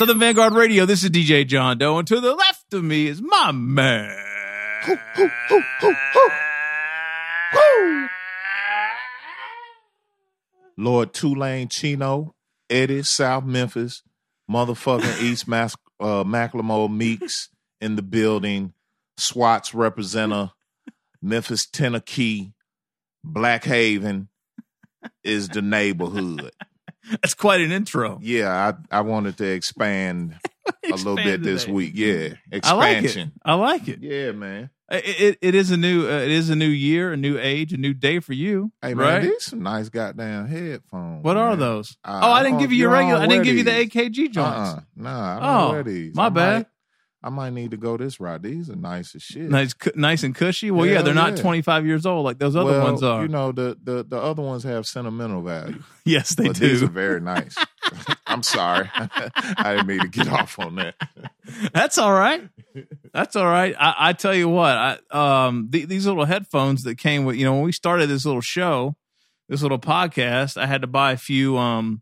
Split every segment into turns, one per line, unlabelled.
Southern Vanguard Radio. This is DJ John Doe, and to the left of me is my man.
Lord Tulane Chino, Eddie, South Memphis, motherfucking East Mas- uh, Macklemore Meeks in the building, SWAT's representative, Memphis Tennessee, Black Haven is the neighborhood.
That's quite an intro.
Yeah, I, I wanted to expand a little bit
Expand
this
today.
week. Yeah,
I like it.
expansion.
I like it.
Yeah, man.
It, it, it is a new uh, it is a new year, a new age, a new day for you.
Hey, man,
right?
these some nice goddamn headphones.
What are those?
Uh,
oh, I didn't give you your regular. I didn't give you the. AKG joints.
Uh-uh. Nah, I don't
Oh,
wear these.
my
I
bad.
Might, I might need to go this route. These are nice as shit.
Nice, nice and cushy. Well, yeah, they're not
yeah.
25 years old like those other
well,
ones are.
You know, the, the the other ones have sentimental value.
yes, they
but these are
do.
very nice. I'm sorry. I didn't mean to get off on that.
That's all right. That's all right. I, I tell you what, I um the, these little headphones that came with you know when we started this little show, this little podcast, I had to buy a few um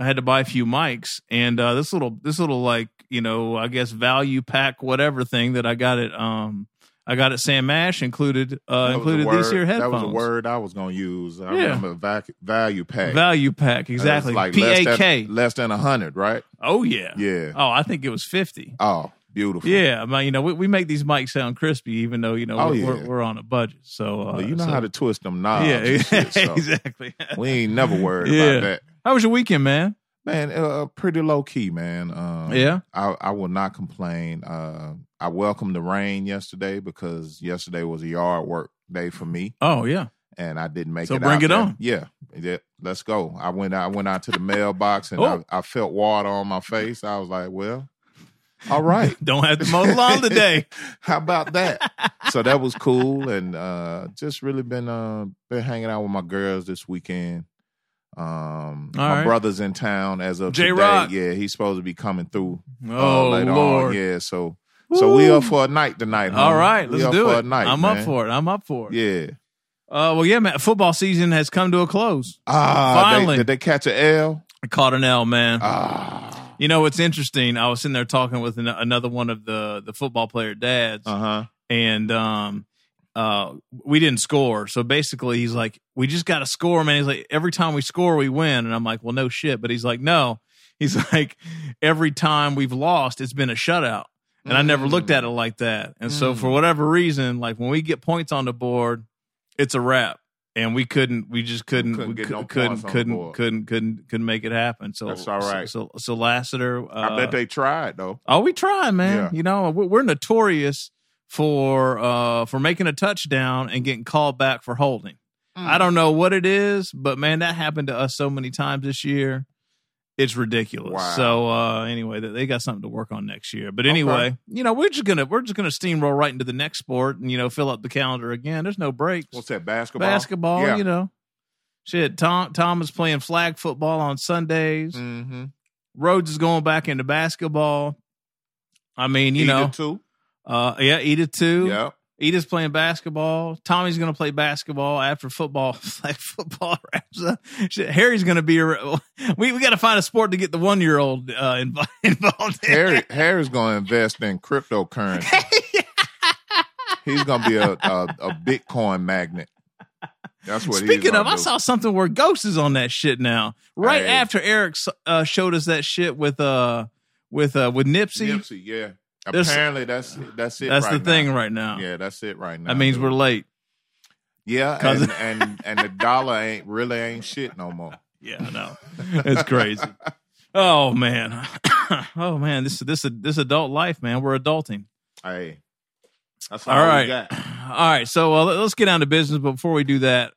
I had to buy a few mics and uh this little this little like you know I guess value pack whatever thing that I got at um I got at Sam Ash included uh included these here headphones.
That was a word I was going to use. I
Yeah.
remember vac- value pack.
Value pack exactly.
Like
P
less than-
K.
Less than a hundred, right?
Oh yeah.
Yeah.
Oh, I think it was fifty.
Oh, beautiful.
Yeah, I mean, you know, we, we make these mics sound crispy, even though you know
Oh,
we're,
yeah.
we're, we're on a budget. So, uh,
Well, you know
so-
how to twist them knobs.
yeah,
shit, so
exactly.
We ain't never worried
Yeah.
about that.
How was your weekend, man?
Man, uh, pretty low key, man. Um,
Yeah?
I, I will not complain. Uh, I welcomed the rain yesterday because yesterday was a yard work day for me,
Oh yeah,
and I didn't make
So
it.
bring
out
it
there.
on.
Yeah, yeah. Let's go. I went. out I went out to the mailbox, and
Oh.
I, I felt water on my face. I was like, well, all right.
don't have to mow the lawn today.
How about that? so that was cool, and uh, just really been uh, been hanging out with my girls this weekend. Um,
All
my
right.
brother's in town as of
J-Rock.
today. Yeah, he's supposed to be coming through uh,
Oh
later
Lord!
on. Yeah, so so we
Woo.
up for a night tonight.
All
homie.
right,
we
let's
up
do
for
it.
A night,
I'm
man.
up for it. I'm up for it.
Yeah.
Uh, well, yeah, man. Football season has come to a close.
Ah,
Finally.
they, did they catch an L?
I caught an L, man.
Ah,
you know, it's interesting. I was sitting there talking with an, another one of the the football player dads,
uh huh.
and um uh we didn't score. So basically he's like we just got to score man. He's like every time we score we win. And i'm like well no shit. But he's like no. He's like every time we've lost it's been a shutout. And i never looked at it like that. And so
Mm.
for whatever reason like when we get points on the board it's a wrap. And we couldn't we just couldn't
couldn't
we
get
cou-
no
couldn't
points on the
couldn't couldn't couldn't couldn't make it happen. So
That's all right.
so so lassiter uh,
I bet they tried though.
Oh, we try, man.
Yeah.
You know, we- we're notorious for uh for making a touchdown and getting called back for holding.
Mm.
I don't know what it is, but man, that happened to us so many times this year. It's ridiculous.
Wow.
So uh anyway, they- they got something to work on next year. But anyway, you know, we're just gonna we're just gonna steamroll right into the next sport and you know fill up the calendar again. There's no breaks.
What's that basketball?
Basketball,
Yeah.
you know. Shit, Tom Tom is playing flag football on Sundays.
Mm-hmm.
Rhodes is going back into basketball. I mean, you know,
too.
Uh, yeah, Edith too.
Yep.
Edith's playing basketball. Tommy's going to play basketball after football. Like football wraps up. Shit, Harry's going to be. A, we we got to find a sport to get the one year old uh, involved. In.
Harry Harry's going to invest in cryptocurrency. He's going to be a, a a Bitcoin magnet. That's what.
Speaking of, I saw something where Ghost is on that shit now. Right
Hey.
after Eric uh, showed us that shit with uh with uh with Nipsey.
Nipsey, yeah. Apparently, that's that's it.
That's
right
the thing
now.
right now.
Yeah, that's it right now.
that means
dude.
we're late.
Yeah, and, and and the dollar ain't really ain't shit no more.
Yeah, I know. It's crazy. Oh man. oh man, this this this adult life, man. We're adulting.
Hey, that's all,
All
we
right.
got.
All right. So uh, let- let's get down to business. But before we do that,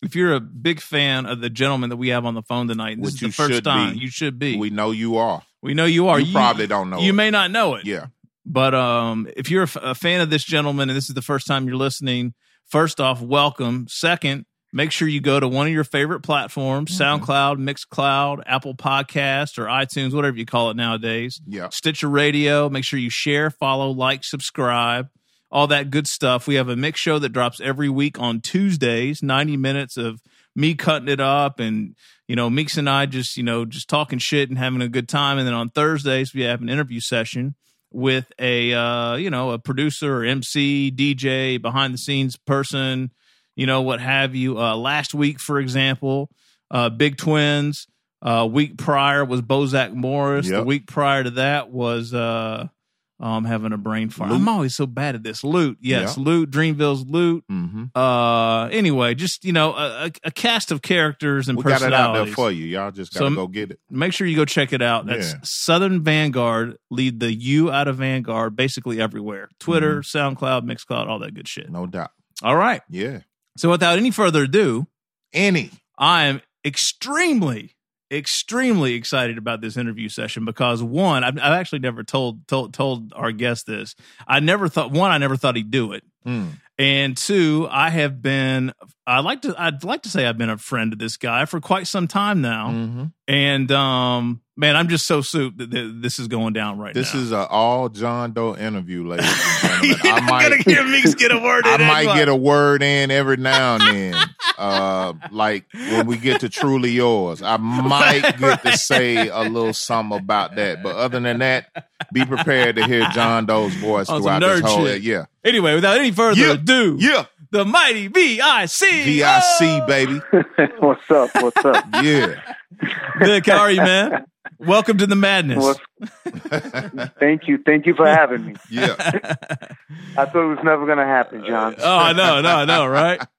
if you're a big fan of the gentleman that we have on the phone tonight, this
Which
is the
you
first time
be.
you should be.
We know you are.
We know you are.
You probably don't know
You
it.
may not know it.
Yeah.
But um, if you're a, f- a fan of this gentleman and this is the first time you're listening, first off, welcome. Second, make sure you go to one of your favorite platforms
Mm-hmm.
SoundCloud, Mixcloud, Apple Podcast, or iTunes, whatever you call it nowadays.
Yeah.
Stitcher Radio. Make sure you share, follow, like, subscribe. all that good stuff. We have a mix show that drops every week on Tuesdays, 90 minutes of me cutting it up and, you know, Meeks and I just, you know, just talking shit and having a good time. And then on Thursdays, we have an interview session with a, uh, you know, a producer or MC, DJ, behind the scenes person, you know, what have you. Uh, last week, for example, uh, Big Twins. Uh, week prior was Bozack Morris.
Yep.
The week prior to that was uh, I'm having a brain fart.
Lute.
I'm always so bad at this. Lute, yes,
Yeah.
Lute, Dreamville's Lute.
hmm
Uh, anyway, just you know, a, a, cast of characters and
We got it out there
personalities.
for you. Y'all just gotta
So-
go get it.
Make sure you go check it out. That's
Yeah.
Southern Vanguard. Lead the U out of Vanguard, basically everywhere. Twitter,
Mm-hmm.
SoundCloud, Mixcloud, all that good shit.
No doubt.
All right.
Yeah.
So without any further ado,
Any.
I am extremely, extremely excited about this interview session because one, I've, I've actually never told told told our guest this. I never thought one, I never thought he'd do it,
Mm.
and two, I have been. I like to. I'd like to say I've been a friend of this guy for quite some time now,
hmm
and um, man, I'm just so soup that th- this is going down right
This
now.
This is an all John Doe interview, ladies and
You're
gentlemen. I might,
hear Meeks get a word in.
I might get a word in every now and then. Uh, like when we get to truly yours, I might get to say a little something about that. But other than that, be prepared to hear John Doe's voice
On
throughout this whole.
shit.
Yeah,
Anyway, without any further
Yeah.
ado,
yeah,
the mighty VIC.
VIC baby.
What's up? What's up?
Yeah.
Vic, how are you, man? Welcome to the madness.
What's, thank you. Thank you for having me.
yeah.
I thought it was never going to happen, John.
oh, I know, no, know, right?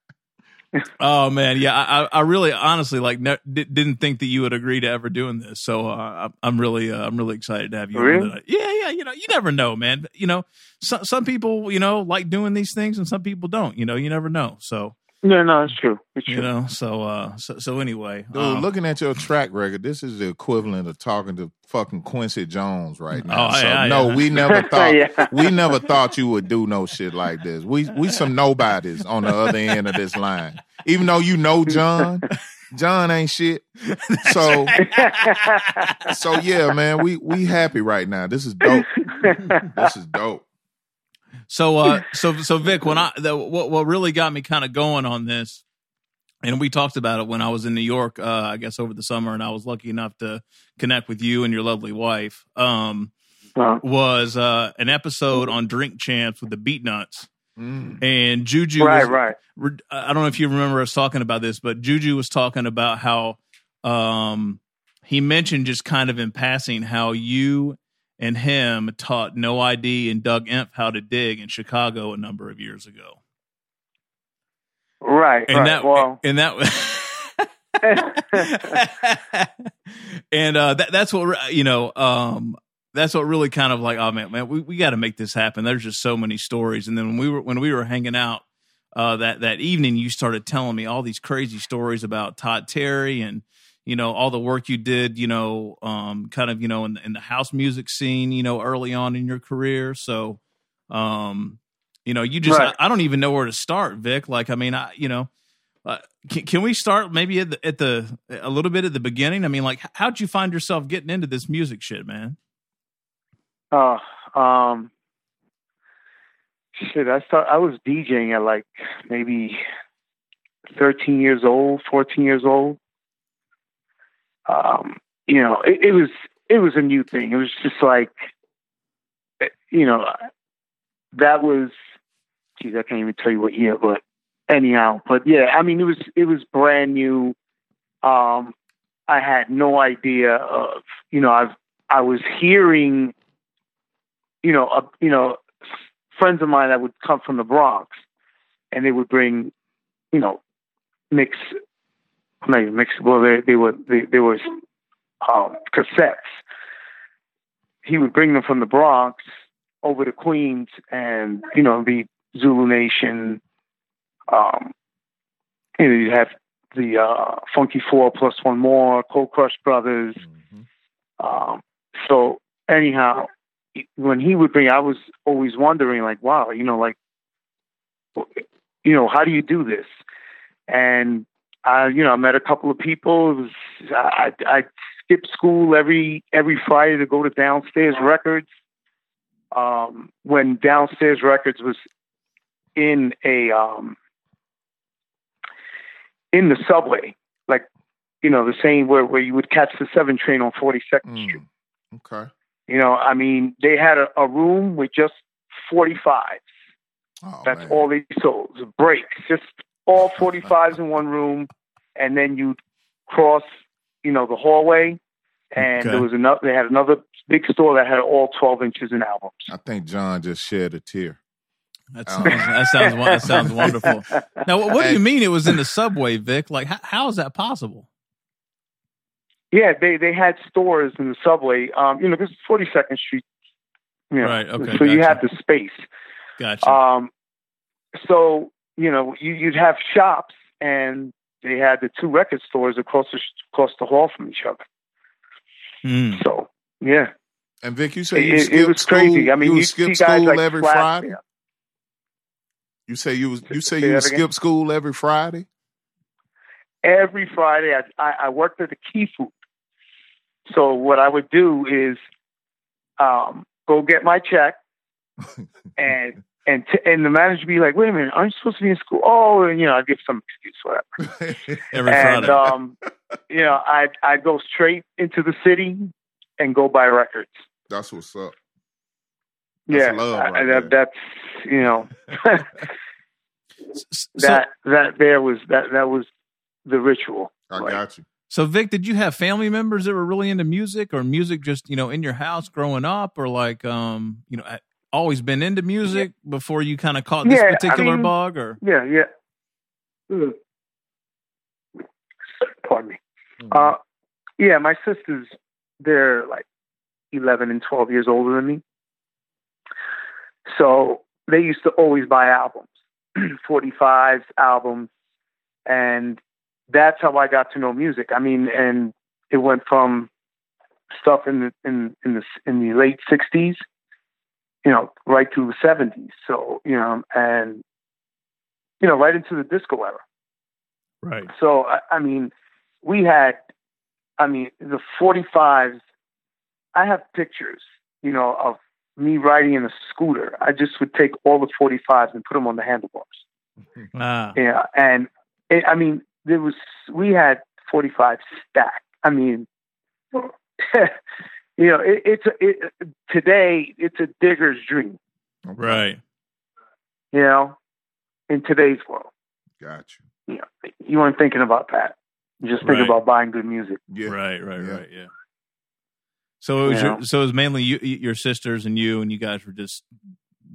Oh man, yeah, I, I really, honestly, like, ne- didn't think that you would agree to ever doing this. So uh, I'm- really, uh, I'm really excited to have you.
Really?
Yeah, yeah. You know, you never know, man. You know, some some people, you know, like doing these things, and some people don't. You know, you never know. So
No, no, it's true. It's true.
you know, so uh, so so anyway,
Dude,
um,
looking at your track record, this is the equivalent of talking to fucking Quincy Jones right now.
Oh,
so
yeah,
no,
yeah.
we never thought
Yeah.
we never thought you would do no shit like this. We we some nobodies on the other end of this line. Even though you know John, John ain't shit. So so yeah, man, we we happy right now. This is dope. This is dope.
So, uh, so, so Vic, when I, the, what, what really got me kind of going on this, and we talked about it when I was in New York, uh, I guess over the summer, and I was lucky enough to connect with you and your lovely wife, um,
Uh,
was, uh, an episode on Drink Champs with the Beatnuts.
Mm.
And Juju,
right,
was,
right.
I don't know if you remember us talking about this, but Juju was talking about how um, he mentioned just kind of in passing how you and him taught No ID and Doug Imp how to dig in Chicago a number of years ago.
Right,
And
right.
that,
well,
and that, and uh, that, that's what you know. Um, that's what really kind of like, oh man, man, we, we got to make this happen. There's just so many stories. And then when we were when we were hanging out uh, that that evening, you started telling me all these crazy stories about Todd Terry and you know all the work you did. You know, um, kind of you know in, the- in the house music scene. You know, early on in your career. So, um, you know, you just
Right.
I, I don't even know where to start, Vic. Like, I mean, I you know. Uh, can, can we start maybe at the, at the a little bit at the beginning? I mean, like, how'd you find yourself getting into this music shit, man?
uh, um, shit, I start. I was DJing at like maybe 13 years old, 14 years old. Um, you know, it, it was it was a new thing. It was just like, you know, that was. Geez, I can't even tell you what year, but anyhow, but yeah, I mean, it was it was brand new. Um, I had no idea of, you know, I've I was hearing, you know, uh, you know, friends of mine that would come from the Bronx, and they would bring, you know, mix, not even mix. Well, they they were they, they were um, cassettes. He would bring them from the Bronx over to Queens, and you know, be Zulu Nation. Um, you know, you have the uh, Funky Four plus one more, Cold Crush Brothers.
Mhm.
Um, so anyhow, when he would bring, I was always wondering, like, wow, you know, like, you know, how do you do this? And I, you know, I met a couple of people. It was I, I skipped school every every Friday to go to Downstairs Records. Um, when Downstairs Records was in a um in the subway, like you know the same where where you would catch the seven train on Forty Second Street.
Mm. Okay.
You know, I mean, they had a, a room with just forty fives.
Oh,
That's
man.
all they sold. Breaks, just all forty fives in one room, and then you cross, you know, the hallway, and
Okay.
there was another. They had another big store that had all twelve inches in albums.
I think John just shed a tear.
That
Oh.
sounds, that sounds that sounds wonderful. Now, what, what do you mean it was in the subway, Vic? Like, how, how is that possible?
Yeah, they they had stores in the subway. Um, you know, because Forty Second Street. You know,
Right, okay,
So you
gotcha.
had the space.
Gotcha.
Um, so you know, you, you'd have shops, and they had the two record stores across the across the hall from each other.
Mm.
So yeah,
And Vic, you say you
it- it was
school.
crazy. I mean,
you
you
skip school
like
every Friday.
yeah.
You say you was you say
Say
you would
that again?
skip school every Friday.
every Friday I, I, I worked at the Key Food. So what I would do is um, go get my check and and t- and the manager would be like, "Wait a minute, aren't you supposed to be in school?" Oh, and you know, I'd give some excuse whatever.
Every
and
Friday.
um, you know, I'd I'd go straight into the city and go buy records.
That's what's up. That's
yeah,
love
I-
right
that,
there.
that's you know
S- so,
that that there was that that was the ritual.
I
Right.
got you.
so, Vic, did you have family members that were really into music, or music just you know in your house growing up, or like um, you know, a- always been into music before you kind of caught this
Yeah, I
particular
mean-
bug, or
Yeah, yeah. Mm. Pardon me.
Mm-hmm.
Uh, yeah, my sisters, they're like 11 and 12 years older than me. So they used to always buy albums, 45s, albums. And that's how I got to know music. I mean, and it went from stuff in the, in, in the, in the late 60s, you know, right through the 70s. So, you know, and, you know, right into the disco era.
right?
So I, I mean, we had, I mean, the 45s. I have pictures, you know, of me riding in a scooter. I just would take all the 45s and put them on the handlebars.
Ah,
Yeah, and it, I mean, there was we had 45 stack. I mean, you know, it, it's a, it, today it's a digger's dream.
Right.
You know, in today's world,
Got you.
you know, you weren't thinking about that. You just think
Right.
about buying good music.
Yeah.
Right, right,
Yeah.
right. Yeah. So it was
Yeah.
your, so it was mainly you, your sisters and you, and you guys were just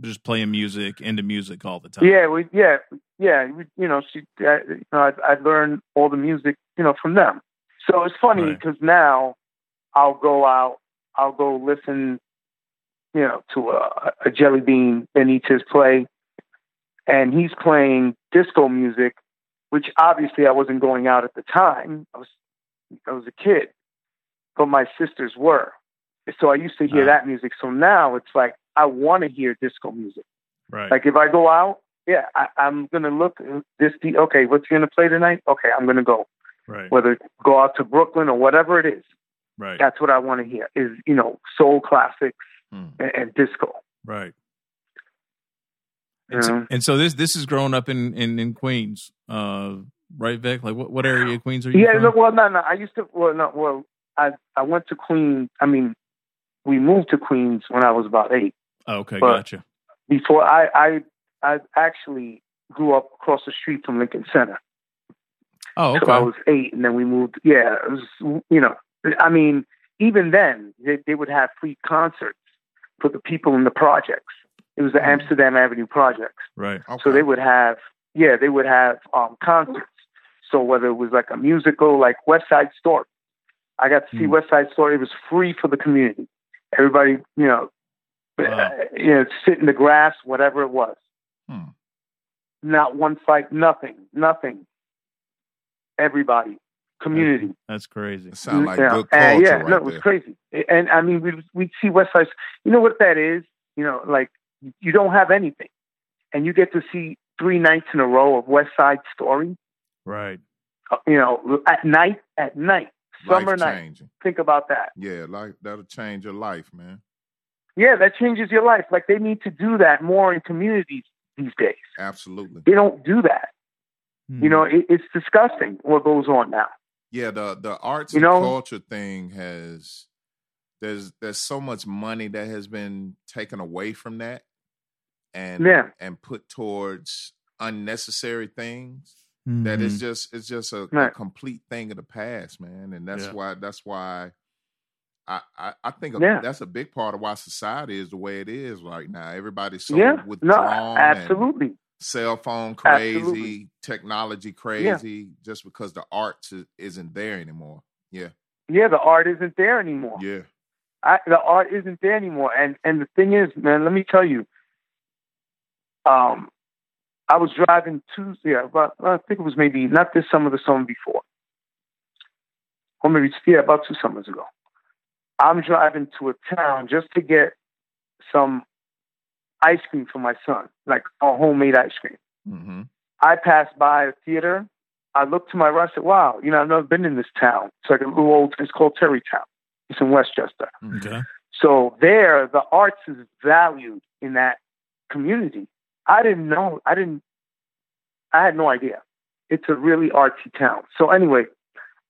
just playing music, into music all the time.
Yeah, we yeah yeah we, you know she I, you know I I learned all the music you know from them. So it's funny
Right.
because now I'll go out, I'll go listen, you know, to a, a Jellybean Benitez play, and he's playing disco music, which obviously I wasn't going out at the time. I was I was a kid, but my sisters were. So I used to hear
Ah.
that music. So now it's like I want to hear disco music.
Right.
Like if I go out, yeah, I, I'm gonna look this. Okay, what's he gonna play tonight? Okay, I'm gonna go.
right.
Whether go out to Brooklyn or whatever it is,
Right.
that's what I want to hear. Is you know soul classics
Hmm.
and, and disco.
Right. And so, and so this this is growing up in in, in Queens, uh, right, Vic? Like what what area of Queens are you
Yeah,
from?
no, well, no, no. I used to. Well, no, well, I I went to Queens. I mean, we moved to Queens when I was about eight.
oh, okay,
but-
gotcha.
Before I I I actually grew up across the street from Lincoln Center.
Oh,
So I was eight, and then we moved. Yeah, it was, you know, I mean, even then they, they would have free concerts for the people in the projects. It was the
Mm.
Amsterdam Avenue projects,
Right.
Okay.
so they would have, yeah, they would have um, concerts. So whether it was like a musical, like West Side Story, I got to see
Mm.
West Side Story. It was free for the community. Everybody, you know,
Wow.
uh, you know, sit in the grass, whatever it was.
Hmm.
Not one fight, nothing, nothing. Everybody, community.
That's crazy.
It sound like
Yeah.
good culture
yeah,
right
no, it was
there.
crazy. And I mean, we we'd see West Side. You know what that is? You know, like you don't have anything, and you get to see three nights in a row of West Side Story.
Right.
uh, You know, at night, at night, summer night. Think about that.
Yeah, like that'll change your life, man.
Yeah, that changes your life. Like they need to do that more in communities. these days.
Absolutely.
They don't do that.
Hmm.
You know, it, it's disgusting what goes on now.
Yeah, the the arts
You
and culture thing has there's there's so much money that has been taken away from that and
Yeah.
and put towards unnecessary things that
Mhm.
Mm-hmm.
it's just it's just a, a complete thing of the past, man. And that's
Yeah.
why that's why I, I, I think a,
Yeah.
that's a big part of why society is the way it is right now. Everybody's so
yeah, no,
withdrawn, and
absolutely.
Cell phone crazy,
Absolutely.
technology crazy, just because the art is, isn't there anymore. Yeah,
Yeah, the art isn't there anymore.
yeah.
I, the art isn't there anymore. And and the thing is, man, let me tell you. Um, I was driving Tuesday. About I think it was maybe not this summer, the summer before, or maybe yeah, about two summers ago. I'm driving to a town just to get some ice cream for my son, like a homemade ice cream.
Mm-hmm.
I passed by a theater. I looked to my right. I said, "Wow, you know, I've never been in this town. It's like a little old. It's called Tarrytown. It's in Westchester."
Okay.
So there, the arts is valued in that community. I didn't know. I didn't. I had no idea. It's a really artsy town. So anyway,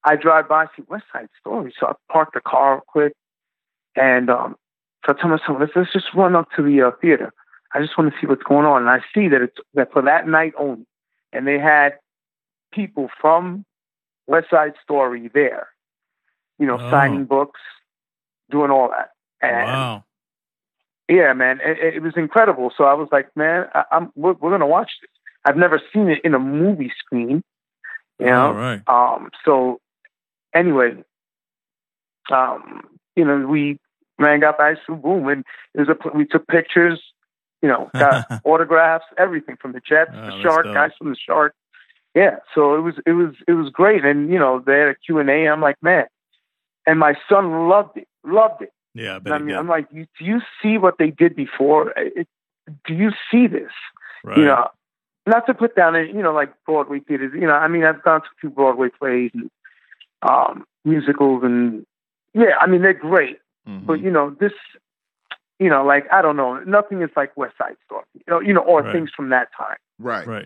I drive by, see West Side Story. So I park the car quick, and um, so I tell myself, let's, let's just run up to the uh, theater. I just want to see what's going on. And I see that it's that for that night only, and they had people from West Side Story there. You know,
Oh.
signing books, doing all that. And
Wow.
yeah, man, it, it was incredible. So I was like, man, I, I'm we're, we're gonna watch this. I've never seen it in a movie screen, you know.
All right.
Um, so anyway, um, you know, we rang up Ice Cream Boom, and it was a we took pictures, you know, got autographs, everything from the Jets,
Oh,
the Shark,
dope.
guys from the Shark. Yeah, so it was it was it was great, and you know, they had a Q and A. I'm like, man, and my son loved it, loved it.
Yeah, I
I mean. I'm like, you, do you see what they did before? It, do you see this?
Right.
You know, not to put down, you know, like Broadway theaters. You know, I mean, I've gone to a few Broadway plays and um, musicals, and yeah, I mean, they're great.
Mm-hmm.
But you know, this, you know, like I don't know, nothing is like West Side Story. You know, you know, or
Right.
things from that time.
right,
Right.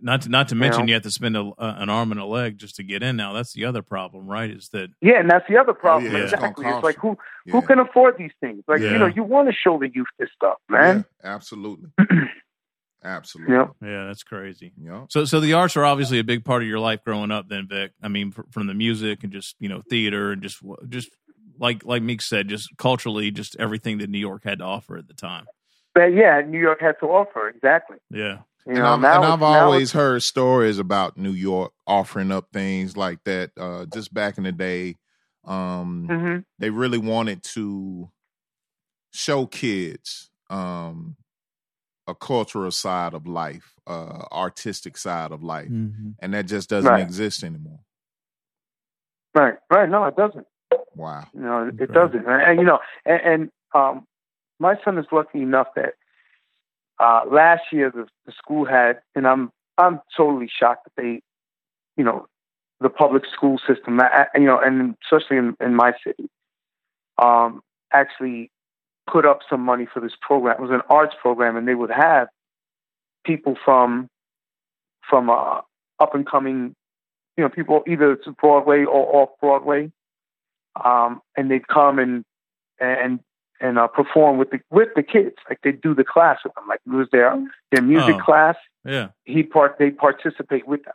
Not to not to
You
mention
know?
you have to spend a, uh, an arm and a leg just to get in. Now that's the other problem, right? Is that
Yeah, and that's the other problem.
Oh, yeah,
exactly.
cost
It's like who
Yeah.
who can afford these things? Like
Yeah.
you know, you want to show the youth this stuff, man.
Yeah, absolutely, absolutely.
You know,
yeah, that's crazy.
Yeah.
So so the arts are obviously a big part of your life growing up. Then Vic, I mean, fr- from the music and just you know theater and just just like like Meek said, just culturally, just everything that New York had to offer at the time.
but yeah, New York had to offer exactly.
Yeah.
You
and
know,
I've, and I've always heard stories about New York offering up things like that. Uh, just back in the day, um,
it's- mhm.
they really wanted to show kids um, a cultural side of life, uh, artistic side of life, and that just doesn't
Right.
exist anymore.
Right, right. No, it doesn't.
Wow.
You know, it doesn't. And, and, you know, and, and um, my son is lucky enough that uh, last year the, the school had, and I'm I'm totally shocked that they, you know, the public school system, I- you know, and especially in, in my city, um, actually put up some money for this program. It was an arts program, and they would have people from from uh, up and coming, you know, people either to Broadway or off Broadway, um, and they'd come and and and uh, perform with the with the kids. Like they do the class with them. Like it was their their music
Oh.
class.
Yeah.
He part they participate with them.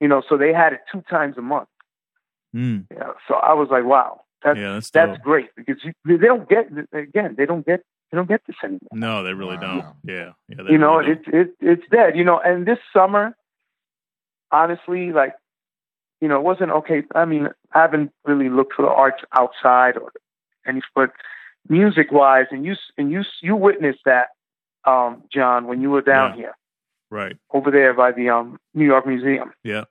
You know, so they had it two times a month.
Mm.
You know, so I was like, wow, that's
Yeah, that's
that's great because you, they don't get again they don't get they don't get this anymore.
No, they really don't. Yeah. Yeah. They
you know,
really
it's it's it's dead. You know, and this summer, honestly, like, you know, it wasn't okay. I mean, I haven't really looked for the arts outside or any, but music wise, and you and you you witnessed that, um, John, when you were down
Yeah.
here
right.
over there by the um New York Museum.
Yeah.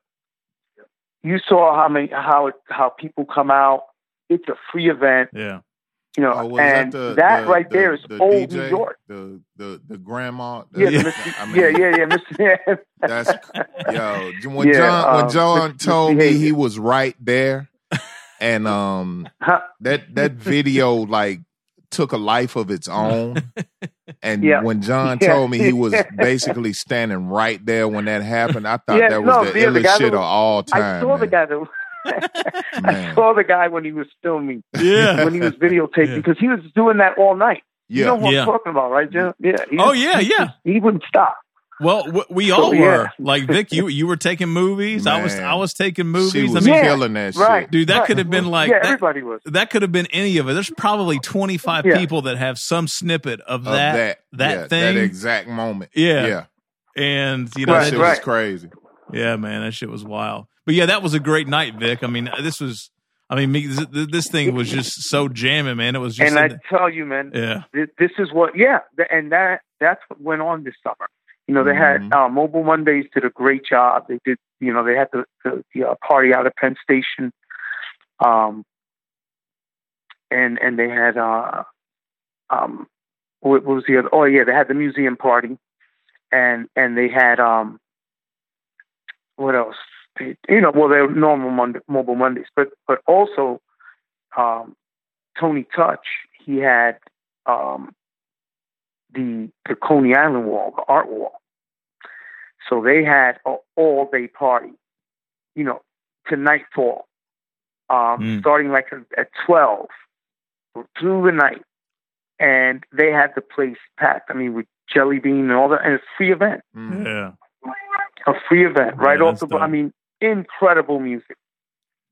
You saw how many how how people come out. It's a free event,
Yeah.
You know,
Oh, was
and
that, the,
that
the-
right
the-
there is
the
old
DJ,
New York.
The the the grandma.
Yeah,
the-
the Mr.
I mean,
yeah, yeah, yeah, Mr. Yeah.
That's yo. When
Yeah,
John when
um,
John told me he was right there, and um
Huh?
that that video like took a life of its own. And
Yeah.
when John
Yeah.
told me he was basically standing right there when that happened, I thought
Yeah,
that was
no,
the
yeah, the
illest shit of all time.
I saw the
man.
guy that. I saw the guy when he was filming,
Yeah.
when he was videotaping,
Yeah.
because he was doing that all night. You know what
Yeah.
I'm talking about, right, Jim? Yeah. he
Oh
was-
yeah, yeah.
He wouldn't stop.
Well, w- we
So,
all
yeah.
were. Like Vic, you you were taking movies. I was I was taking
She
movies. I
was
mean,
killing that
Right.
shit.
Dude, that
right.
could have been like
yeah,
that-
everybody was.
that could have been any of it. There's probably 25
Yeah.
people that have some snippet of
Of
that,
that,
that
yeah,
thing.
that exact moment.
Yeah.
yeah,
and you know,
that
Right,
that-
shit
right.
was crazy.
yeah, man, that shit was wild. But yeah, that was a great night, Vic. I mean, this was, I mean, me, this, this thing was just so jamming, man. It was just,
And I
in-
tell you, man,
yeah,
Th- this is what yeah and that that's what went on this summer you know they had
Mhm.
uh, mobile mondays did a great job they did you know they had the, the, the uh, party out of penn station um and and they had uh um what, what was the other oh yeah they had the museum party and and they had um what else you know well they're normal Monday, mobile mondays but but also um tony touch he had um, the the Coney Island wall, the art wall. So they had an all day party, you know, to nightfall, um,
Mm.
starting like at twelve through the night, and they had the place packed. I mean, with jelly bean and all that, and it's a free event,
Mm.
yeah,
a free event right
Yeah,
off
that's
the. I mean, incredible music,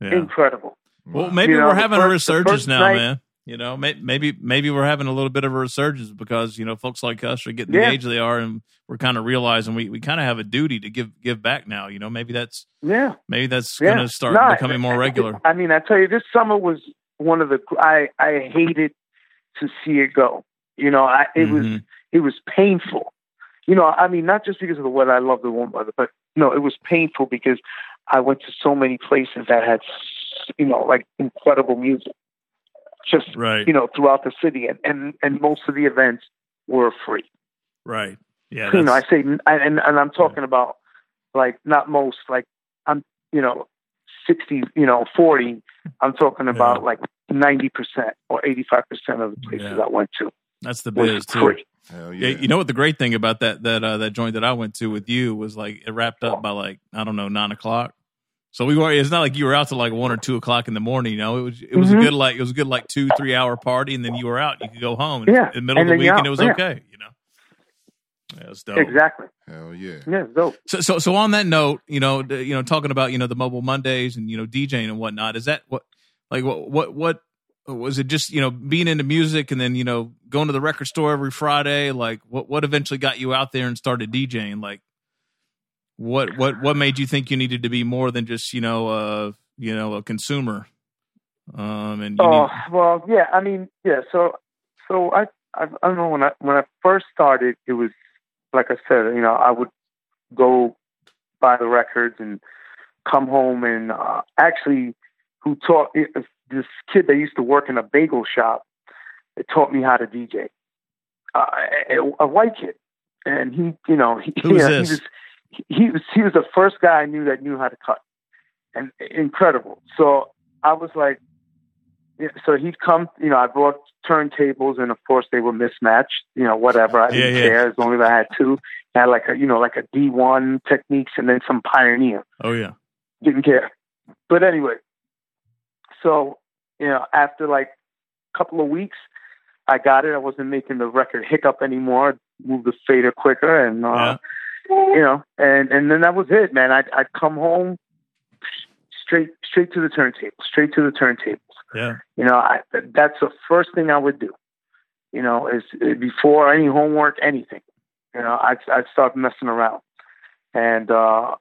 yeah.
incredible.
Well, maybe
You
we're having a
first- the
resurgence now,
night-
man. You know, maybe maybe we're having a little bit of a resurgence because you know folks like us are getting
Yeah.
the age they are, and we're kind of realizing we, we kind of have a duty to give give back now. You know, maybe that's
Yeah.
maybe that's
Yeah.
going to start
No,
becoming more regular.
I mean, I tell you, this summer was one of the. I I hated to see it go. You know, I it was
Mhm.
it was painful. You know, I mean, not just because of the weather. I love the warm weather, but no, it was painful because I went to so many places that had, you know, like incredible music, just
right,
you know, throughout the city, and and and most of the events were free.
right, yeah.
you know, I say, and and I'm talking about like not most, like I'm, you know, sixty, you know, forty. I'm talking about like ninety percent or eighty five percent of the places
Yeah.
I went to
that's the
was
biz too.
free.
Hell
Yeah,
yeah.
you know what the great thing about that that uh, that joint that I went to with you was like it wrapped up by like I don't know nine o'clock. So we were. It's not like you were out till like one or two o'clock in the morning. You know, it was it was a
Mhm.
good like it was a good like two three hour party, and then you were out. You could go home. And
Yeah,
in the middle
and
of the week, and it was
yeah.
okay. You know, yeah, it's dope.
Exactly.
Hell yeah.
Yeah, dope.
So, so, so on that note, you know, the- you know, talking about you know the mobile Mondays and you know DJing and whatnot. Is that what, like, what, what, what was it? Just you know, being into music and then you know going to the record store every Friday. Like, what, what eventually got you out there and started DJing? Like, what, what, what made you think you needed to be more than just you know, uh, you know, a consumer? Um, and you
Oh
need,
well, yeah. I mean, yeah. So, so I, I, I don't know when I when I first started, it was like I said, you know, I would go buy the records and come home and uh, actually, who taught this kid that used to work in a bagel shop, it taught me how to DJ. Uh, a, a white kid, and he, you know, he,
Who was
you know,
this?
he was he was he was the first guy I knew that knew how to cut, and incredible. So I was like, so he'd come, you know, I brought turntables and of course they were mismatched, you know, whatever. I didn't
Yeah, yeah.
care as long as I had two. I had like a, you know, like a D1 Technics and then some Pioneer.
oh yeah,
Didn't care. But anyway, so, you know, after like a couple of weeks, I got it. I wasn't making the record hiccup anymore. Moved the fader quicker and, uh, you know, and, and then that was it, man. I'd, I'd come home straight, straight to the turntable, straight to the turntable.
yeah,
You know, I, that's the first thing I would do. You know, is is before any homework, anything. You know, I'd I'd start messing around, and uh,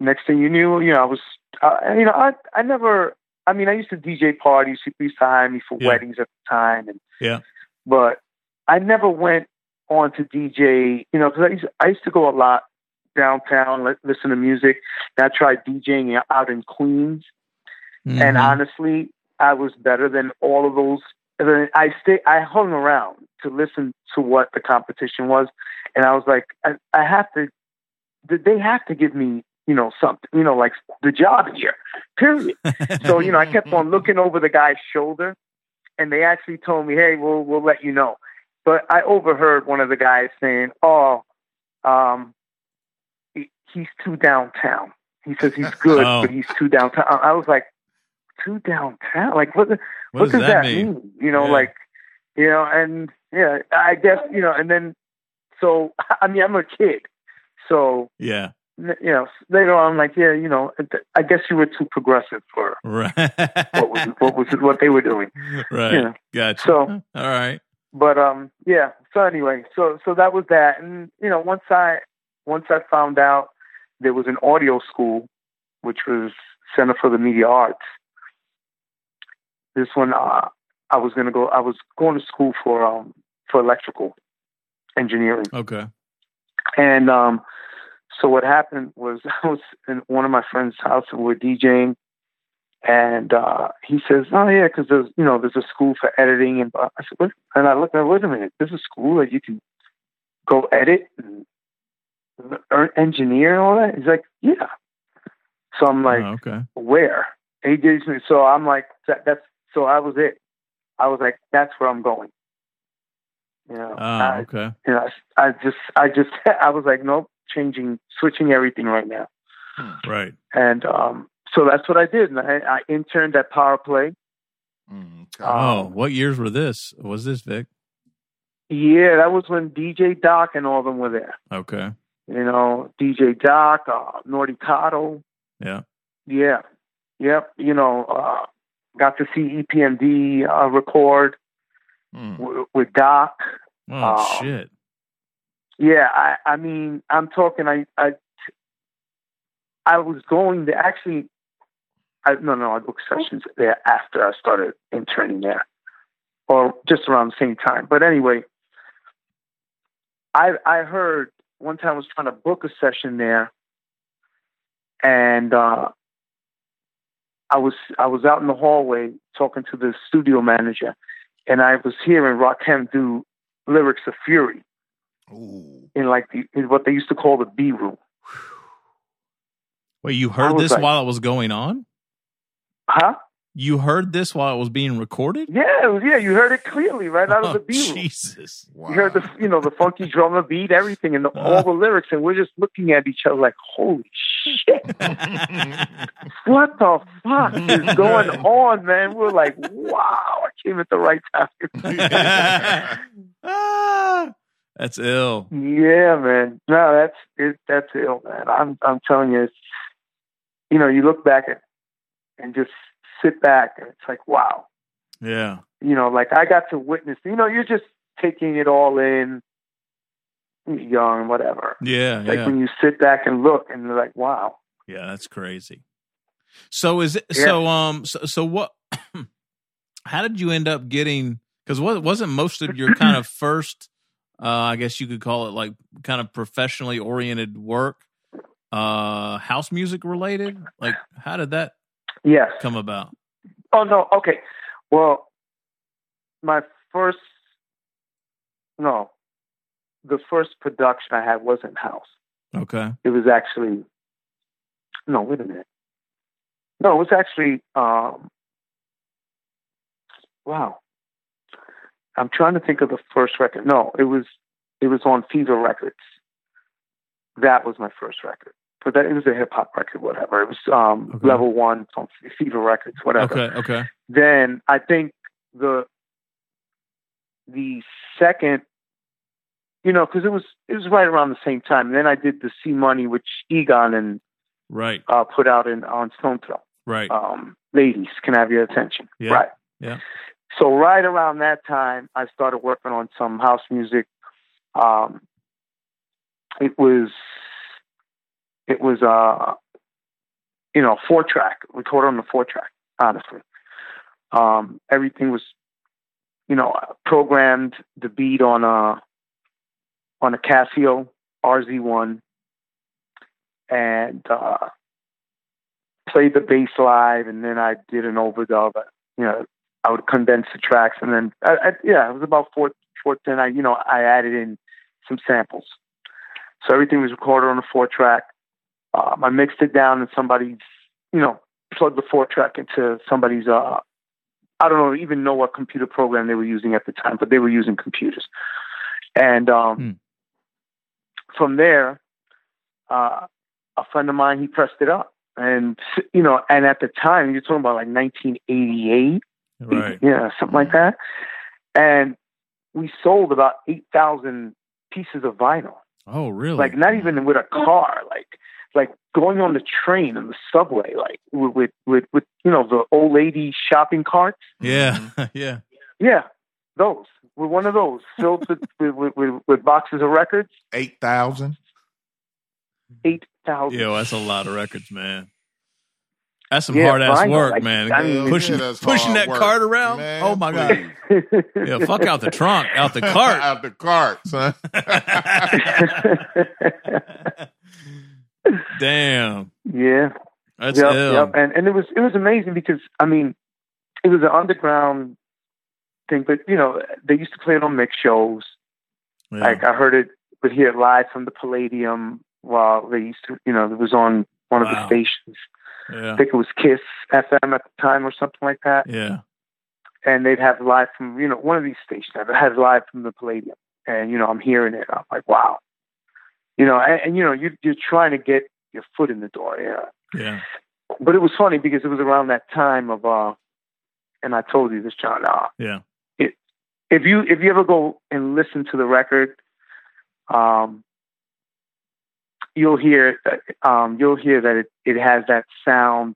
next thing you knew, you know, I was, uh, you know, I I never. I mean, I used to DJ parties. People used to hire me for
Yeah.
weddings at the time, and
Yeah.
But I never went on to DJ. You know, because I used I used to go a lot downtown, li- listen to music. And I tried DJing out in Queens and
Mhm.
honestly, I was better than all of those. and then I stay, I hung around to listen to what the competition was, and I was like, I, I have to. They have to give me, you know, something, you know, like the job here. Period. So you know, I kept on looking over the guy's shoulder, and they actually told me, "Hey, we'll we'll let you know." But I overheard one of the guys saying, "Oh, um, he's too downtown." He says he's good,
Oh.
but he's too downtown. I was like, "Too downtown? Like what?
What,
what,
does, that,
mean?
mean?
You know,
Yeah.
like, you know, and yeah, I guess you know, and then so I mean, I'm a kid, so
Yeah.
you know, later on, I'm like, yeah, you know, I guess you were too progressive for
Right.
what was what was what they were doing.
right.
Yeah.
Gotcha.
So-
all right.
But um, yeah. So anyway, so so that was that, and you know, once I once I found out there was an audio school, which was Center for the Media Arts. This one, uh, I was gonna go. I was going to school for um for electrical engineering.
Okay.
And um, so what happened was I was in one of my friend's house and we're DJing, and uh, he says, "Oh yeah, because there's you know there's a school for editing." And I said, what? and I looked at, wait a minute, there's a school that you can go edit and engineer and all that. He's like, yeah. So I'm like,
Oh, okay.
where? And he gives me. So I'm like, that, that's. So I was it. I was like, that's where I'm going. You know,
Oh,
I-
okay.
you know, I, I just, I just, I was like, nope, changing, switching everything right now.
Right.
And um, so that's what I did. And I, I interned at Power Play.
Mm.
Oh,
Um,
what years were this? Was this Vic?
Yeah, that was when DJ Doc and all of them were there.
Okay.
You know, DJ Doc, uh, Nordy Cotto.
Yeah.
Yeah. Yep. You know, uh, got to see EPMD uh, record
Mm.
w- with Doc.
Oh
Um,
shit.
Yeah, I, I mean, I'm talking. I, I, I was going to actually. I no, no, I booked sessions there after I started interning there, or just around the same time. But anyway, I I heard one time I was trying to book a session there, and uh, I was I was out in the hallway talking to the studio manager, and I was hearing Rakim do lyrics of Fury
Ooh.
in like the in what they used to call the B room.
Wait, you heard this
like-
while it was going on?
Huh?
You heard this while it was being recorded?
Yeah, yeah. You heard it clearly right out of
Oh,
the beat.
Jesus.
Wow.
You heard the you know the funky drummer beat, everything, and the, all the lyrics, and we're just looking at each other like, "Holy shit! What the fuck is going on, man?" We're like, "Wow, I came at the right time."
ah, that's ill.
yeah, man. No, that's it, that's ill, man. I'm I'm telling you, it's, you know, you look back at and just sit back, and it's like, wow.
Yeah.
you know, like I got to witness, you know, you're just taking it all in, young, whatever.
Yeah.
Like
yeah.
when you sit back and look and you're like, wow.
Yeah, that's crazy. So is it
Yeah.
so um so, so what how did you end up getting cuz what wasn't most of your kind of first uh I guess you could call it like kind of professionally oriented work uh house music related? Like how did that
Yes.
come about?
Oh, no. Okay. Well, my first, no, the first production I had wasn't house.
Okay.
It was actually, no, wait a minute. No, it was actually, um, wow. I'm trying to think of the first record. No, it was, it was on Fever Records. That was my first record. But that it was a hip hop record, whatever. It was um,
Okay.
level one on Fever Records, whatever
Okay, okay.
then I think the the second, you know, because it was it was right around the same time. And then I did the C Money, which Egon and
Right.
uh, put out in on Stones Throw.
Right.
Um, Ladies, can I have your attention?
Yeah.
Right.
Yeah.
So right around that time, I started working on some house music. Um, it was it was uh you know four track. Recorded on the four track honestly. Um everything was you know programmed the beat on a on a casio rz1 and uh played the bass live and then i did an overdub you know i would condense the tracks and then I, I, yeah it was about four four then i you know i added in some samples. So everything was recorded on a four track um, I mixed it down and somebody's, you know, plugged the four track into somebody's uh, I don't know even know what computer program they were using at the time, but they were using computers. And um,
Hmm.
from there, uh, a friend of mine he pressed it up, and you know, and at the time you're talking about like 1988,
Right.
yeah, something like that. And we sold about eight thousand pieces of vinyl.
Oh, really?
Like not even with a car, like like going on the train and the subway, like with with with, with you know the old lady shopping carts.
yeah, mm-hmm. yeah.
Yeah, those. With one of those filled with with, with, with boxes of records,
Eight thousand.
eight thousand.
Yo, that's a lot of records, man. That's some
Yeah,
hard ass work,
like,
man.
I mean,
pushing
Yeah,
pushing that
work,
cart around.
man,
oh my god. Yeah, fuck out the trunk, out the cart.
out the cart, son.
Damn.
yeah.
That's
yep,
ill.
yep. And and it was it was amazing because I mean, it was an underground thing, but you know they used to play it on mix shows.
Yeah.
Like I heard it, would hear it live from the Palladium while they used to, you know, it was on one of
Wow.
the stations.
yeah.
I think it was Kiss FM at the time or something like that.
Yeah.
And they'd have live from, you know, one of these stations that had live from the Palladium. And, you know, I'm hearing it. I'm like, wow. You know, and, and you know, you, you're trying to get your foot in the door. Yeah.
Yeah.
But it was funny because it was around that time of, uh, and I told you this, John, uh,
Yeah.
if you if you ever go and listen to the record, um, you'll hear um, you'll hear that it, it has that sound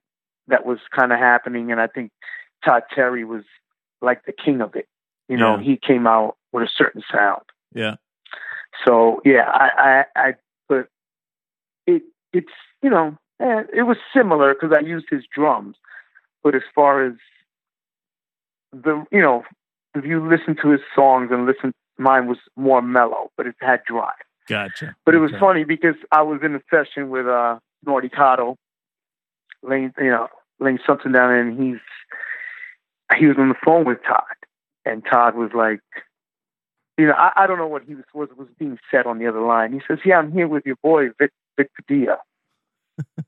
that was kind of happening, and I think Todd Terry was like the king of it. You know,
Yeah.
he came out with a certain sound.
Yeah.
So yeah, I I, I but it it's you know eh, it was similar because I used his drums, but as far as the you know if you listen to his songs and listen, mine was more mellow, but it had drive.
Gotcha.
But it was
Okay.
funny because I was in a session with uh Norty Cotto, laying you know laying something down, and he's he was on the phone with Todd, and Todd was like, you know, I, I don't know what he was, was was being said on the other line. He says, "Yeah, I'm here with your boy Vic Vic Padilla."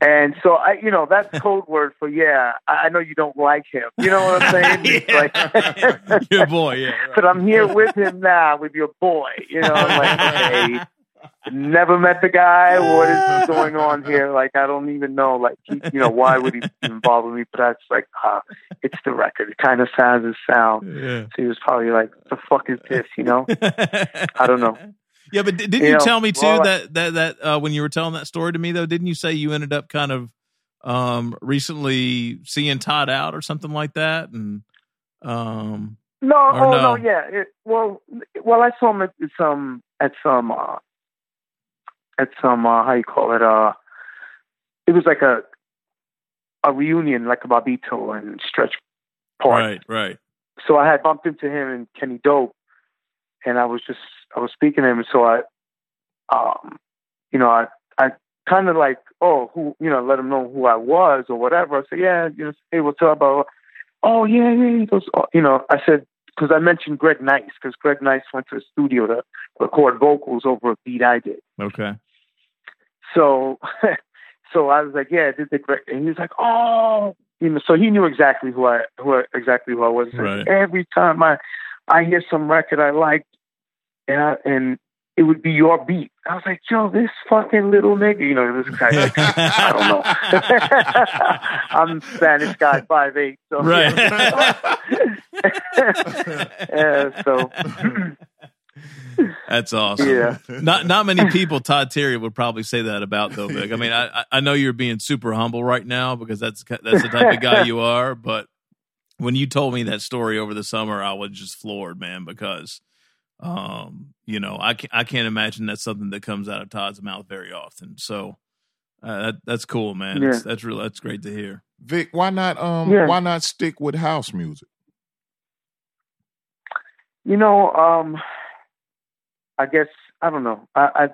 and so I, you know, that's code word for yeah. I, I know you don't like him. You know what I'm saying? It's like-
Your boy, yeah. right.
but I'm here with him now, with your boy. You know, I'm like, okay, never met the guy. What is going on here? Like, I don't even know. Like, he, you know, why would he be involved with me? But that's like, uh, it's the record. It kind of sounds his sound.
Yeah.
So he was probably like, the fuck is this? You know? I don't know.
Yeah, but didn't
You
you,
know,
tell me too
well,
that that that uh, when you were telling that story to me though, didn't you say you ended up kind of um recently seeing Todd out or something like that? And um
No, oh
no?
no, yeah. It, well, well, I saw him at some at some uh, at some uh, how you call it? Uh, it was like a a reunion, like a Bobito and Stretch Park.
right, right.
So I had bumped into him and Kenny Dope, and I was just I was speaking to him, and so I, um, you know, I I kind of like oh who you know let him know who I was or whatever. I said yeah, you know, hey what's up? Blah, blah. Oh yeah, yeah. He goes, oh, you know, I said because I mentioned Greg Nice because Greg Nice went to the studio to record vocals over a beat I did.
Okay.
So, so I was like, yeah, I did the Greg, and he was like, oh, you know, so he knew exactly who I, who I, exactly who I was.
Right.
Every time I, I hear some record I like, and I, and it would be your beat. I was like, yo, this fucking little nigga, you know, this guy. I don't know. I'm Spanish guy, five eight. So
Right.
yeah, so
That's awesome.
yeah.
Not not many people Todd Terry would probably say that about though, Vic. I mean, I I- I know you're being super humble right now because that's that's the type of guy you are, but when you told me that story over the summer, I was just floored, man, because um, you know, I can't, I can't imagine that's something that comes out of Todd's mouth very often. So uh, that that's cool, man. That's, that's real. That's great to hear.
Vic, why not um
Yeah.
why not stick with house music?
You know, um, I guess I don't know. I, I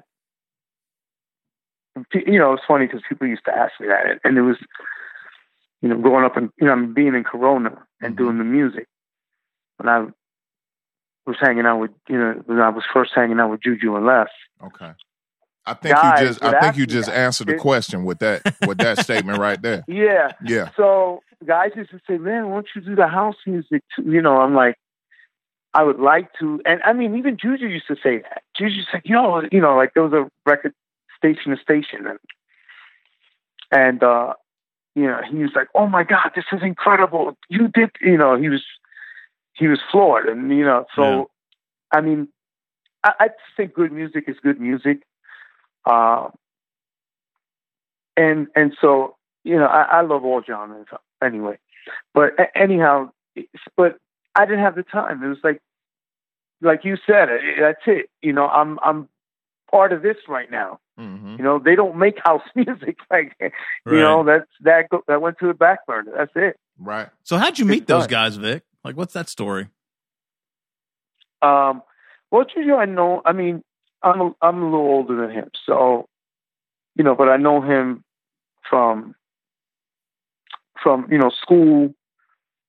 you know, it's funny because people used to ask me that, and it was, you know, growing up and you know, I'm being in Corona and
Mhm.
doing the music. When I was hanging out with, you know, when I was first hanging out with Juju and Les.
Okay. I think
Guys
you just I think you just answered the question with that with that statement right there.
Yeah.
Yeah.
So guys used to say, "Man, why don't you do the house music?" Too? You know, I'm like, I would like to, and I mean, even Juju used to say that. Juju said, "You know, you know, like there was a record station to station, and and uh, you know, he was like, "Oh my God, this is incredible! You did, you know." He was he was floored, and you know, so
Yeah.
I mean, I, I just think good music is good music, uh, and and so you know, I, I love all genres anyway. But anyhow, it's- but I didn't have the time. It was like, like you said, that's it. You know, I'm I'm part of this right now.
hmm
You know, they don't make house music like you know that's that go, that went to the back burner. That's it.
Right.
So how'd you meet
It's
those guys, Vic? Like, what's that story?
Um, well, Juju, I know. I mean, I'm a, I'm a little older than him, so you know, but I know him from from you know school,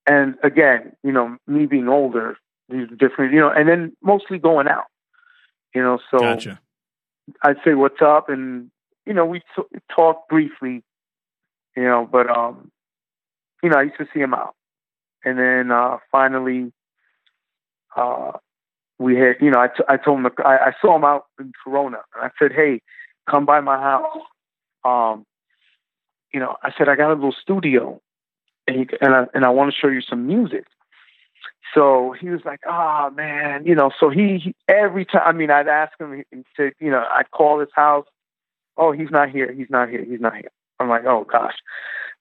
and again, you know, me being older, these different, you know, and then mostly going out, you know. So
Gotcha.
I'd say what's up, and you know, we t- talk briefly, you know, but um, you know, I used to see him out, and then uh, finally, uh, we had, you know, I, t- I told him, to, I, I saw him out in Corona, and I said, hey, come by my house. Um, you know, I said I got a little studio, and and I and I want to show you some music. So he was like, "Ah, man," you know. So he, he every time. I mean, I'd ask him say, you know, I'd call his house. Oh, he's not here. He's not here. He's not here. I'm like, oh gosh,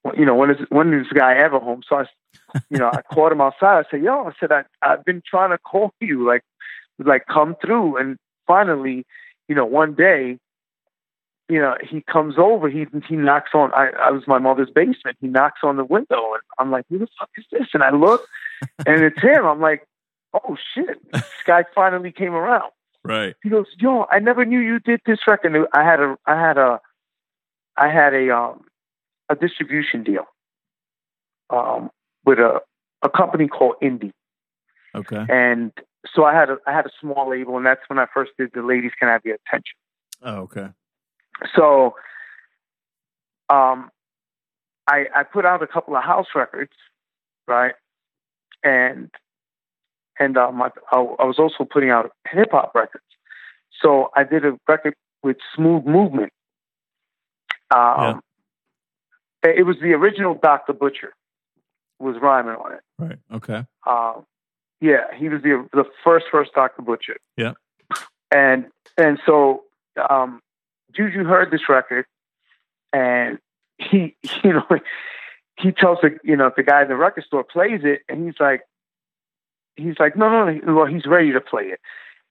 well, you know, when is when is this guy ever home? So I, you know, I called him outside. I said, yo, I said I I've been trying to call you, like, like come through. And finally, you know, one day, you know, he comes over. He he knocks on. I I was my mother's basement. He knocks on the window, and I'm like, who the fuck is this? And I look, and it's him. I'm like, oh shit, this guy finally came around.
Right.
He goes, "Yo, I never knew you did this record." I had a, I had a, I had a, um, a distribution deal, um, with a, a company called Indie,
Okay.
and so I had a, I had a small label, and that's when I first did the Ladies Can Have Your Attention.
Oh, okay.
So, um, I I put out a couple of house records, right, and and um, I, I was also putting out hip hop records. So I did a record with Smooth Movement. Um, it was the original Dr. Butcher was rhyming on it.
Right. Okay.
Um, yeah, he was the the first first Dr. Butcher.
Yeah.
And and so um, Juju heard this record, and he you know he tells the you know the guy in the record store plays it, and he's like he's like no no no well he's ready to play it,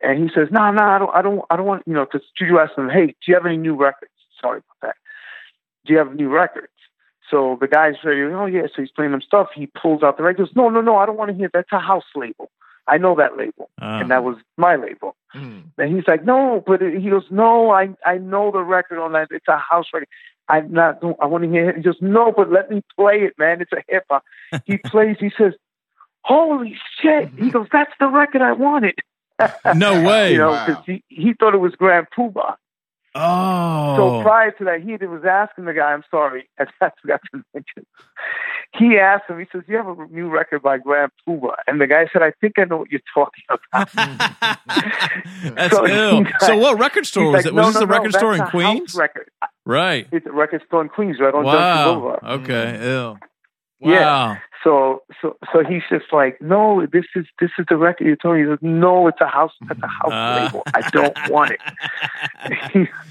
and he says no no I don't I don't I don't want you know because Juju asked him hey do you have any new records sorry about that do you have new records so the guy's ready. Oh yeah, so he's playing them stuff. He pulls out the record. No, no, no, I don't want to hear. That's a house label. I know that label,
Uh,
and that was my label.
Mm.
And he's like, no, but he goes, no, I I know the record on that. It's a house record. I'm not. I want to hear it. He goes, no, but let me play it, man. It's a hip hop. He plays. He says, holy shit. He goes, that's the record I wanted.
no way.
You know,
Wow.
because he, he thought it was Grand Poobah.
Oh.
So prior to that, he was asking the guy, I'm sorry, I forgot to mention. He asked him, he says, You have a new record by Grand Puba? And the guy said, I think I know what you're talking about.
That's
So
ill.
he's
So what record store was
like,
it?
no,
Was this
no,
a record
no,
store in
a
Queens?
house record.
Right.
It's a record store in Queens, right on Junction
Wow.
Boulevard.
Okay. Mm-hmm. Ill.
Yeah. So, so, so he's just like, no, this is this is the record you're telling me. He goes, no, it's a house, it's a house
Ah.
label. I don't want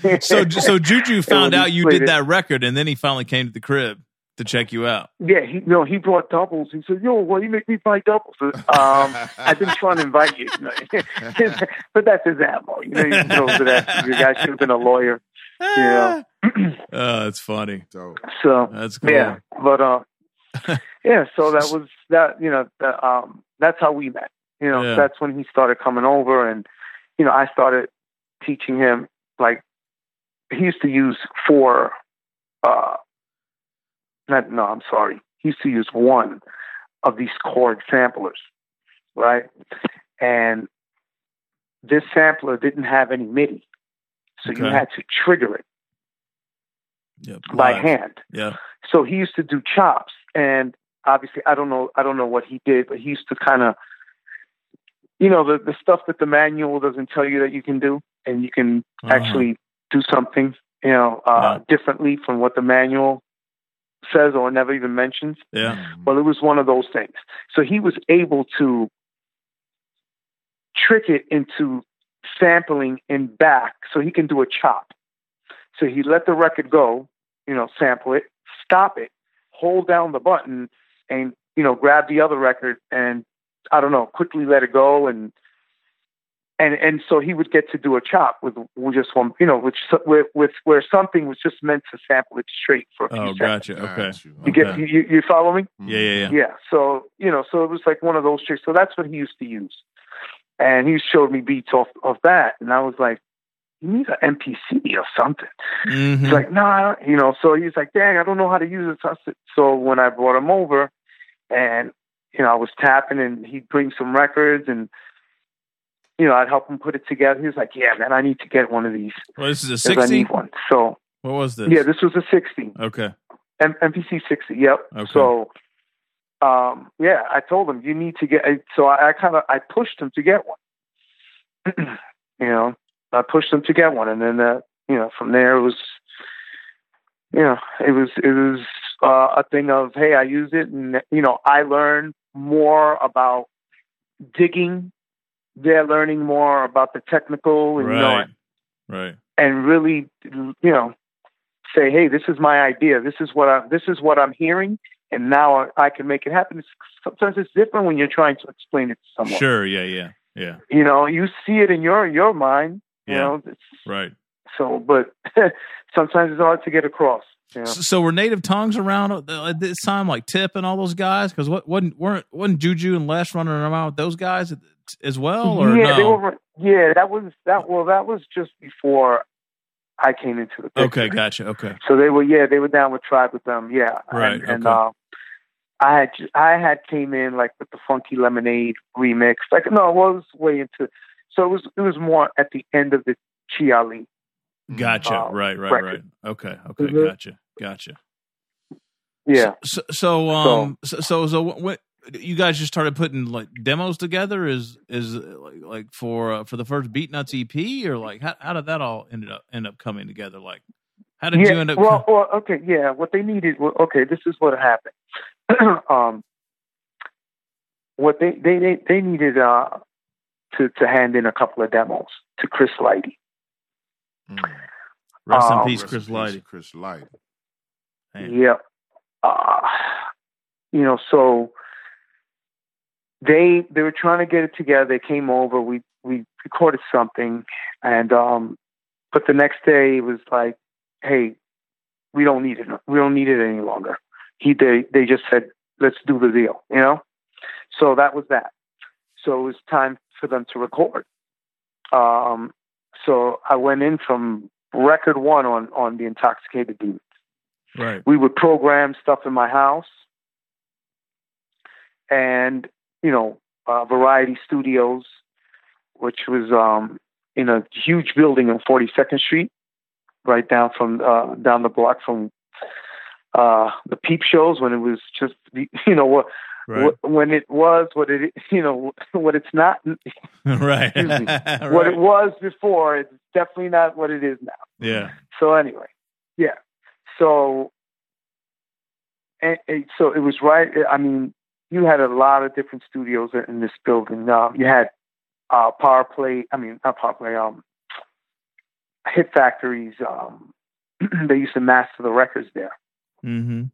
it.
so so Juju found out you did
it-
that record, and then he finally came to the crib to check you out.
Yeah, he no, he brought doubles. He said, "Yo, why you make me buy doubles?" Um, I've been trying to invite you, but that's his ammo. You know, you know that the guy should have been a lawyer. Yeah.
oh, that's funny.
So
So
That's cool.
yeah, but uh, yeah. So that was that. You know, the, um, that's how we met. You know,
Yeah.
that's when he started coming over, and you know, I started teaching him. Like he used to use four. Uh, not, no, I'm sorry. He used to use one of these chord samplers, right? And this sampler didn't have any MIDI, so you had to trigger it
Yep.
by
Live.
hand.
Yeah.
So he used to do chops, and obviously I don't know I don't know what he did, but he used to kind of you know the the stuff that the manual doesn't tell you that you can do, and you can
Uh-huh.
actually do something you know uh, differently from what the manual says or never even mentions.
Yeah.
Well, it was one of those things. So he was able to trick it into sampling in back so he can do a chop. So he let the record go, you know, sample it, stop it, hold down the button, and, you know, grab the other record and, I don't know, quickly let it go and and and so he would get to do a chop with, with just one, you know, which with, with where something was just meant to sample it straight for a few
Oh,
seconds.
gotcha. Okay.
Got you.
You get
Okay.
you, you follow me?
Yeah, yeah, yeah.
Yeah. So, you know, so it was like one of those tricks. So that's what he used to use. And he showed me beats off of that. And I was like, you need an MPC or something.
Mhm.
He's like, no, nah, you know, so he's like, dang, I don't know how to use it. So, I said- so when I brought him over and, you know, I was tapping and he'd bring some records and, you know, I'd help him put it together. He was like, yeah, man, I need to get one of these.
Well, this is a
'cause I
60?
need one. So,
What was this?
yeah, this was a 60.
Okay.
M- MPC 60. Yep.
Okay.
So, um, yeah, I told him you need to get. So I, I kind of I pushed him to get one. you know, I pushed him to get one, and then uh, you know from there it was, you know, it was it was uh, a thing of hey, I use it, and you know, I learn more about digging. They're learning more about the technical, and you know,
Right. Right.
and really, you know, say, "Hey, this is my idea. This is what I this is what I'm hearing, and now I, can make it happen." It's, sometimes it's different when you're trying to explain it to someone.
Sure. Yeah, yeah. Yeah.
You know, you see it in your your mind. You
Yeah.
know, it's,
Right.
so but sometimes it's hard to get across. You know?
So, so were native tongues around at this time, like Tip and all those guys? Because what wasn't weren't wasn't Juju and Les running around with those guys as well, or
yeah,
no?
they were. Yeah, that was that. Well, that was just before I came into the picture.
okay, gotcha. Okay,
So they were, yeah, they were down with Tribe with them, yeah.
Right,
And, and uh, I had, I had came in like with the Funky Lemonade remix, like no, it was way into. So it was, it was more at the end of the Chi-Ali.
gotcha.
Uh,
right, right, right.
record.
Okay, okay,
Mhm.
gotcha, gotcha.
Yeah,
So, so um, so so, so what? You guys just started putting like demos together? Is is like like for uh, for the first Beatnuts EP, or like how how did that all ended up end up coming together? Like, how did
yeah.
you end up?
well, well, okay, yeah. What they needed, well, okay, this is what happened. um, what they they they, they needed uh to to hand in a couple of demos to Chris Lighty.
Mm.
rest in
um,
peace, Chris Lighty.
Chris Lighty.
Man.
Yep. Uh, you know, so they they were trying to get it together. They came over. We we recorded something, and um, but the next day it was like, hey, we don't need it. We don't need it any longer. He they they just said, let's do the deal. You know, so that was that. So it was time for them to record. Um, so I went in from record one on on the Intoxicated Demons
Right.
we would program stuff in my house and you know uh, variety studios which was um in a huge building on 42nd street right down from uh down the block from uh the peep shows when it was just you know what,
Right.
when it was what it you know what it's not
right. Right.
what it was before it's definitely not what it is now
yeah.
so anyway, yeah. So, and, and so it was right. I mean, you had a lot of different studios in this building. Um, you had uh, Power Play. I mean, not Power Play. Um, Hit Factories. Um, they used to master the records there.
Mm-hmm.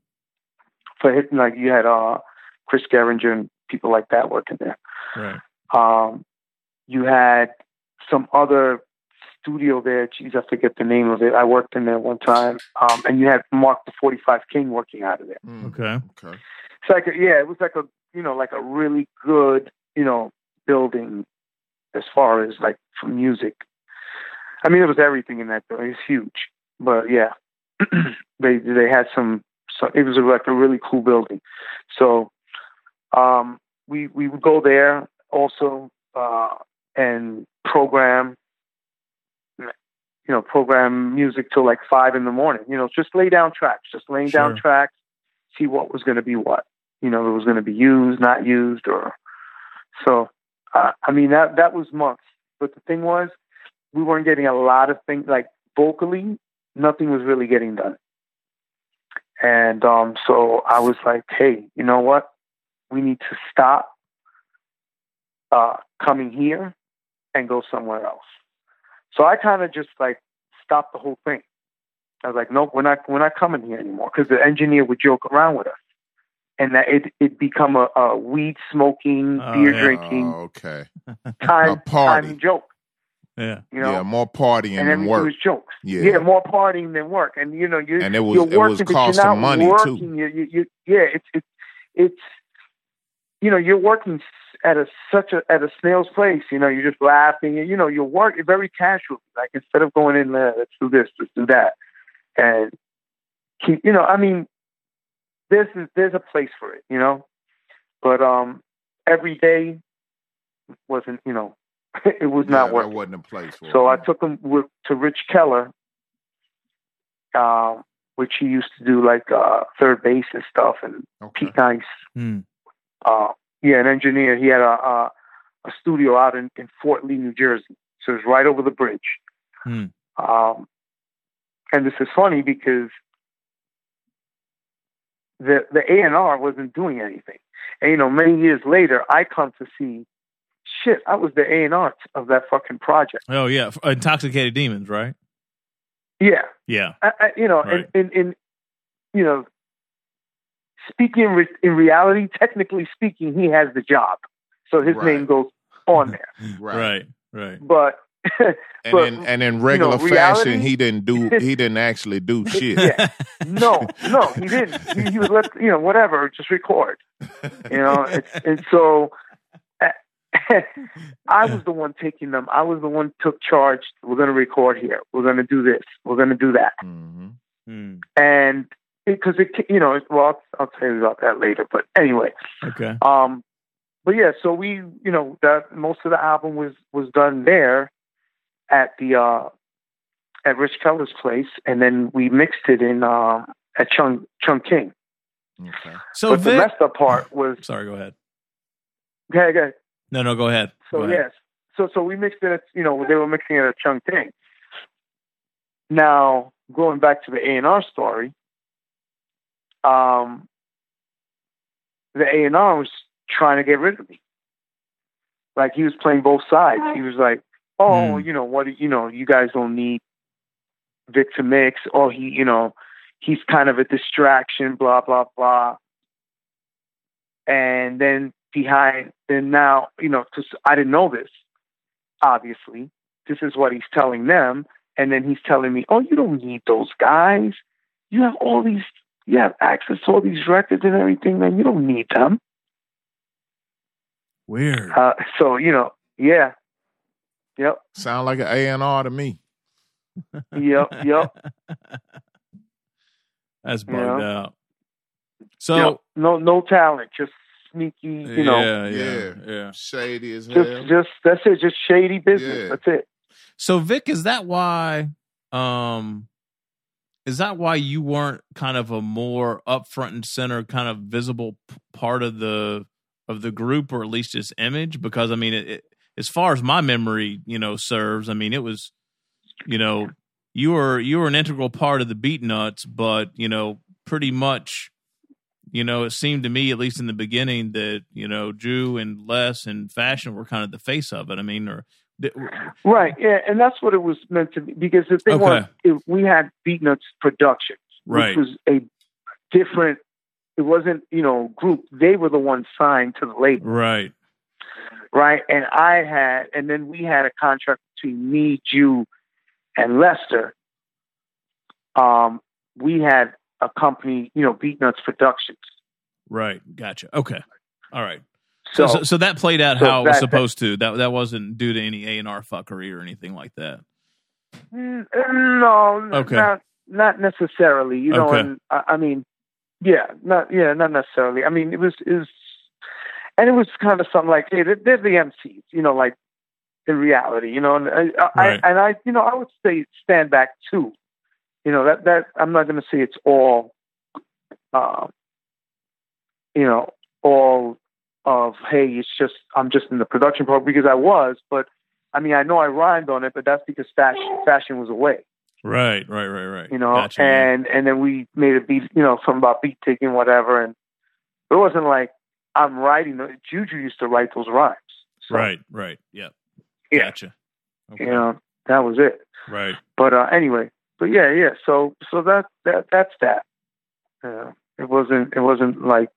For hit, like you had uh, Chris Gehringer and people like that working there.
Right.
Um, you had some other studio there. Geez, I forget the name of it. I worked in there one time. Um, and you had Mark the 45 King working out of there.
Mm.
Okay.
Okay.
It's like, a, yeah, it was like a, you know, like a really good, you know, building as far as like for music. I mean, it was everything in that building. It's huge, but yeah, they they had some. So it was like a really cool building. So um, we we would go there also uh, and program, you know, program music till like five in the morning. You know, just lay down tracks, just laying down tracks, see what was going to be what. you know, it was going to be used, not used, or so. Uh, I mean, that that was months. But the thing was, we weren't getting a lot of things like vocally. Nothing was really getting done. And um, so I was like, hey, you know what? We need to stop uh, coming here and go somewhere else. So I kind of just like stopped the whole thing. I was like, nope, we're not we're not coming here anymore because the engineer would joke around with us, and that it it become a, a weed smoking,
Oh,
beer
yeah.
drinking
Oh, okay.
time
A party.
time joke.
Yeah.
You know,
yeah, more partying
and
than
everything
work.
was jokes.
Yeah.
more partying than work, and you know you
And it was-
you're
it was
working, but
costing
you're not
money, too.
You, you, you, yeah, it's it's it's you know you're working at a such a at a snail's pace. You know, you're just laughing. and You know, you're working very casually. Like instead of going in there, let's do this, let's do that, and keep. You know, I mean, there's there's a place for it. You know, but um, every day wasn't. You know, it was
Yeah,
not
that
working.
wasn't a place for
So I took him with, to Rich Keller, um, which he used to do like uh, 3rd Bass and stuff, and
Okay.
Pete Nice.
Hmm.
Uh, yeah, an engineer. He had a, a, a studio out in, in Fort Lee, New Jersey. So it's right over the bridge.
Hmm.
Um, and this is funny because the the A and R wasn't doing anything. And you know, many years later, I come to see, shit, I was the A and R of that fucking project.
Oh yeah. Intoxicated demons, right?
Yeah,
Yeah.
I, I, you know,
Right.
in, in, in, you know, speaking in, re- in reality, technically speaking, he has the job, so his
Right.
name goes on there.
Right.
Right. Right.
But
And
But,
in and in regular
reality-
fashion, he didn't do. He didn't actually do shit.
yeah, no, no, he didn't. He, he would let you know whatever, just record. You know, it's, and so I was the one taking them. I was the one took charge. We're going to record here. We're going to do this. We're going to do that.
hmm
Hmm.
And because it, you know, well, I'll, I'll tell you about that later. But anyway,
Okay.
Um, but yeah, so we, you know, that most of the album was was done there at the uh, at Rich Keller's place, and then we mixed it in um, at Chung Chung King.
Okay.
So
but the
Vic.
messed up part was
Sorry. Go ahead.
okay, okay.
No. No. Go ahead.
So
Go ahead.
yes, so so we mixed it. At, you know, they were mixing it at Chung King. Now going back to the A and R story, um, the A and R was trying to get rid of me. Like he was playing both sides. He was like, "Oh,
Hmm.
you know what? You know, you guys don't need Vic to mix, or he, you know, he's kind of a distraction." Blah blah blah. And then behind, then now, you know, because I didn't know this. Obviously, this is what he's telling them, and then he's telling me, "Oh, you don't need those guys. You have all these." You have access to all these records and everything, man. You don't need them.
Weird.
Uh, so you know, yeah, yep,
Sound like an A and R to me.
yep, yep.
That's bugged
Yeah.
out. So.
yep. No, no talent, just sneaky. You know,
yeah, yeah,
Yeah.
yeah.
Shady as hell.
just, just that's it. Just shady business.
Yeah.
That's it.
So Vic, is that why? Um, is that why you weren't kind of a more up front and center, kind of visible p- part of the of the group, or at least its image? Because I mean, it, it, as far as my memory, you know, serves, I mean, it was, you know, you were you were an integral part of the Beatnuts, but you know, pretty much. You know, it seemed to me, at least in the beginning, that you know Jew and Les and Fashion were kind of the face of it. I mean, or
Right. Yeah, and that's what it was meant to be. Because the thing
Okay.
was, it, we had Beatnuts Productions,
Right.
which was a different. It wasn't, you know, group. They were the ones signed to the label,
right,
right? And I had, and then we had a contract between me, Jew, and Lester. Um, we had a company, you know, Beatnuts Productions.
Right. Gotcha. Okay. All right.
So,
So, so, that played out
so
how it was
that-
supposed to. That that wasn't due to any A and R fuckery or anything like that.
Mm, no,
Okay.
not not necessarily. You know,
Okay.
and I, I mean, yeah, not yeah, not necessarily. I mean, it was is, and it was kind of something like, hey, they're, they're the MCs. You know, like in reality, you know, and I,
Right.
I and I, you know, I would say stand back too. You know that that I'm not going to say it's all, um, you know, all of hey, it's just I'm just in the production part because I was, but I mean I know I rhymed on it, but that's because fashion fashion was away.
Right, right, right, right.
You know,
Gotcha.
and and then we made a beat, you know, something about beat taking, whatever, and it wasn't like I'm writing. Juju used to write those rhymes. So,
right, right. Yep.
Yeah.
Gotcha. Okay.
You know, that was it.
Right.
But uh, anyway, but yeah, yeah. So so that that that's that. Uh, it wasn't it wasn't like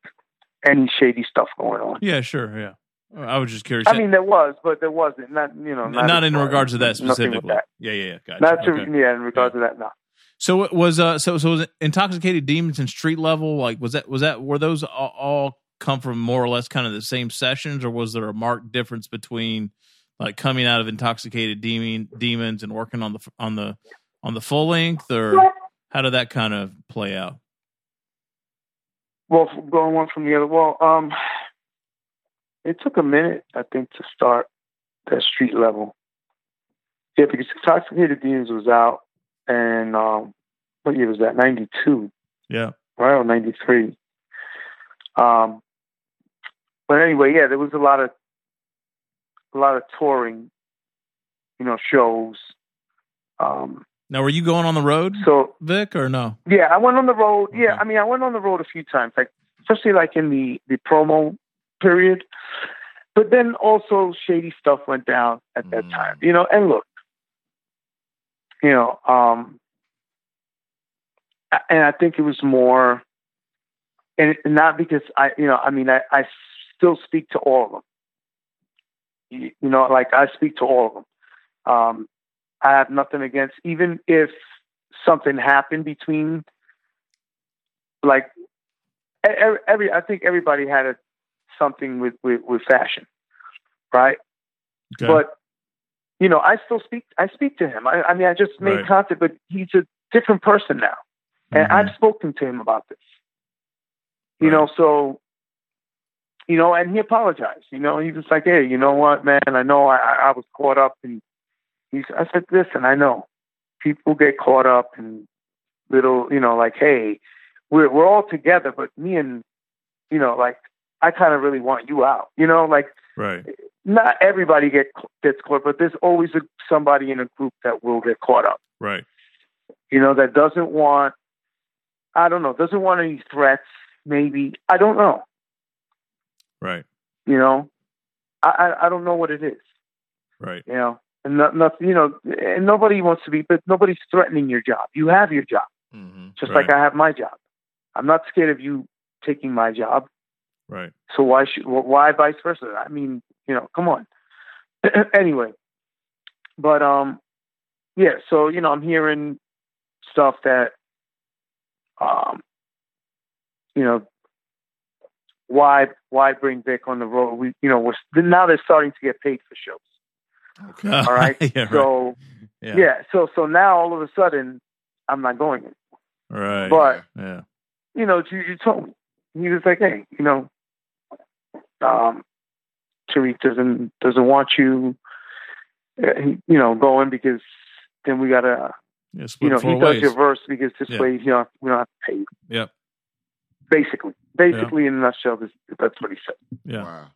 any shady stuff going on.
Yeah, sure. Yeah. I was just curious.
I mean, there was, but there wasn't. Not you know,
not,
not,
in
far
regards to that
as- nothing with
specifically.
that.
Yeah, yeah, yeah. Gotcha.
Not to
Okay.
yeah, in regards to that. No.
So it was uh so so was it intoxicated demons and street level like was that was that were those all, all come from more or less kind of the same sessions or was there a marked difference between like coming out of intoxicated demon demons and working on the on the on the full length or how did that kind of play out?
Well, going one from the other. Well, um, it took a minute, I think, to start that street level. Yeah, because Intoxicated Demons was out, and um, what year was that? Ninety two,
Yeah.
right? Or ninety three. Um, but anyway, yeah, there was a lot of a lot of touring, you know, shows. Um,
Now were you going on the road,
so
Vic, or no?
yeah, I went on the road. Yeah,
Okay.
I mean, I went on the road a few times, like especially like in the the promo period. But then also shady stuff went down at that
Mm.
time, you know. And look, you know, um, and I think it was more, and not because I, you know, I mean, I, I still speak to all of them. You, you know, like I speak to all of them. Um, I have nothing against, even if something happened between, like, every, I think everybody had a, something with, with, with fashion, right?
Okay.
But you know, I still speak. I speak to him. I, I mean, I just made
Right.
contact, but he's a different person now, and
Mhm.
I've spoken to him about this. You
Right.
know, so you know, and he apologized. You know, he was like, "Hey, you know what, man? I know I, I was caught up." And he's, I said, "Listen, I know people get caught up in little, you know, like, hey, we're we're all together, but me and you know, like, I kind of really want you out. You know, like."
right.
not everybody get gets caught, but there's always a, somebody in a group that will get caught up.
Right.
You know, that doesn't want, I don't know, doesn't want any threats. Maybe I don't know.
Right.
You know, I I, I don't know what it is.
Right.
You know, and not, not you know, and nobody wants to be, but nobody's threatening your job. You have your job,
Mm-hmm.
just
Right.
like I have my job. I'm not scared of you taking my job.
Right.
So why should why vice versa? I mean, you know, come on. anyway, but um, yeah. So you know, I'm hearing stuff that um, you know, why why bring Vic on the road? We you know we're now they're starting to get paid for shows.
Okay.
All right.
yeah. Right.
So
yeah.
yeah. So so now all of a sudden I'm not going. in.
Right.
But
yeah.
you know, you, you told me. He was like, hey, you know, um, Tariq doesn't doesn't want you, uh, you know, going because then we gotta,
Yeah.
You know,
four
he does your verse because this
Yeah.
way, you know, we don't have to pay you.
Yep.
Basically, basically, in a nutshell, this, that's what he said.
Yeah.
Wow.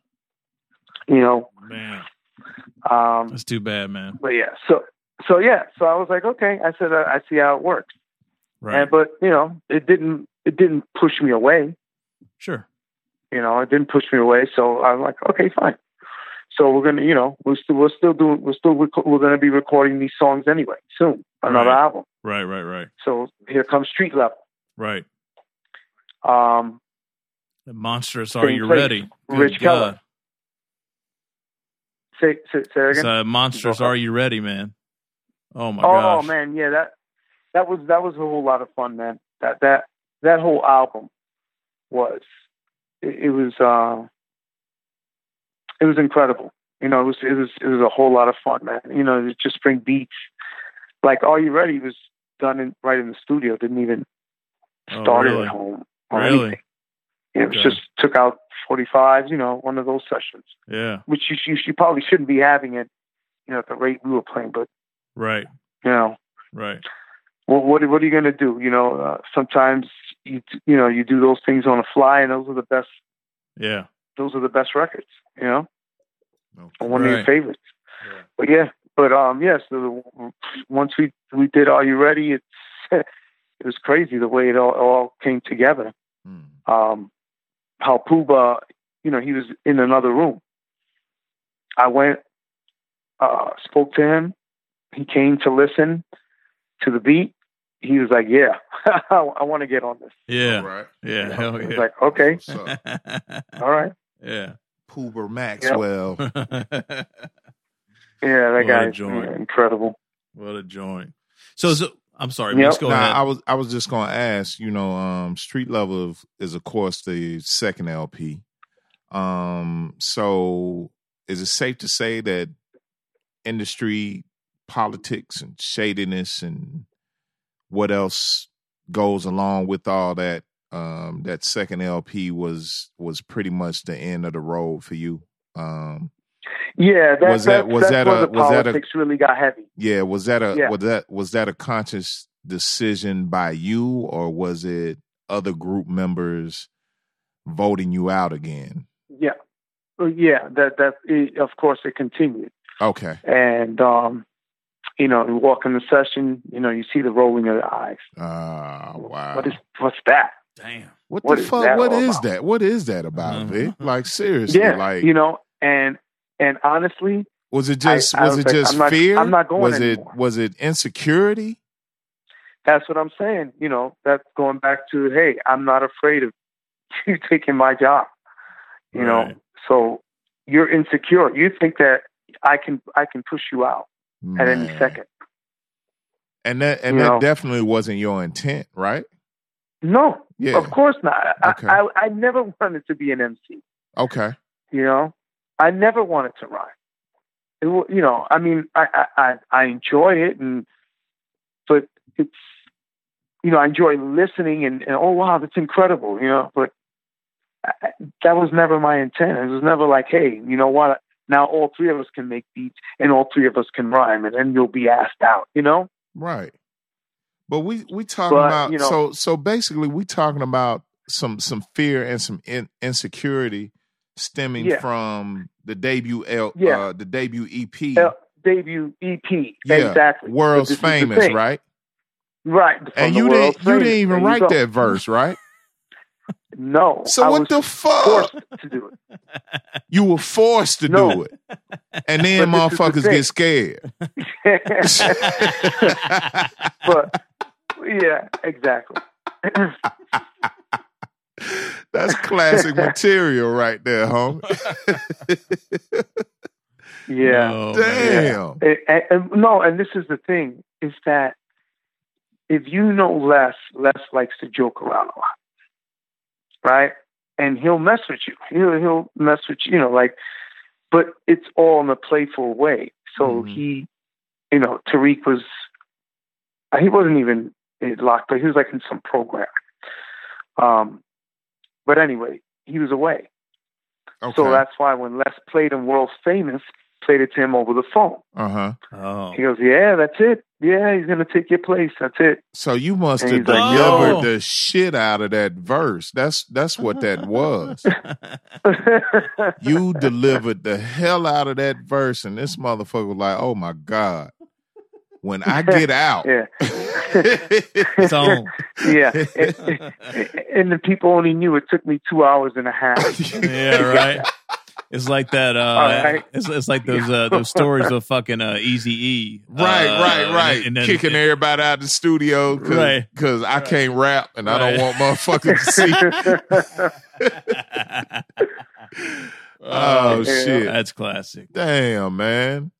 You know,
Man,
um,
that's too bad, man.
but yeah, so so yeah, so I was like, okay, I said, I, I see how it works,
Right.
and but you know, it didn't it didn't push me away.
sure.
You know, it didn't push me away. So I'm like, okay, fine. So we're gonna, you know, we're still we're still doing we're still rec- we're gonna be recording these songs anyway soon, another
Right.
album.
Right. Right. Right.
So here comes Street Level.
Right.
Um,
The monstrous. Are you
place.
ready? Good
Rich Keller. Say say, say it
It's,
again.
uh, monstrous. Are you ready, man? Oh my god!
oh
gosh.
man, yeah that that was that was a whole lot of fun, man. That that that whole album was it, it was uh it was incredible. You know, it was it was it was a whole lot of fun, man. You know, to just bring beats like "Are You Ready" was done in, right in the studio. Didn't even
Oh,
start it
really?
at home
Really?
anything. It was
Okay.
just took out forty fives. You know, one of those sessions,
Yeah.
which you, you, you probably shouldn't be having it. You know, at the rate we were playing, but
Right.
you know,
Right.
what what, what are you going to do? You know, uh, sometimes you you know you do those things on the fly, and those are the best
Yeah.
those are the best records. You know,
No.
and one of your favorites.
Yeah.
But yeah, but um, yeah. So the, once we we did Are You Ready? It's it was crazy the way it all, all came together.
Mm.
Um, how Puba, you know, he was in another room. I went, uh, spoke to him. He came to listen to the beat. He was like, "Yeah, I, I want to get on this."
Yeah.
All right.
Yeah. Hell
I was
yeah.
like, "Okay,
What's
all right."
yeah.
Puba Maxwell.
Yeah, that
What a
guy's
joint.
incredible.
what a joint. So, so I'm sorry.
Yep.
Go
Nah,
ahead.
I was I was just gonna ask, you know, um, Street Level is of course the second LP. Um, so is it safe to say that industry politics and shadiness and what else goes along with all that, um, that second LP was was pretty much the end of the road for you. Um,
Yeah, that,
Was that-
that's,
was
that's
that
where
a-
the
was that a-
politics really got heavy.
Yeah, was that a
Yeah.
was that was that a conscious decision by you or was it other group members voting you out again?
Yeah, yeah. That that it, of course it continued,
Okay.
and um, you know, you walk in the session, you know, you see the rolling of the eyes.
Ah, wow.
What is what's that?
Damn.
what,
what
the fuck
that
what
all
is
about?
that? What is that about,
Mhm.
Vic? Like seriously,
Yeah,
like
you know, and and honestly,
was it just
I
was
was
it
like,
just
I'm not-
fear?
I'm not going
was
anymore.
it was it insecurity?
that's what I'm saying. You know, that's going back to hey, I'm not afraid of you taking my job. You know, so you're insecure. You think that I can I can push you out at any second.
And that and
You
that
know.
definitely wasn't your intent, right?
No,
Yeah.
of course not. I,
Okay.
I, I never wanted to be an MC.
Okay.
You know, I never wanted to rhyme. It, you know, I mean, I, I, I, enjoy it, and but it's, you know, I enjoy listening and, and oh wow, that's incredible. You know, but I- that was never my intent. It was never like, hey, you know what? Now all three of us can make beats, and all three of us can rhyme, and then you'll be asked out. You know?
Right. But we we talking
But,
about
you know-
so so basically we talking about some some fear and some in, insecurity stemming
Yeah.
from the debut L,
Yeah.
uh, the debut EP.
Uh, debut EP,
yeah,
exactly.
world's
But this is the
famous, right?
Right.
And you didn't you didn't even write that verse, right?
No.
So
I
what
was
the fuck?
forced to do it.
You were forced to
No.
do it, and then
But this the
motherfuckers get scared.
but yeah, exactly.
That's classic material right there, homie.
yeah.
Oh, man.
Damn.
And- and- and- no, and this is the thing: is that if you know Les, Les likes to joke around a lot, right? And he'll mess with you. He'll he'll mess with you, you know, like, but it's all in a playful way. So
Mhm.
he, you know, Tariq was, he wasn't even locked, but he was like in some program. Um, but anyway, he was away.
Okay.
So that's why when Les played in World Famous, played it to him over the phone.
uh huh.
Oh.
He goes, "Yeah, that's it. Yeah, he's gonna take your place. That's it."
So you must
And
have
he's like,
delivered the shit out of that verse. That's that's what that was. You delivered the hell out of that verse, and this motherfucker was like, "Oh my god, when I get out."
yeah,
So,
yeah. And, and the people only knew it took me two hours and a half.
yeah, right. It's like that. Uh,
All right.
it's, it's like those uh, those stories of fucking uh, Easy E.
Right,
uh,
right, right.
and then-
Kicking everybody out of the studio because
Right.
I can't rap and I don't want motherfuckers to see. Oh
Yeah.
shit!
That's classic.
Damn, man.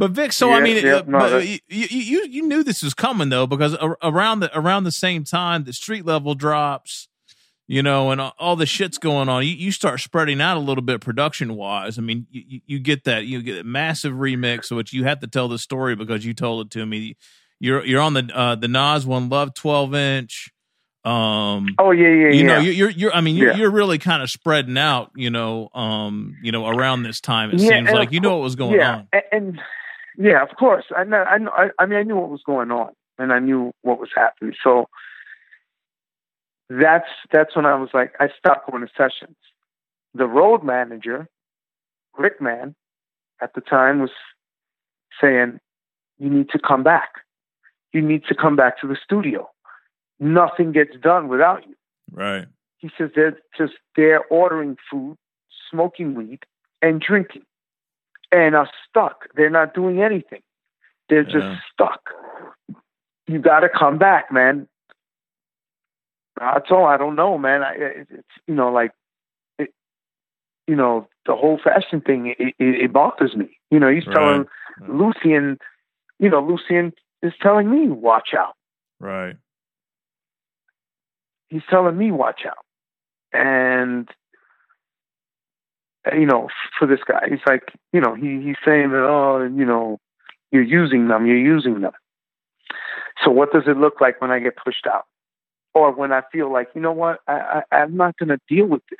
But Vic, so I mean,
yeah,
uh,
no,
you, you you knew this was coming though because around the around the same time the street level drops, you know, and all- the shit's going on, you, you start spreading out a little bit production wise. I mean, you, you- get that you get a massive remix, which you have to tell the story because you told it to me. You're you're on the uh, the Nas One Love twelve inch. Um,
oh yeah, yeah,
you
yeah.
know, you're, you're, you're I mean, you're,
Yeah.
you're really kind of spreading out, you know, um, you know, around this time. It
Yeah,
seems like you know what was going
yeah,
on.
And, and yeah, of course. I know. I know. I, I mean, I knew what was going on, and I knew what was happening. So that's that's when I was like, I stopped going to sessions. the road manager, Rick Man, at the time was saying, "You need to come back. You need to come back to the studio. Nothing gets done without you."
Right.
He says they're just they're ordering food, smoking weed, and drinking, and are stuck. They're not doing anything. They're just stuck. You got to come back, man. Told him, I don't know, man. I, it, it's you know like, it, you know the whole fashion thing. It, it, it bothers me. You know, he's telling
Right.
Lucian, you know, Lucian is telling me watch out.
Right.
he's telling me watch out and you know for this guy. He's like you know he he's saying that oh you know you're using them you're using them. So what does it look like when i get pushed out? Or when i feel like you know what i, I i'm not going to deal with this.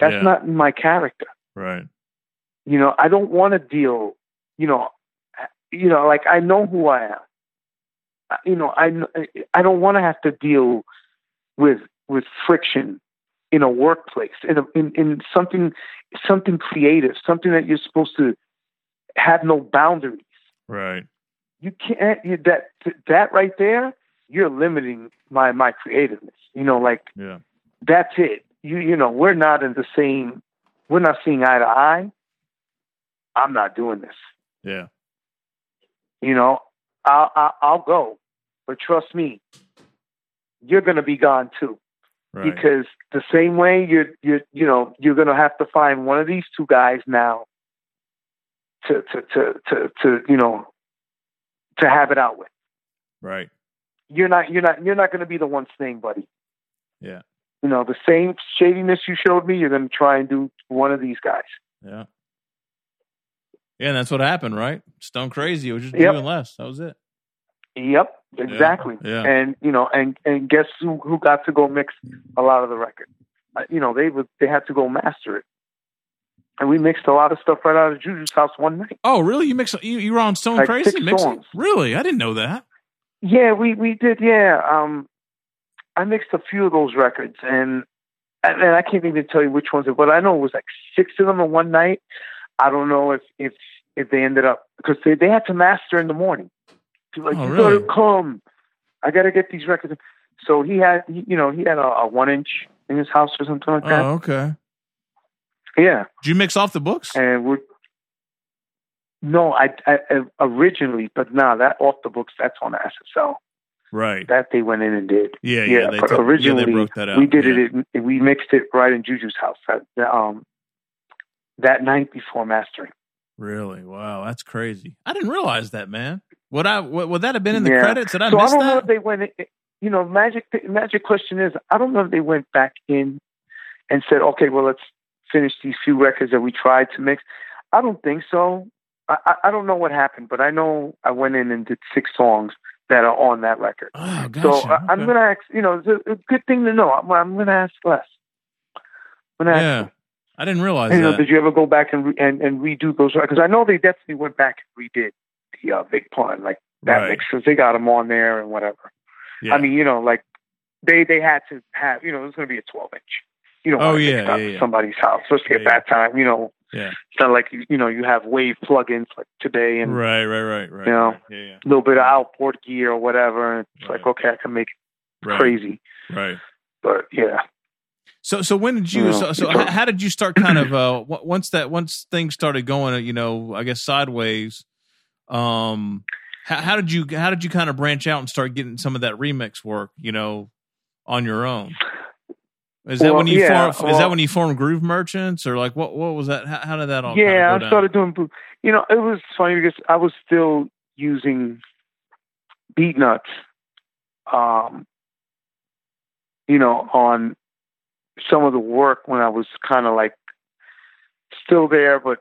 That's
Yeah.
not in my character.
Right.
you know i don't want to deal you know you know like i know who i am. You know i i don't want to have to deal with with friction in a workplace in a, in in something something creative something that you're supposed to have no boundaries
Right.
you can't you, that that right there you're limiting my my creativeness you know like
Yeah.
that's it. You you know, we're not in the same we're not seeing eye to eye. I'm not doing this.
Yeah.
You know, I'll I'll, I'll go, but trust me, you're going to be gone too.
Right.
Because the same way you're you you know you're going to have to find one of these two guys now to to to to, to you know to have it out with.
right.
You're not you're not you're not going to be the one staying, buddy.
Yeah.
You know the same shadiness you showed me. You're going to try and do one of these guys.
Yeah. Yeah, and that's what happened, right? Stone crazy. It was just
Yep.
doing less. That was it.
Yep, exactly.
Yeah.
And you know, and and guess who who got to go mix a lot of the record? Uh, you know, they would they had to go master it, and we mixed a lot of stuff right out of Juju's house one night.
Oh, really? You mixed? you, you were on Stone
Like
Crazy mixing? Really? I didn't know that.
Yeah, we we did. Yeah, um, I mixed a few of those records, and and, and I can't even tell you which ones, but I know it was like six of them in one night. I don't know if if if they ended up because they they had to master in the morning. Like
Oh,
you
really?
gotta come. I gotta get these records. So he had, he, you know, he had a, a one inch in his house or something like that.
Oh, okay.
Yeah,
Did you mix off the books?
and we're. No, I, I originally, but now that off the books, that's on the SSL.
Right.
That they went in and did.
Yeah, yeah.
yeah,
took- yeah,
originally
they broke that out.
we did
yeah.
it. In, we mixed it right in Juju's house that, um that night before mastering.
Really? Wow, that's crazy. I didn't realize that, man. Would I? Would, would that have been in the
Yeah.
credits? Did I
so I don't know if they went. You know, magic. Magic question is, I don't know if they went back in and said, okay, well, let's finish these few records that we tried to mix. I don't think so. I, I, don't know what happened, but I know I went in and did six songs that are on that record.
oh, gotcha.
So I,
Okay.
going to ask. You know, it's a, a good thing to know. I'm, I'm going to ask Les. I'm going to ask.
Yeah, I didn't realize
You know,
that.
did you ever go back and re- and, and redo those? Because I know they definitely went back and redid the uh, Big Pun, like that
Right.
because they got them on there and whatever.
Yeah.
I mean, you know, like they they had to have, you know, it was going to be a 12 inch. You know,
Oh, yeah, yeah, yeah.
somebody's house, especially at that time. You know,
yeah.
it's not like you, you know you have wave plugins like today and
Right, right, right, right.
You know,
right. Yeah, yeah.
a little bit of outboard gear or whatever. And it's like, okay, I can make it
Right,
crazy,
right.
but yeah.
So, so when did you?
Yeah.
So, so h- how did you start? Kind of uh, once that once things started going, you know, I guess sideways. Um, how, how did you? How did you kind of branch out and start getting some of that remix work? You know, on your own. Is that
Well,
when you
yeah,
formed? is that when you formed Groove Merchants, or like what? What was that? How, how did that all?
yeah,
kind of
I
go down?
started doing. You know, it was funny because I was still using Beatnuts. Um, you know, on some of the work when I was kind of like still there, but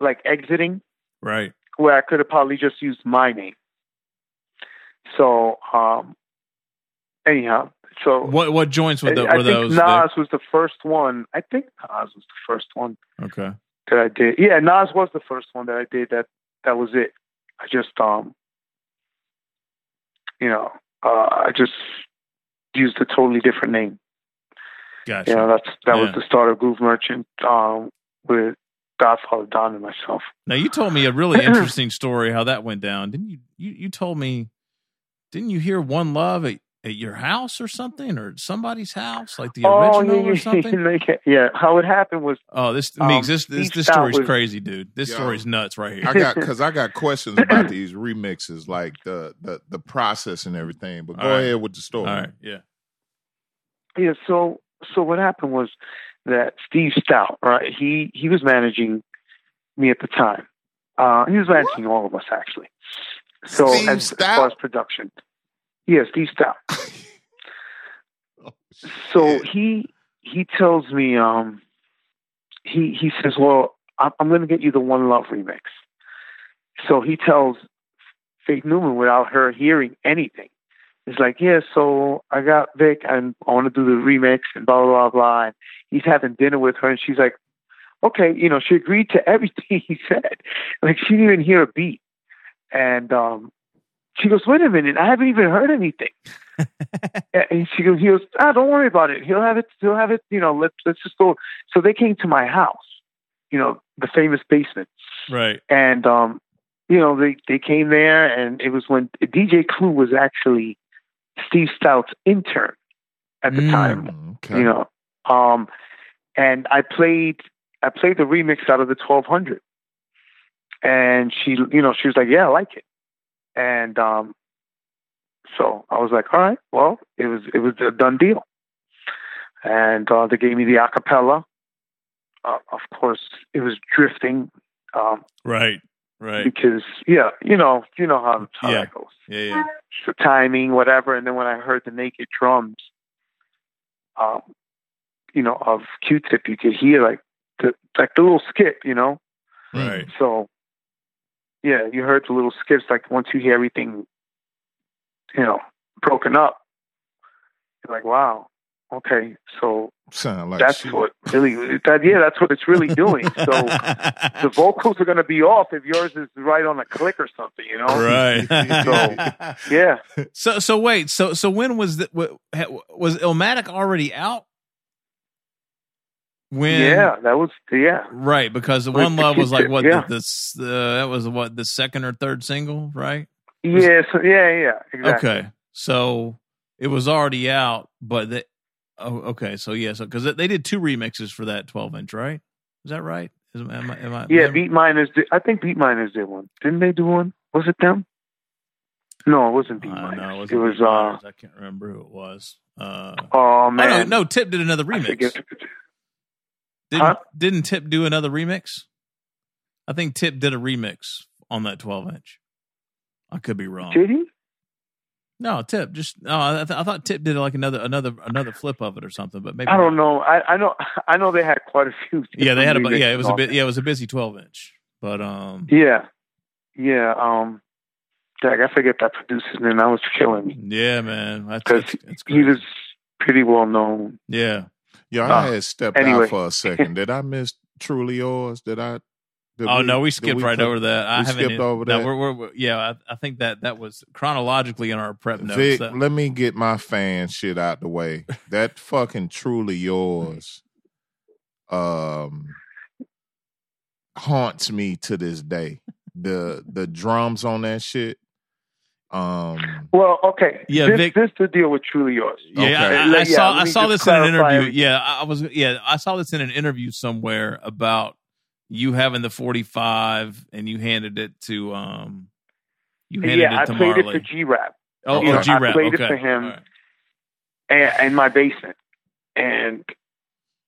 like exiting,
Right.
Where I could have probably just used my name. So, um, anyhow, so
What what joints were, the,
I
were
think
those?
Nas was the first one. I think Nas was the first one?
Okay.
that I did. Yeah, Nas was the first one that I did. That that was it. I just um, you know, uh, I just used a totally different name.
Gotcha.
You know, that's that was the start of Groove Merchant um, with Godfather Don and myself.
Now you told me a really interesting story how that went down. Didn't you? You, you told me. Didn't you hear One Love at, at your house or something, or somebody's house, like the
oh
original
yeah,
or
yeah,
something?
yeah, yeah. How it happened was
Oh, this
Um,
Meeks, this this, this story's
was-
crazy, dude. This
Yo.
story's nuts right here.
I got because I got questions about these remixes, like the the the process and everything. But go
All right.
ahead with the story.
All right, yeah,
Yeah, so so what happened was that Steve Stoute, right? He he was managing me at the time. Uh, he was managing all of us actually. So
Steve
as, as
Stoute?
far as production, yeah, Steve Stoute.
Oh,
So he he tells me, um, he he says, "Well, I'm, I'm going to get you the One Love remix." So he tells Faith Newman without her hearing anything. He's like, "Yeah, so I got Vic, and I want to do the remix, and blah blah blah blah." And he's having dinner with her, and she's like, "Okay," you know, she agreed to everything he said. Like she didn't even hear a beat, and um, she goes, "Wait a minute, I haven't even heard anything." and she goes, he goes, ah, don't worry about it. He'll have it. He'll have it. You know, let's let's just go. So they came to my house, you know, the famous basement,
right.
and um, you know, they they came there, and it was when DJ Clue was actually Steve Stoute's intern at the
Mm.
time.
Okay.
You know, um, and I played I played the remix out of the twelve hundred, and she, you know, she was like, yeah, I like it, and um, so I was like, all right, well, it was it was a done deal, and uh, they gave me the acapella. Uh, of course, it was drifting um,
Right. Right.
because yeah, you know, you know how, how
Yeah.
that goes.
Yeah. Yeah.
The timing, whatever. And then when I heard the naked drums, um, you know, of Q-Tip, you could hear like the like the little skip, you know.
Right.
So, yeah, you heard the little skips. Like once you hear everything, you know, broken up, you're like, wow, okay. So
Sound like
that's
shit.
what really that yeah, that's what it's really doing. So the vocals are going to be off if yours is right on a click or something, you know.
right.
So yeah,
So so wait so so when was the, wa- ha- was Illmatic already out? When
yeah, that was yeah.
right because the one love was like what
yeah.
the, this uh, that was what the second or third single right?
Yeah, so yeah, yeah, exactly.
Okay, so it was already out, but the, oh okay so yeah so because they did two remixes for that twelve inch right? Is that right? Is, am I, am I,
Yeah,
am
Beatminerz. Did, I think Beatminerz did one. Didn't they do one? Was it them? No, it wasn't Beat
Uh,
Miners.
no, it,
it was
Miners.
uh
I can't remember who it was. Uh,
oh man,
no, no, Tip did another remix. Didn't,
Huh?
didn't Tip do another remix? I think Tip did a remix on that 12 inch. I could be wrong.
Did he?
No, Tip just no. I, th- I thought Tip did like another another another flip of it or something, but maybe
I don't know. I, I know. I know they had quite a few.
Yeah, they had a yeah. It was a bit yeah. It was a busy 12 inch, but um.
Yeah, yeah. Um, Jack, I forget that producer's name. That was killing me
yeah, man,
because
that's, that's
he was pretty well known.
yeah.
Yeah, I
Uh,
had stepped
anyway.
out for a second. Did I miss Truly Yours? Did I? Did
Oh no, we
did
skipped right
put-
over that. I
we
haven't
skipped over
no,
that?
We're, we're, we're- yeah, I, I think that that was chronologically in our prep notes.
Vic,
that-
let me get my fan shit out the way. That fucking truly yours um haunts me to this day. The the drums on that shit. Um
Well, okay.
Yeah,
this,
Vic-
this is the deal with Truly Yours.
Yeah,
Okay.
I, I, I
yeah,
saw I saw this in an interview.
everything.
Yeah, I I was yeah, I saw this in an interview somewhere about you having the 45 and you handed it to um you handed
Yeah, I
it to
played
Marley.
it for G Rap
oh,
You
oh,
know, I
G-Rap.
played it
okay.
for him.
Right.
and in my basement, and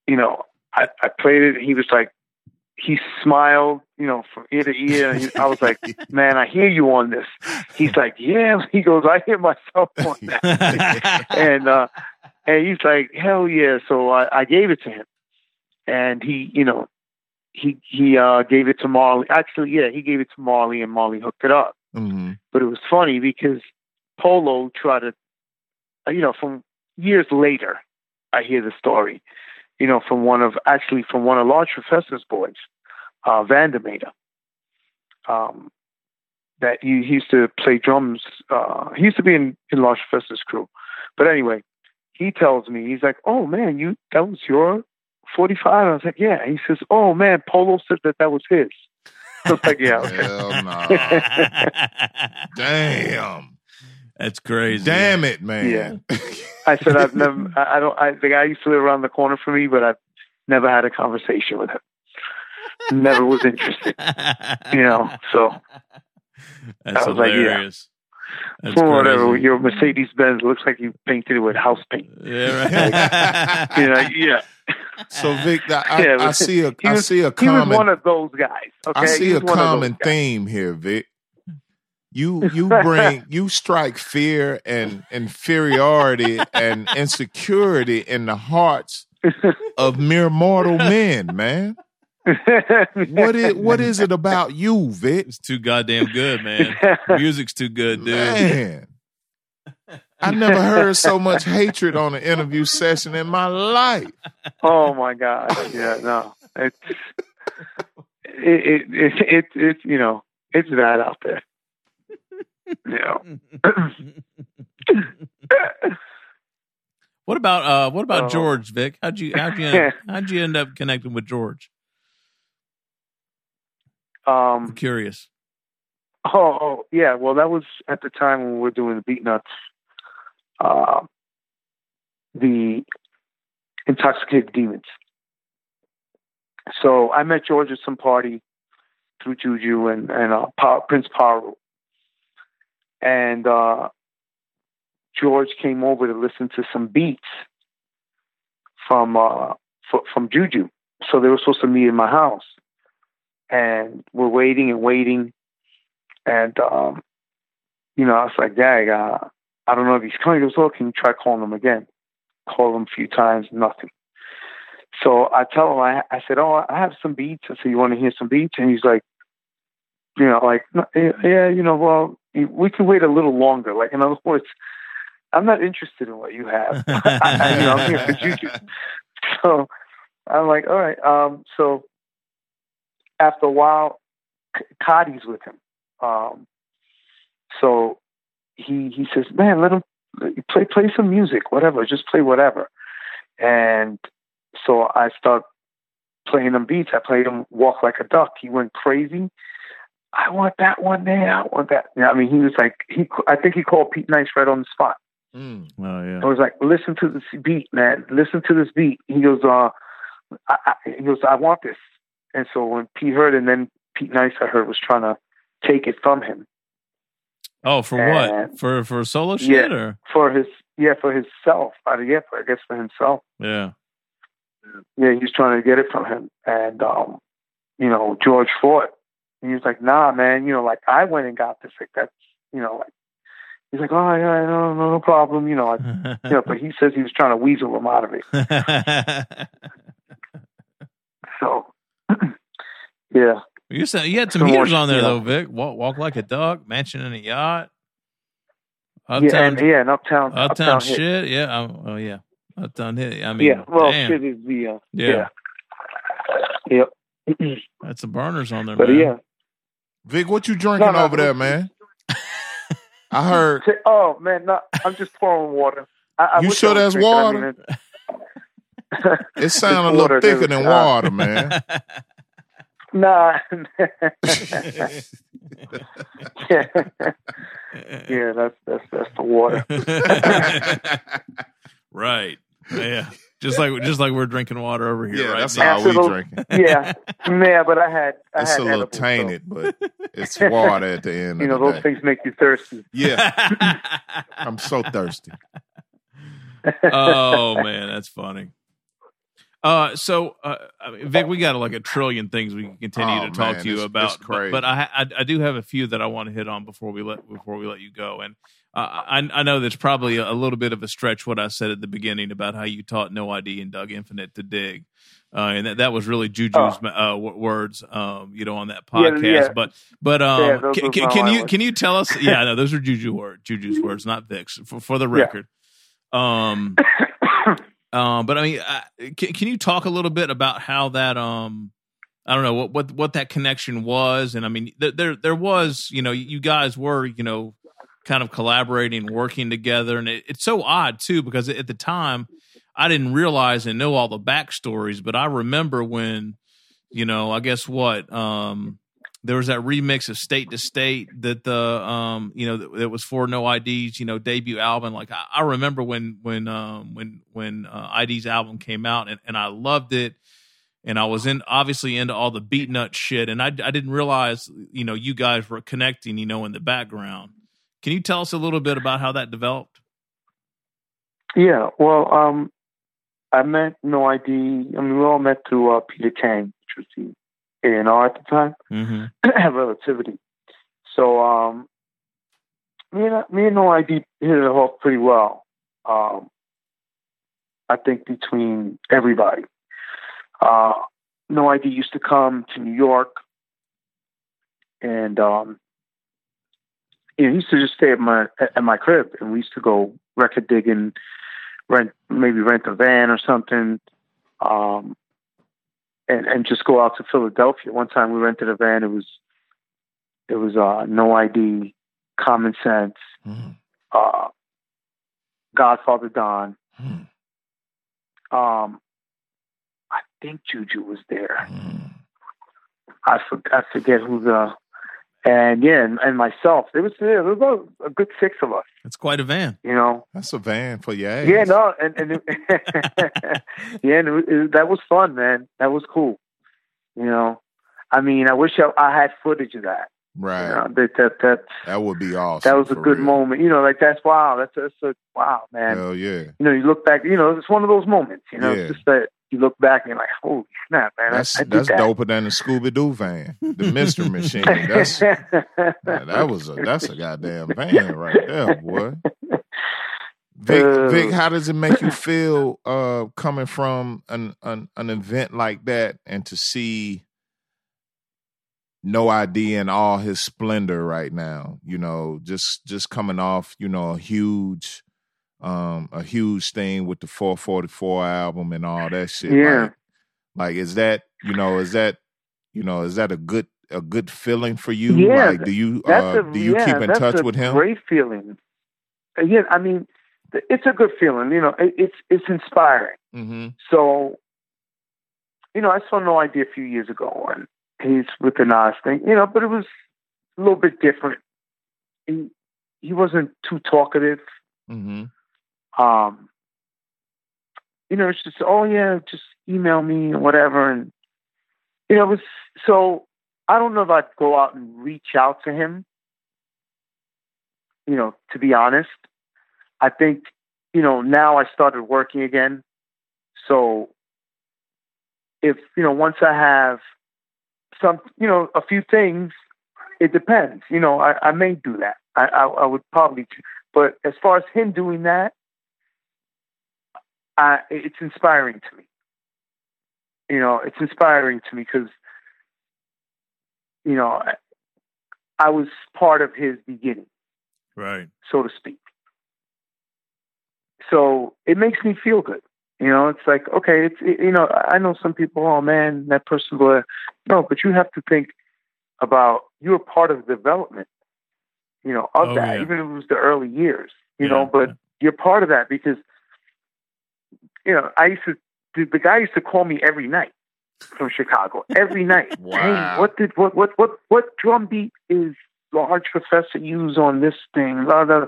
you know, I, I played it. He was like, he smiled, you know, from ear to ear. He- I was like, man, I hear you on this. He's like, yeah. He goes, I hear myself on that. and uh, and he's like, hell yeah. So I, I gave it to him, and he, you know, he he uh, gave it to Marley. Actually, yeah, he gave it to Marley, and Marley hooked it up.
mhm.
But it was funny because Polo tried to, uh, you know, from years later, I hear the story, you know, from one of actually from one of Large Professor's boys, uh, Vandermeter. Um, that he, he used to play drums. Uh, he used to be in, in Large Professor's crew, but anyway, he tells me, he's like, "Oh man, you that was your 45." I was like, "Yeah." He says, "Oh man, Polo said that that was his." I was like, "Yeah." Okay.
Hell no. Damn.
That's crazy.
Damn it, man.
Yeah. I said, "I've never. I I don't. I, the guy used to live around the corner from me, but I've never had a conversation with him. Never was interested. You know. So
That's
I was like, yeah.
Hilarious. That's
for whatever,
crazy.
your Mercedes Benz looks like you painted it with house paint.
Yeah, right.
You know, yeah.
So Vic, I, I,
Yeah,
I see a
he
I
was-
see a
He was one
common
of those guys. Okay,
I see a
was one of those
common theme here, Vic. You you bring you strike fear and inferiority and insecurity in the hearts of mere mortal men, man. What is what is it about you, Vic?
It's too goddamn good, man. Music's too good, dude.
Man. I never heard so much hatred on an interview session in my life.
oh my god! Yeah, no, it's it it it, it, it you know it's that out there. You know.
What about uh what about
Oh.
George, Vic? How'd you how'd you how'd you end up connecting with George? I'm
um.
curious.
Oh, oh, yeah. Well, that was at the time when we were doing the Beatnuts. Uh, the Intoxicated Demons. So I met George at some party through Juju and and uh, Pa- Prince Paru, and uh, George came over to listen to some beats from uh, f- from Juju. So they were supposed to meet in my house, and we're waiting and waiting, and um, you know I was like, Dad, uh, I don't know if he's coming. He goes, oh, can you try calling him again? Call him a few times, nothing. So I tell him, I, I said, oh, I have some beats. I said, you want to hear some beats? And he's like, you know, like, yeah, yeah, you know, well, we can wait a little longer. Like, in other words, I'm not interested in what you have. I, you know, I'm here for Juju. So I'm like, all right. Um, so after a while, K- Cotty's with him. Um, so he he says, man, let him play play some music, whatever, just play whatever. And so I start playing them beats. I played him Walk Like a Duck. He went crazy. I want that one there. I want that. Yeah, I mean, he was like, he. I think he called Pete Nice right on the spot.
Mm.
Oh yeah.
I was like, listen to this beat, man. Listen to this beat. He goes, uh, I, I, he goes, I want this. And so when Pete heard, and then Pete Nice, I heard, was trying to take it from him
Oh, for
And-
what? For for solo shit
Yeah.
or
for his, yeah, for himself. I yeah, for, I guess for himself.
yeah.
Yeah, he was trying to get it from him. And, um, you know, George fought. And he was like, nah, man, you know, like I went and got this. Like that's, you know, like, he's like, oh, yeah, no, no, no problem. You know, like, you know, but he says he was trying to weasel him out of it. So, yeah.
you said you had some
Some
heaters on there
shit,
though, Vic. Walk, walk like a duck, mansion in a yacht.
yeah,
Uptown,
and, yeah, and uptown,
uptown,
hit.
shit. Yeah. Oh, oh yeah. Uptown hit. I mean,
yeah, well,
damn,
shit is the uh,
Yeah.
yeah, yep.
that's some burners on there,
but
man.
yeah,
Vic, what you drinking
No, no,
over there, man? I heard
oh man, no, I'm just pouring water. I, I
You
wish
sure
I
that's
drinking. I
water?
Mean, it-
it sounded a little thicker
dude.
than
Uh,
water, man.
Nah. yeah, yeah, that's that's that's the water.
right. Yeah. Just like just like we're drinking water over here,
yeah,
right?
that's
Nick?
how we drinking.
Yeah, yeah, but I had I
It's
had
a little
edibles, so,
tainted, but it's water at the end
you know,
the
those
day.
things make you thirsty.
Yeah, I'm so thirsty.
oh man, that's funny. Uh, so uh, I mean, Vic, we got like a trillion things we can continue
Oh,
to talk
man,
to you
it's-
about,
it's
but,
crazy.
but I, I I do have a few that I want to hit on before we let before we let you go. And uh, I I know that's probably a, a little bit of a stretch what I said at the beginning about how you taught No ID and Dug Infinite to dig. Uh, and that, that was really Juju's uh, w- words, um, you know, on that podcast.
yeah.
But, but, um,
Yeah,
can, can, can you, can you tell us? Yeah, no, those are Juju words, Juju's words, not Vic's for, for the
Yeah.
record. Um, um, but I mean, uh, can, can you talk a little bit about how that, um, I don't know what, what, what that connection was. And I mean, there, there, there was, you know, you guys were, you know, kind of collaborating, working together, and it, it's so odd too because at the time I didn't realize and know all the backstories, but I remember when, you know, I guess what, um, there was that remix of State to State that the, um, you know, that, that was for No IDs, you know, debut album. Like I, I remember when, when, um, when, when uh, ID's album came out, and, and I loved it, and I was in obviously into all the Beatnut shit, and I, I didn't realize, you know, you guys were connecting, you know, in the background. Can you tell us a little bit about how that developed?
Yeah, well, um, I met No ID. I mean, we all met through uh, Peter Kang, which was the A&R at the time,
Mm-hmm.
Relativity. So, um, me and me and No ID hit it off pretty well. Um, I think between everybody. Uh, no ID used to come to New York, and um, you know, he used to just stay at my at my crib, and we used to go record digging, rent maybe rent a van or something, um, and and just go out to Philadelphia. One time we rented a van. It was it was uh, no ID, Common Sense,
Mm,
uh, Godfather Don.
mm,
Um, I think Juju was there.
mm.
I, for, I forget who the and yeah, and, and myself. There was there was about a good six of us.
It's quite a van.
You know.
That's a van for your ass.
Yeah, no, and and it, yeah, and it, it, that was fun, man. That was cool. You know, I mean, I wish I, I had footage of that.
Right.
You know, that that that
That would be awesome.
that was a good
real.
moment. You know, like that's wow. That's that's a wow, man.
Hell yeah.
You know, you look back. You know, it's one of those moments. You know,
Yeah.
it's just that you look back and you're like, holy snap, man!
That's
I, I
that's
that.
doper than the Scooby Doo van, the Mystery Machine. That's man, that was a that's a goddamn van right there, boy. Vic,
Uh.
Vic, how does it make you feel uh, coming from an, an an event like that and to see no ID in all his splendor right now? You know, just just coming off, you know, a huge um a huge thing with the 444 album and all that shit.
Yeah.
Like, like is that, you know, is that you know, is that a good a good feeling for you?
Yeah,
like do you uh,
a,
do you
yeah,
keep in touch with him?
Great feeling. Again, I mean, it's a good feeling. You know, it, it's it's inspiring.
Mm-hmm.
So, you know, I saw No ID a few years ago, and he's with the Nas thing. You know, but it was a little bit different. He he wasn't too talkative.
Mm-hmm.
Um, you know, it's just oh yeah, just email me or whatever, and you know, it was so. I don't know if I'd go out and reach out to him. You know, to be honest, I think you know now I started working again, so if you know once I have some, you know, a few things, it depends. You know, I, I may do that. I, I I would probably, but as far as him doing that, I, it's inspiring to me. You know, it's inspiring to me because, you know, I, I was part of his beginning,
Right.
so to speak. So it makes me feel good. You know, it's like, okay, it's, it, you know, I know some people, oh man, that person, blah. no, but you have to think about you're part of the development, you know, of
Oh,
that,
yeah.
even if it was the early years, you
Yeah,
know, but
yeah.
you're part of that because, you know, I used to, the, the guy used to call me every night from Chicago, every night.
Wow.
Hey, what did, what, what, what, what drum beat is Large Professor use on this thing? Blah, blah, blah.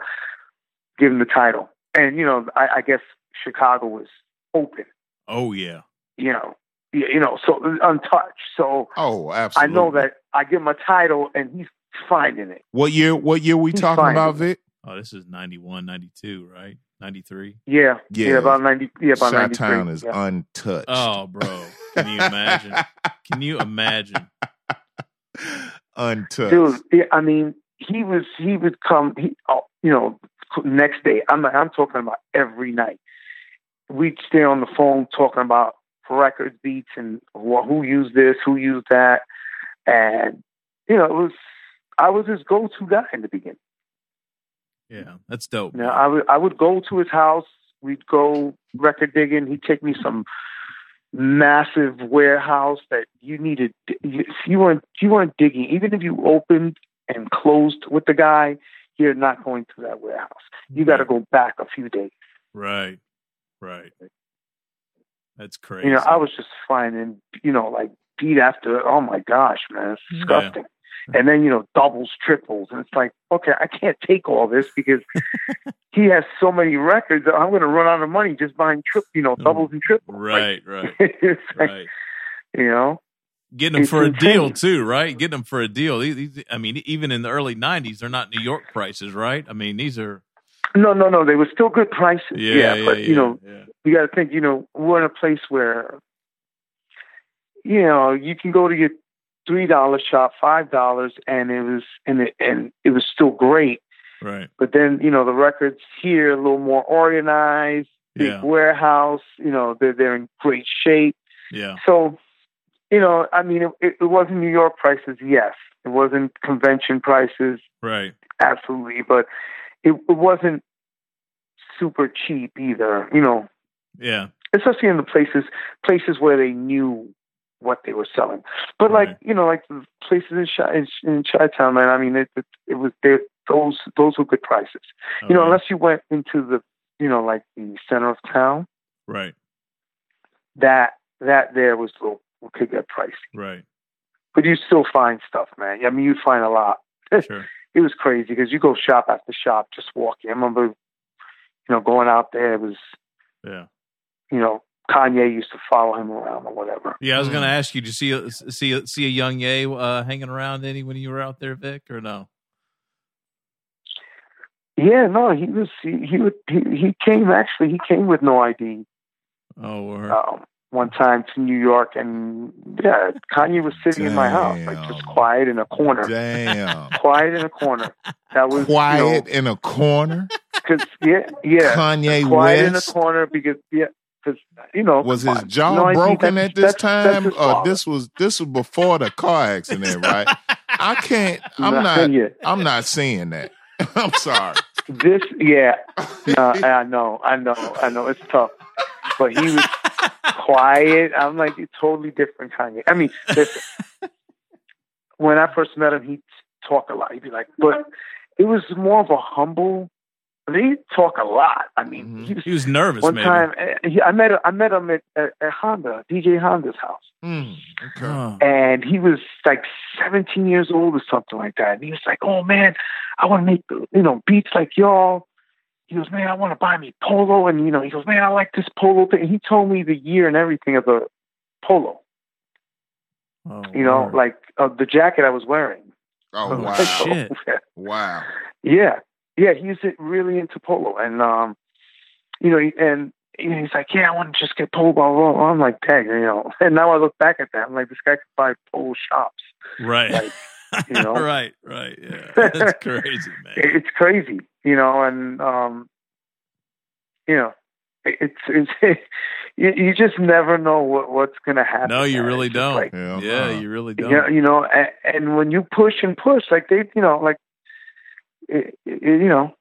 Give him the title. And, you know, I, I guess Chicago was open,
Oh yeah.
you know, you you know, so untouched. So
Oh, absolutely.
I know that I give him a title and he's finding it.
What year? What year we
He's
talking about, Vic?
Oh, this is 91, 92, right? 93.
Yeah.
Yeah.
Yeah. about 90. Yeah, about
Shot Town
93.
is
yeah.
untouched.
Oh, bro. Can you imagine? Can you imagine?
untouched.
Dude, I mean, he was, he would come, he, oh, you know, next day. I'm, I'm talking about every night. We'd stay on the phone talking about record beats and wh- who used this, who used that. And, you know, it was, I was his go-to guy in the beginning.
Yeah, that's dope.
Now, I would I would go to his house. We'd go record digging. He'd take me some massive warehouse that you needed. If you weren't you weren't digging, even if you opened and closed with the guy, you're not going to that warehouse. You got to go back a few days.
Right. Right. That's crazy.
You know, I was just finding, you know, like beat after. Oh my gosh, man, it's disgusting. Mm-hmm. And then you know, doubles, triples, and it's like, okay, I can't take all this because he has so many records. that I'm going to run out of money just buying trip, you know, doubles and triples.
right, right,
like,
right.
you know,
Getting them
It's
for a deal too, right? Getting them for a deal. These, I mean, even in the early '90s, they're not New York prices, right? I mean, these are
no, no, no, they were still good prices.
yeah, yeah,
but you know,
yeah.
you got to think, you know, we're in a place where, you know, you can go to your three dollar shop, five dollars, and it was and it and it was still great.
right,
But then, you know, the records here a little more organized, big
yeah,
warehouse. You know, they're they're in great shape.
yeah,
So, you know, I mean, it, it wasn't New York prices, yes. It wasn't convention prices,
right,
absolutely, but it, it wasn't super cheap either. You know,
yeah,
especially in the places places where they knew what they were selling. But like you know, like the places in Chi in, in Chi-town, man. I mean, it it, it was there. Those those were good prices. You know, unless you went into the you know like the center of town,
right,
that that there was a little could get pricey.
right,
But you still find stuff, man. I mean, you find a lot.
sure,
It was crazy because you go shop after shop, just walking. I remember, you know, going out there. It was
yeah.
you know Kanye used to follow him around or whatever.
Yeah, I was going to ask you. Did you see a, see a, see a young Ye uh, hanging around any when you were out there, Vic, or no?
Yeah, no, he was he he would he, he came actually he came with no ID
Oh, word.
um, one time to New York and yeah, Kanye was sitting in my house like just quiet in a corner,
Damn.
quiet in a corner. That was
Quiet in a corner.
because yeah yeah
Kanye
quiet
West.
in a corner because yeah because you know
Was his
uh,
jaw
ID,
broken at this
that's-
time, or this was this was before the car accident, right? I can't. I'm
No,
not.
yeah.
I'm not seeing that. I'm sorry.
This, yeah, no, I know, I know, I know. It's tough, but he was quiet. I'm like it's totally different Kanye. I mean, listen, when I first met him, he'd talk a lot. He'd be like, but it was more of a humble. But he'd talk a lot. I mean,
Mhm.
he was
he was nervous,
one
maybe.
time. uh, He, I met I met him at, at, at Honda, DJ Honda's house.
Mm, okay.
And he was like 17 years old or something like that. And he was like, "Oh man, I want to make you know beats like y'all." He goes, "Man, I want to buy me polo," and you know, he goes, "Man, I like this polo thing." And he told me the year and everything of the polo.
oh,
You know,
word.
like of the jacket I was wearing.
Oh
Oh,
wow.
shit.
Wow.
yeah, yeah, he's really into polo, and um, you know, and. You know, he's like, yeah, I want to just get polo. Blah, blah, blah. I'm like, dang, you know. And now I look back at that, I'm like, this guy could buy polo shops.
right,
like, you know.
right, right. Yeah, that's crazy, man.
it's crazy, you know, and um, you know, it's it's you, you just never know what what's going to happen.
No, you really don't.
Like,
Yeah.
Yeah,
uh,
you really don't.
yeah, you know, and, and when you push and push, like they, you know, like it, it, you know,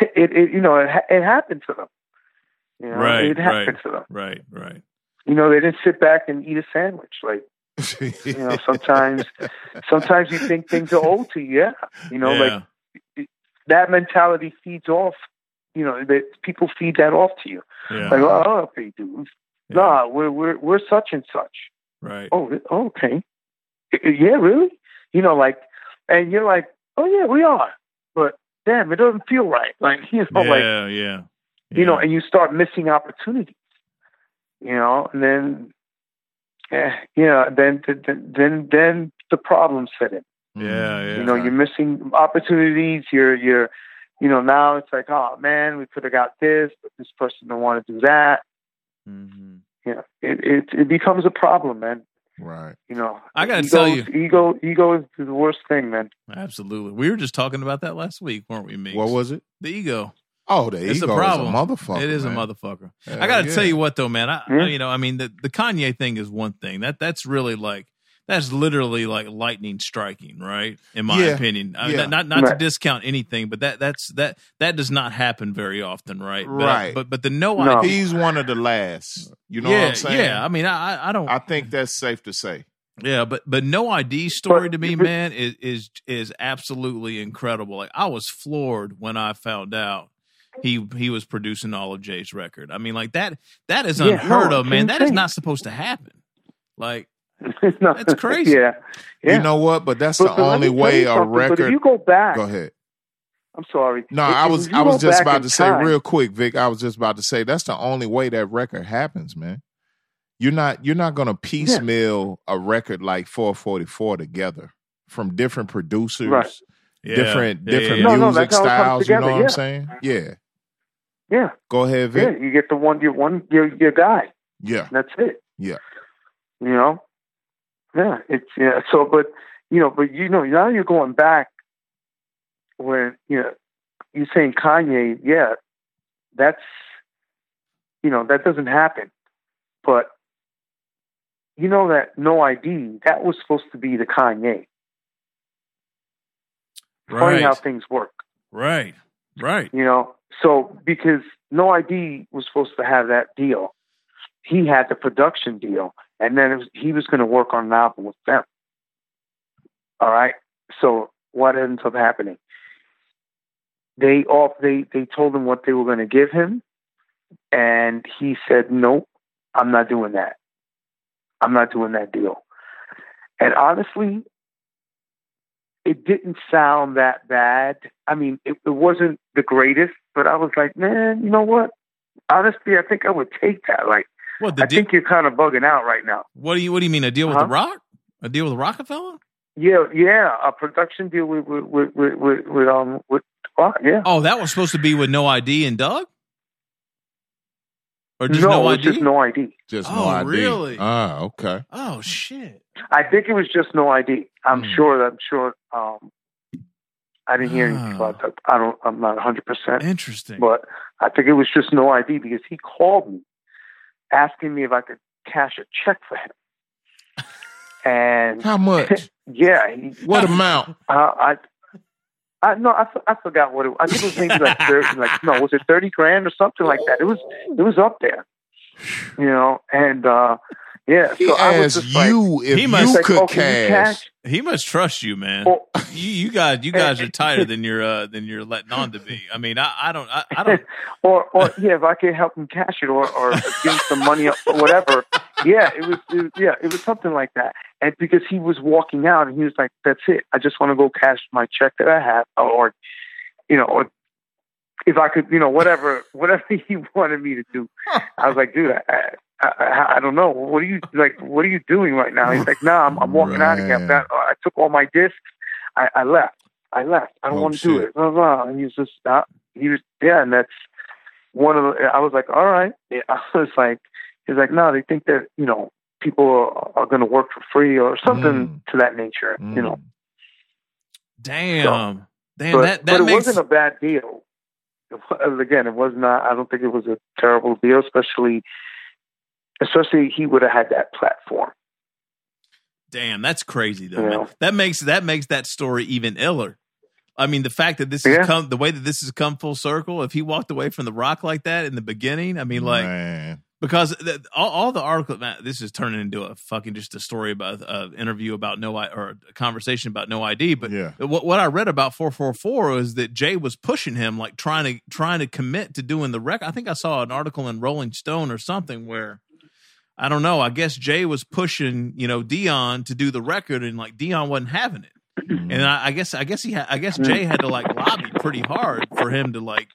it, it you know it, it happened to them. You know,
Right,
it happened
right.
to them.
Right, right.
You know, they didn't sit back and eat a sandwich. Like you know, sometimes sometimes you think things are old to you. Yeah, you know, like that mentality feeds off. You know, that people feed that off to you.
yeah,
Like, oh, okay, dude.
yeah,
Nah, we're we're we're such and such.
right.
Oh, oh okay. Yeah, really? You know, like, and you're like, oh yeah, we are. But damn, it doesn't feel right. Like, you know, like,
yeah, yeah.
you know, and you start missing opportunities. You know, and then, eh, yeah, then then then then the problems set in.
yeah, yeah.
You know, you're missing opportunities. You're, you're, you know, now it's like, oh man, we could have got this, but this person don't want to do that. Mm-hmm. Know, it, it it becomes a problem, man.
Right.
You know,
I gotta tell you-
ego, ego is the worst thing, man.
Absolutely. We were just talking about that last week, weren't we, Meeks?
What was it?
the ego?
Oh, the
It's
ego
a problem.
is a motherfucker.
it is
man.
a motherfucker.
Hell
I got to
yeah.
tell you what, though, man. I,
Yeah. Hmm?
you know, I mean, the the Kanye thing is one thing. That that's really like that's literally like lightning striking, right? In my
Yeah.
opinion, I mean,
Yeah.
not not to discount anything, but that that's that that does not happen very often, right? But,
Right.
But but the no,
No.
idea.
He's one of the last. You know
yeah,
what I'm saying?
yeah. I mean, I I- I don't.
I think that's safe to say.
Yeah, but but no ID story
But-
to me, man, is is is absolutely incredible. Like I was floored when I found out he he was producing all of Jay's record. I mean, like that that is
Yeah,
unheard
no,
of, man. That is not supposed to happen. Like
No,
That's crazy.
Yeah, yeah.
You know what? But that's
But-
the
but
only way a
something, But if
record.
you go back,
Go ahead.
I'm sorry.
No,
If-
I was I was just about
in
to say real quick, Vic. I was just about to say that's the only way that record happens, man. You're not you're not gonna piecemeal a record like 444 together from different producers,
Right.
yeah,
different
yeah, yeah,
different
yeah.
No, no,
music
that's how it comes
styles. You know what
yeah.
I'm saying? Yeah.
Yeah,
Go ahead,
yeah.
Vic.
You get the one, your one, your your guy.
Yeah.
That's it.
Yeah.
You know. Yeah, it's yeah. So, but you know, but you know, now you're going back when you know you're saying Kanye. Yeah, that's you know that doesn't happen. But you know that no ID that was supposed to be the Kanye. Funny how things work.
right, right.
You know, so because No ID was supposed to have that deal, he had the production deal, and then was, he was going to work on an album with them. All right. So what ends up happening? They off they they told him what they were going to give him, and he said, "Nope, I'm not doing that. I'm not doing that deal." And honestly, it didn't sound that bad. I mean, it, it wasn't the greatest, but I was like, man, you know what? Honestly, I think I would take that. Like,
What the
I
deal?
think you're kind of bugging out right now.
What do you What do you mean? A deal with
Huh?
the Rock? A deal with Rockefeller?
Yeah, yeah, a production deal with with with with, with, with um with uh, yeah.
Oh, that was supposed to be with No ID and Doug, or just
no,
No, ID?
just no ID.
Just
Oh,
no ID.
really?
Ah, okay.
oh shit!
I think it was just no ID. I'm
Hmm.
sure. I'm sure. Um, I didn't hear anything
Ah.
about that. I don't. I'm not 100, percent
Interesting.
but I think it was just no ID because he called me asking me if I could cash a check for him. And
How much?
yeah, he,
what amount?
Uh, I, I no, I, I forgot what it. Was. I think it was maybe like thirty, like no, was it thirty grand or something like that? It was it was up there, you know. And uh yeah,
He
so I was
asked
just like,
you if
He
you
must-
like,
could
oh,
cash.
cash?
he must trust you, man.
Or,
you, you guys, you guys are tighter than you're uh, than you're letting on to be. I mean, I, I don't, I, I don't.
or, or yeah, if I could help him cash it, or or give him some money or whatever. Yeah, it was, it was yeah, it was something like that. And because he was walking out, and he was like, "That's it. I just want to go cash my check that I have, or you know, or if I could, you know, whatever, whatever he wanted me to do." I was like, "Dude, I, I, I, don't know. What are you like? What are you doing right now?" He's like, "No, nah, I'm, I'm walking out of here.
Man.
I've got, I took all my discs. I, I left. I left. I don't
Oh,
want to do it." Blah, blah. And he was just, uh, he was, yeah, and that's one of the. I was like, "All right." Yeah, I was like, he's like, "No, they think that you know." People are, are going to work for free or something
Mm.
to that nature, you know.
Mm.
Damn, damn.
but
that that
but it wasn't a bad deal. It was- Again, it was not. I don't think it was a terrible deal, especially, especially he would have had that platform.
damn. That's crazy though.
You
Man.
know?
That makes that makes that story even iller. I mean, the fact that this has come, the way that this has come full circle. If he walked away from the Rock like that in the beginning, I mean, like
Man.
because the, all, all the articles, man, this is turning into a fucking just a story about an interview about no I or a conversation about no ID. But
Yeah.
what what I read about four four four is that Jay was pushing him, like trying to trying to commit to doing the record. I think I saw an article in Rolling Stone or something where. I don't know. I guess Jay was pushing, you know, Dion to do the record, and like Dion wasn't having it.
Mm.
And I, I guess, I guess he, had, I guess Jay had to like lobby pretty hard for him to like,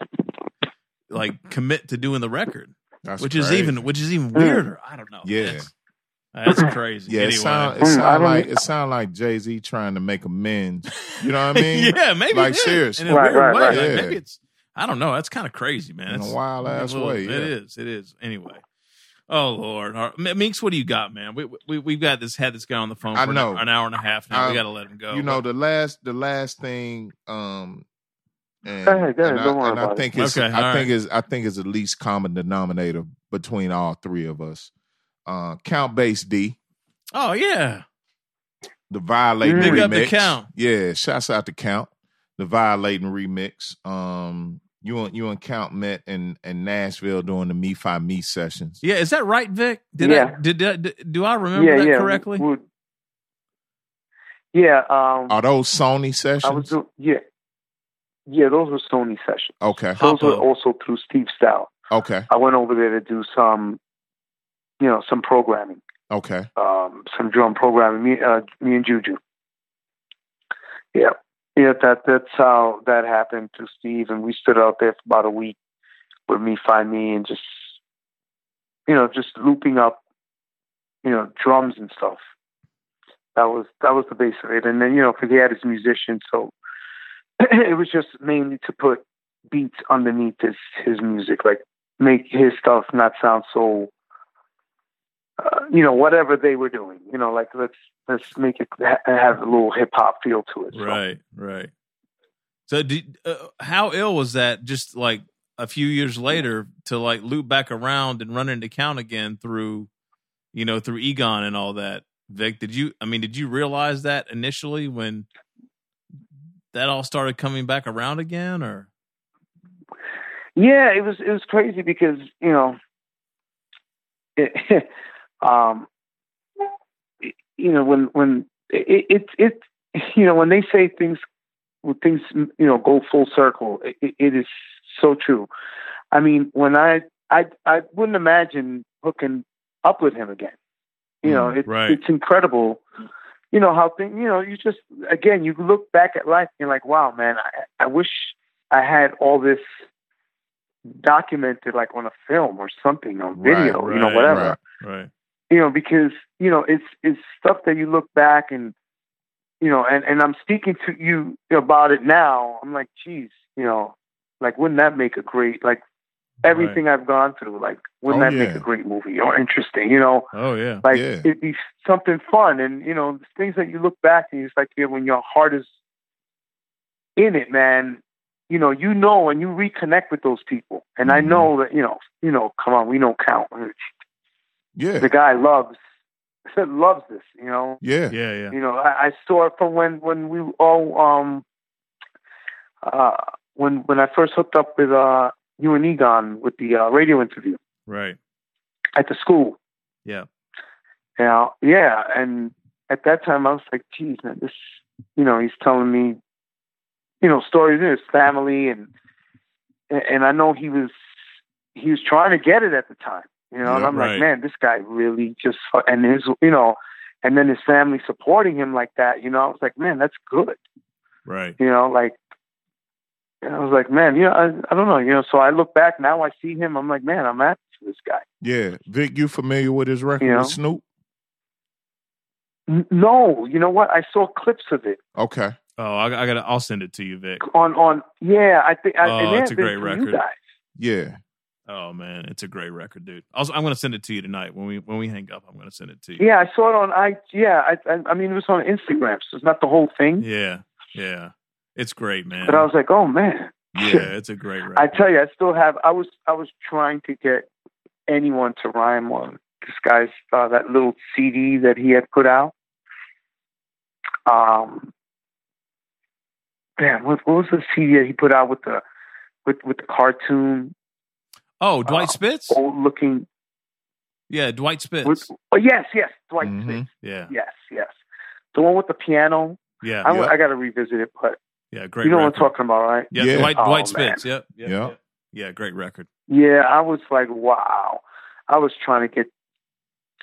like commit to doing the record
That's
which is even which is even weirder. I don't know.
Yeah.
that's, that's crazy.
Yeah,
anyway,
it sound it
Mm,
sound like it sound like Jay Z trying to make amends. You know what I mean?
yeah, maybe
like,
it is.
seriously.
in a
Right,
weird
right,
way.
right.
Like,
Yeah.
maybe it's I don't know. That's kind of crazy, man.
In a wild ass
little-
way, yeah.
It is. It is. Anyway. Oh Lord, All right. Meeks, what do you got, man? We we we've got this had this guy on the phone for
I
an-
know.
An, hour and a half now. we got to let him go.
you know the last the last thing um and,
Go ahead, go ahead.
and I,
Don't worry
and I
about it.
think it's
Okay,
I
all
think is I think is the least common denominator between all three of us. Uh Count Bass D,
oh yeah,
the violating
Big
remix.
up the Count.
Yeah, shouts out to Count. The violating remix. Um you and you and Count met in, in Nashville during the Me Fi Me sessions.
yeah. Is that right, Vic? Did
Yeah.
I did, did, did do I remember
yeah,
that
yeah.
correctly?
We- Yeah. Um,
Are those Sony
I was
sessions?
doing, yeah. Yeah, those were Sony sessions.
Okay.
Those were
Papa.
also through Steve Stoute.
Okay.
I went over there to do some, you know, some programming,
Okay.
um, some drum programming. Me, uh, me and Juju. Yeah, yeah. That that's how that happened to Steve, and we stood out there for about a week with me, find me, and just, you know, just looping up, you know, drums and stuff. That was that was the base of it, and then you know, because he had his musician, so it was just mainly to put beats underneath his his music, like make his stuff not sound so uh, you know whatever they were doing you know like let's let's make it ha- have a little hip hop feel to it so,
Right, right. So, did, uh, how ill was that? Just like a few years later, to like loop back around and run into count again through, you know, through Egon and all that. Vic, did you? I mean, did you realize that initially when that all started coming back around again, or
yeah it was it was crazy because you know it, um you know when when it it, it you know when they say things when things you know go full circle it, it is so true i mean when i i i wouldn't imagine hooking up with him again you know
Mm,
it's
right.
it's incredible you know how things you know you just again you look back at life and you're like wow man i i wish i had all this documented like on a film or something on
Right,
video you know
right,
whatever
right.
Right?
you know, because you know it's it's stuff that you look back and you know, and and I'm speaking to you about it now. I'm like, geez, you know, like wouldn't that make a great like everything I've gone through? Like, wouldn't
Oh,
that make a great movie or interesting? You know,
Oh yeah,
like
Yeah.
it'd be something fun, and you know, things that you look back and it's like yeah, when your heart is in it, man. You know, you know, and you reconnect with those people, and I
Mhm.
know that you know, you know, come on, we know count.
Yeah.
The guy loves loves this, you know.
Yeah.
yeah, yeah.
You know, I, I saw it from when when we all um uh when when I first hooked up with uh you and Egon with the uh, radio interview
Right.
at the school.
Yeah.
You know, yeah, and at that time I was like, geez, man, this you know, he's telling me, you know, stories in his family and and I know he was he was trying to get it at the time. You know, and I'm
right.
like, man, this guy really just and his you know, and then his family supporting him like that, you know, I was like, man, that's good.
Right.
You know, like and I was like, man, you know, I, I don't know, you know. So I look back now, I see him. I'm like, man, I'm happy for this guy.
Yeah. Vic, you familiar with his record
You know?
with Snoop?
N- No, you know what? I saw clips of it
Okay.
Oh, I, I gotta. I'll send it to you, Vic.
on on. Yeah, I think. I,
Oh,
it may
it's a great record.
Yeah.
Oh man, it's a great record, dude. Also, I'm gonna send it to you tonight when we when we hang up. I'm gonna send it to you.
Yeah, I saw it on. I yeah, I I, I mean it was on Instagram, so it's not the whole thing.
Yeah, yeah. It's great, man.
But I was like, oh man,
yeah, it's a great record.
I tell you, I still have. I was I was trying to get anyone to rhyme on this guy's uh, that little CD that he had put out. Um, damn, what, what was the CD that he put out with the with with the cartoon
oh, Dwight
uh,
Spits.
old looking?
Yeah, Dwight Spits.
With, oh yes, yes, Dwight
Mhm.
Spits.
yeah,
Yes, yes, the one with the piano.
yeah,
I,
Yeah.
I got to revisit it, but
yeah. Great.
you know
record.
what I'm talking about, right?
Yeah,
Yeah.
Dwight
Oh,
Dwight
man.
Spits. Yep. Yep,
Yeah.
yep. Yeah, great record.
Yeah, I was like, wow. I was trying to get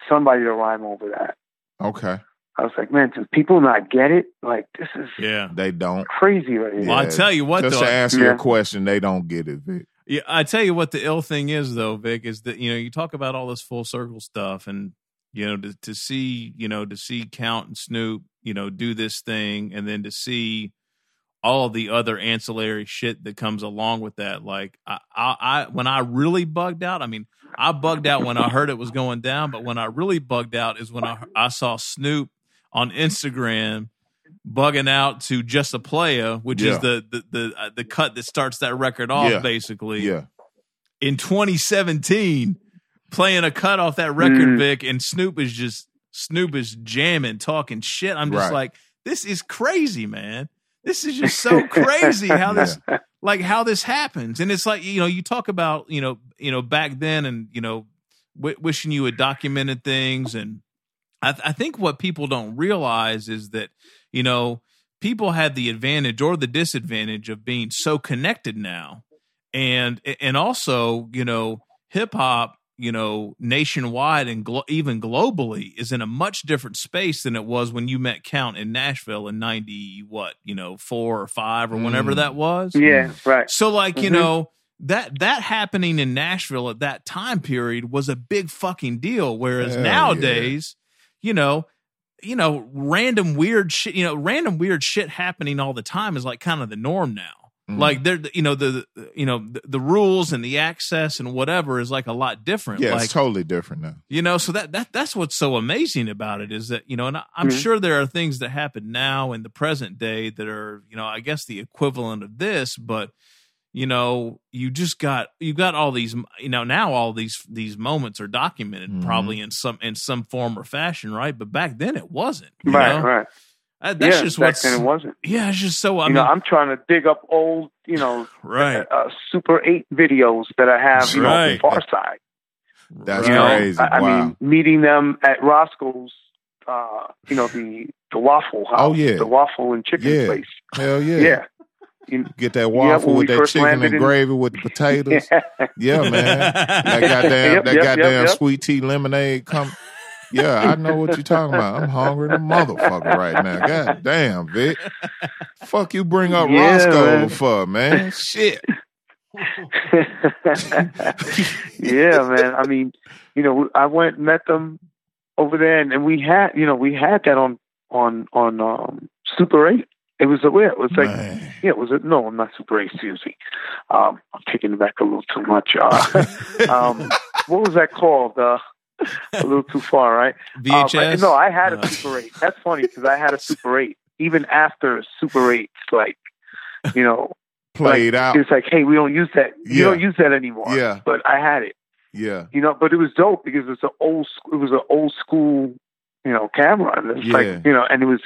somebody to rhyme over that.
Okay.
I was like, man, do people not get it? Like, this is
Yeah.
They don't.
crazy right here.
Well, I tell you what,
Just
though.
to answer
Yeah.
your question, they don't get it, Vic.
Yeah, I tell you what the ill thing is though, Vic, is that you know you talk about all this full circle stuff, and you know to, to see you know to see Count and Snoop, you know, do this thing, and then to see all the other ancillary shit that comes along with that. Like I, I, I when I really bugged out, I mean, I bugged out when I heard it was going down, but when I really bugged out is when I I saw Snoop on Instagram bugging out to just a player, which
Yeah.
is the the the, uh, the cut that starts that record off,
Yeah.
basically
Yeah.
in 2017 playing a cut off that record,
Mm.
Vic, and Snoop is just Snoop is jamming, talking shit. I'm just
Right.
like, this is crazy, man. This is just so crazy how this like how this happens. And it's like, you know, you talk about, you know, you know, back then and, you know, w- wishing you had documented things and I, th- I think what people don't realize is that you know, people had the advantage or the disadvantage of being so connected now. And and also, you know, hip hop, you know, nationwide and glo- even globally is in a much different space than it was when you met Count in Nashville in 90 what, you know, 4 or 5 or whenever
Mm.
that was.
Yeah, right.
So like, you
Mhm.
know, that that happening in Nashville at that time period was a big fucking deal whereas
Hell
nowadays, you know, you know, random weird shit, you know, random weird shit happening all the time is like kind of the norm now.
Mhm.
Like there you know the you know the, the rules and the access and whatever is like a lot different.
yeah,
like
it's totally different now.
you know so that that that's what's so amazing about it is that you know and I, i'm
Mhm.
sure there are things that happen now in the present day that are you know i guess the equivalent of this but you know you just got you got all these you know now all these these moments are documented
Mhm.
probably in some in some form or fashion right but back then it wasn't you
Right,
know?
right.
That- that's
yeah,
just
back
what's
then it wasn't.
yeah it's just so i
you
mean
know, I'm trying to dig up old, you know,
right
uh, Super 8 videos that I have, you know,
Right.
Far Side.
That's
You know,
crazy.
I, I
wow.
mean, meeting them at Roscoe's, uh, you know, the the waffle house,
Oh, yeah.
the waffle and chicken
Yeah.
place.
Hell yeah.
Yeah. You-
Get that waffle with that chicken and gravy with the potatoes. yeah, man. That goddamn
Yep,
that
yep,
goddamn
yep,
sweet tea lemonade come. Yeah, I know what you're talking about. I'm hungry than a motherfucker right now. God damn, Vic. Fuck you bring up
Yeah,
Roscoe
man.
for, man. Shit.
yeah, man. I mean, you know, I went and met them over there, and, and we had, you know, we had that on on on um, Super Eight. It was a it was like,
Man.
yeah, it was a no, I'm not Super Eight. Excuse me. Um, I'm taking it back a little too much. Uh, um, what was that called? Uh, a little too far, right?
Vhs
no, I had a
Uh,
Super Eight. That's funny because I had a Super Eight even after Super Eight. Like, you know,
Played out.
it's like, hey, we don't use that. You
Yeah.
don't use that anymore.
Yeah.
But I had it
Yeah.
you know, but it was dope because it's an old, it was an old school, you know, camera, and it's
Yeah.
like, you know, and it was,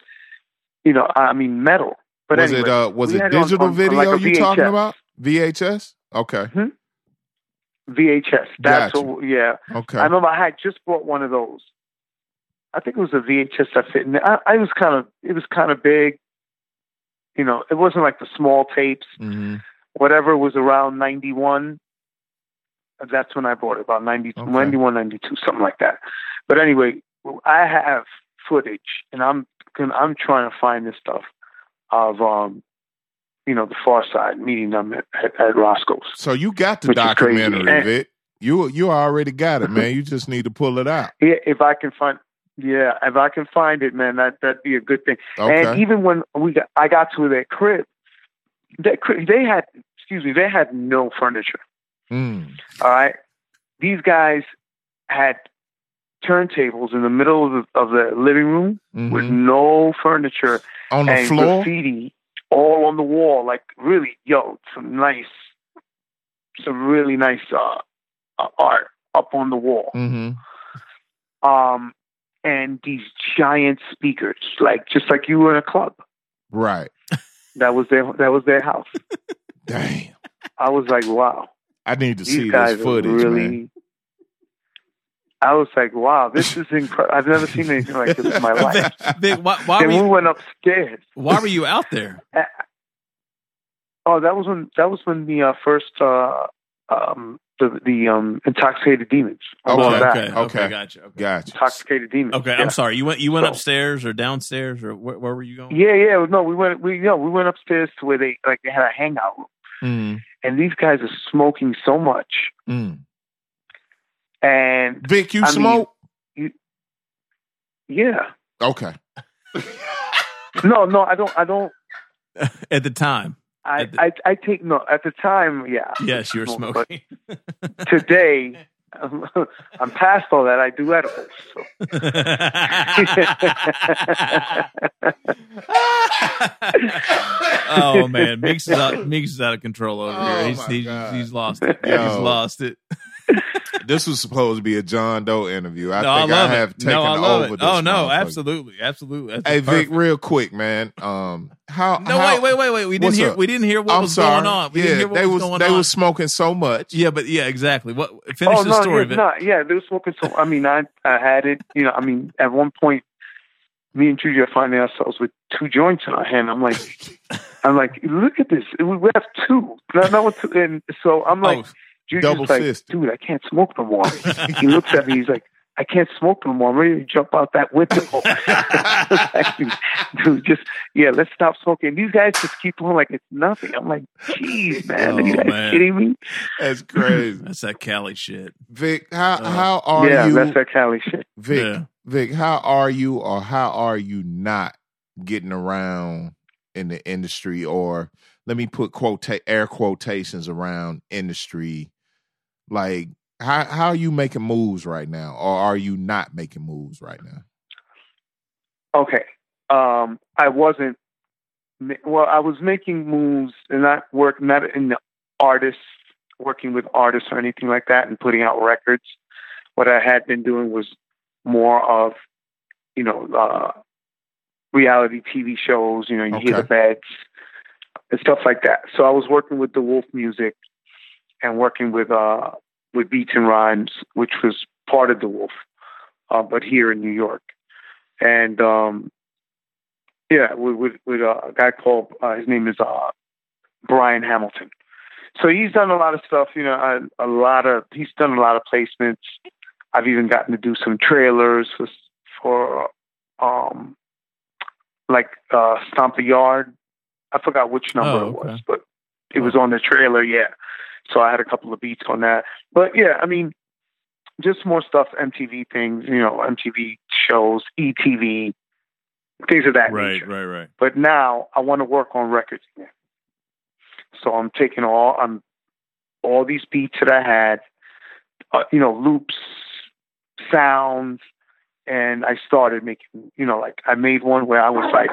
you know, I mean, metal. But
was
anyway,
it uh was it digital
on- on
video
like a
you talking about? VHS? Okay.
VHS. That's
Gotcha.
what, yeah.
Okay.
I remember I had just bought one of those. I think it was a VHS that fit. In I, I was kind of, it was kind of big. You know, it wasn't like the small tapes.
hmm
Whatever was around ninety one. That's when I bought it, about 90,
Okay.
91, 92, something like that. But anyway, I have footage, and I'm I'm trying to find this stuff of um, you know, the Pharcyde meeting them at, at, at Roscoe's.
So you got the
Which is crazy.
documentary,
And-
Vic. You you already got it, man. You just need to pull it out.
Yeah, if I can find, yeah, if I can find it, man, that that'd be a good thing. And even when we got, I got to their crib, that crib, they had, excuse me, they had no furniture.
Mm.
All right, these guys had turntables in the middle of the, of the living room with
Mhm.
no furniture
On the
and
floor?
graffiti all on the wall. Like really, yo, some nice, some really nice uh, uh, art up on the wall.
hmm
Um, and these giant speakers, like just like you were in a club.
Right.
That was their that was their house.
Damn.
I was like, wow,
I need to
these
see this footage,
really.
man.
I was like, wow, this is incredible. I've never seen anything like this in my life.
Vic, why, why,
Then
were
we
you,
went upstairs.
why were you out there?
Oh, that was when that was when the uh, first uh, um, the the um, intoxicated demons. I
Okay,
okay, okay,
okay.
gotcha. Okay,
Gotcha.
Intoxicated demons.
okay.
yeah.
I'm sorry. You went you went
So-
upstairs or downstairs or where, where were you going?
Yeah, yeah. No, we went. We no, we went upstairs to where they like they had a hangout room,
Mm.
and these guys are smoking so much.
Mm.
And
Vic, you
I mean-
smoke?
yeah,
okay.
no, no, I don't. I don't.
At the time,
I,
the-
I, I take no. At the time, yeah.
yes, you were
Smoke,
smoking.
Today, I'm past all that. I do edibles. So.
oh man, Meeks is out. Meeks is out of control over
Oh,
here. He's he's, he's lost it.
Yo.
He's lost it.
This was supposed to be a John Doe interview. I
no, I
think
love
have
it.
taken
No, I love
over
it.
this
Oh no, absolutely, absolutely. That's
Hey Vic, real quick, man. Um, how?
No,
how-
wait, wait, wait, wait. We didn't hear.
up?
We didn't hear what
I'm
was
sorry.
going on. We
yeah,
didn't hear what
they
was,
was
going
they
on.
was smoking so much.
yeah, but yeah, exactly. What? Finish
oh
the
no,
story.
yeah,
Vic.
no, yeah, they were smoking so. I mean, I I had it. You know, I mean, at one point, me and Judy are finding ourselves with two joints in our hand. I'm like, I'm like, look at this. We have two. Not, not two. And so I'm like,
Oh,
Judy's
double
like,
fist.
dude, I can't smoke no more. he looks at me. He's like, I can't smoke no more. I'm ready to jump out that window. Like, dude, just yeah, let's stop smoking. These guys just keep on like it's nothing. I'm like, jeez, man, are you
Oh,
guys
man.
kidding me?
That's crazy.
that's that Cali shit.
Vic, how
Uh,
how are
yeah,
you
that's that Cali shit.
Vic,
Yeah.
Vic, how are you or how are you not getting around in the industry or let me put quote air quotations around industry like how how are you making moves right now or are you not making moves right now?
Okay. Um, I wasn't. Well, I was making moves and not work, not in the artists, working with artists or anything like that, and putting out records. What I had been doing was more of, you know, uh, reality TV shows. You know, you hear the beds and stuff like that. So I was working with the Wolf Music and working with uh, with Beats and Rhymes, which was part of the Wolf, uh, but here in New York and um, yeah, with with, with a guy called uh, his name is uh, Brian Hamilton. So he's done a lot of stuff, you know, a, a lot of he's done a lot of placements. I've even gotten to do some trailers for for um like uh Stomp the Yard. I forgot which number
Oh,
it was, but it was on the trailer, yeah. So I had a couple of beats on that. But yeah, I mean just more stuff, MTV things, you know, MTV shows, ETV, things of that
Right,
nature.
right, right. right.
But now I want to work on records again. So I'm taking all I'm all these beats that I had, uh, you know, loops, sounds, and I started making, you know, like I made one where I was like,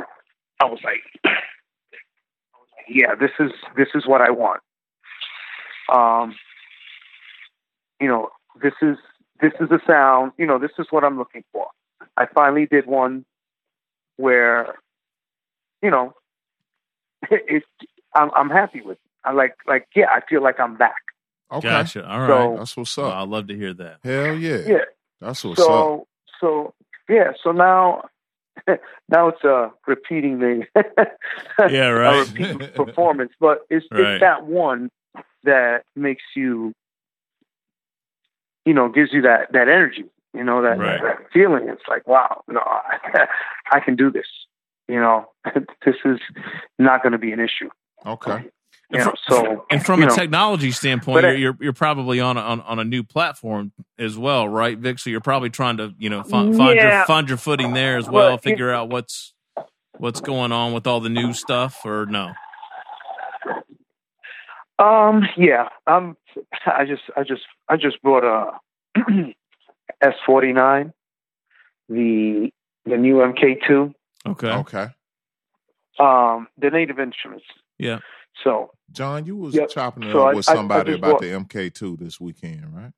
I was like, I was like, yeah, this is this is what I want. Um, you know, this is this is a sound. You know, this is what I'm looking for. I finally did one where, you know, it. I'm I'm happy with. It. I like like yeah. I feel like I'm back.
Okay.
Gotcha. All right.
So-
That's what's
Well,
up.
I'd love to hear that.
Hell yeah.
Yeah.
That's what's up.
So so yeah. So now now it's uh repeating the
Yeah, right.
a
right.
repeat performance, but it's
Right.
it's that one that makes you you know gives you that that energy. You know that,
Right.
that feeling. It's like wow, no, I, I can do this. You know, this is not going to be an issue.
okay.
You
And
know, so
And from a
know,
technology standpoint, you're, you're you're probably on a, on on a new platform as well, right, Vic? So you're probably trying to you know find, find your find your footing there as well.
Well, it-
figure out what's what's going on with all the new stuff, or no?
Um, yeah, um, I just, I just, I just bought a S forty nine, the the new MK two,
Okay.
Okay.
um, the Native Instruments.
Yeah.
So
John, you was
Yep.
chopping it
So
up
I-
with
I- I
somebody about
bought-
the MK2 this weekend, right?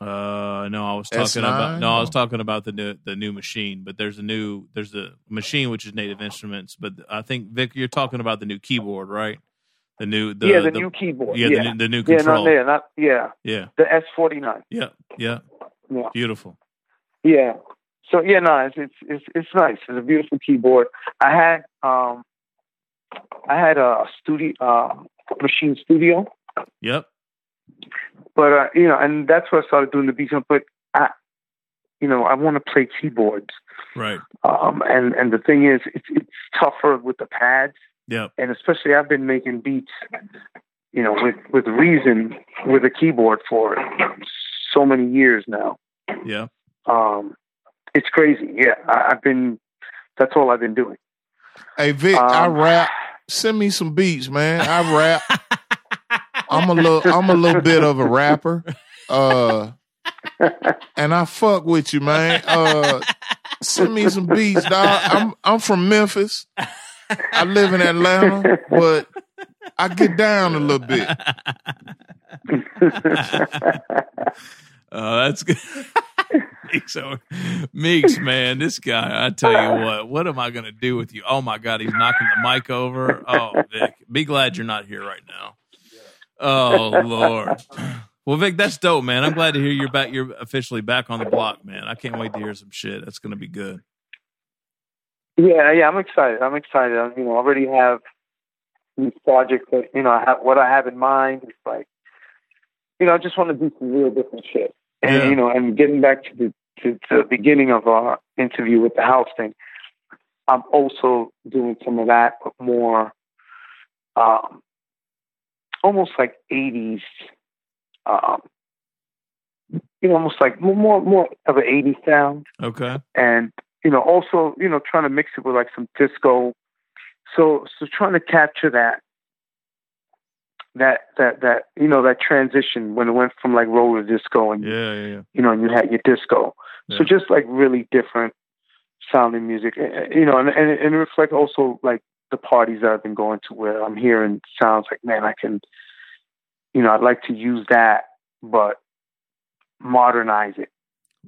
Uh, no, I was talking
S9
about no, I was talking about the new the new machine. But there's a new there's a machine which is Native Instruments. But I think Vic, you're talking about the new keyboard, right? The new the
yeah, the, new keyboard.
yeah,
Yeah,
the new the new
yeah, not there, not yeah,
yeah,
the S forty nine.
yeah, yeah.
Yeah,
Beautiful.
yeah. So yeah, no, it's, it's it's it's nice. It's a beautiful keyboard. I had um, I had a studio uh, machine studio.
Yep.
but uh, you know, and that's where I started doing the beats. But I, you know, I want to play keyboards,
Right.
um, and and the thing is, it's it's tougher with the pads,
Yep.
and especially I've been making beats, you know, with with Reason with a keyboard for so many years now.
Yeah.
Um, it's crazy. Yeah, I, I've been. That's all I've been doing.
Hey Vic, I
Um,
rap. Send me some beats, man. I rap. I'm a little I'm a little bit of a rapper. Uh and I fuck with you, man. Uh send me some beats, dog. I'm I'm from Memphis. I live in Atlanta, but I get down a little bit.
Oh, that's good. so, Meeks, man, this guy, I tell you what, what am I going to do with you? Oh my God, he's knocking the mic over. Oh, Vic, be glad you're not here right now. Oh Lord. Well, Vic, that's dope, man. I'm glad to hear you're back. You're officially back on the block, man. I can't wait to hear some shit. That's going to be good.
Yeah, yeah, I'm excited. I'm excited. I, you know, already have these projects that you know I have what I have in mind. It's like, you know, I just want to do some real different shit. And
Yeah.
you know, and getting back to the to, to the beginning of our interview with the house thing, I'm also doing some of that, but more, um, almost like '80s, um, you know, almost like more more, more of an '80s sound
Okay.
and you know also you know trying to mix it with like some disco. So so trying to capture that that that that you know that transition when it went from like roller disco and
Yeah, yeah, yeah.
you know and you had your disco. So just like really different sounding music. Eh, eh, you know and and, and it reflects also like the parties that I've been going to where I'm hearing sounds like man I can you know I'd like to use that but modernize it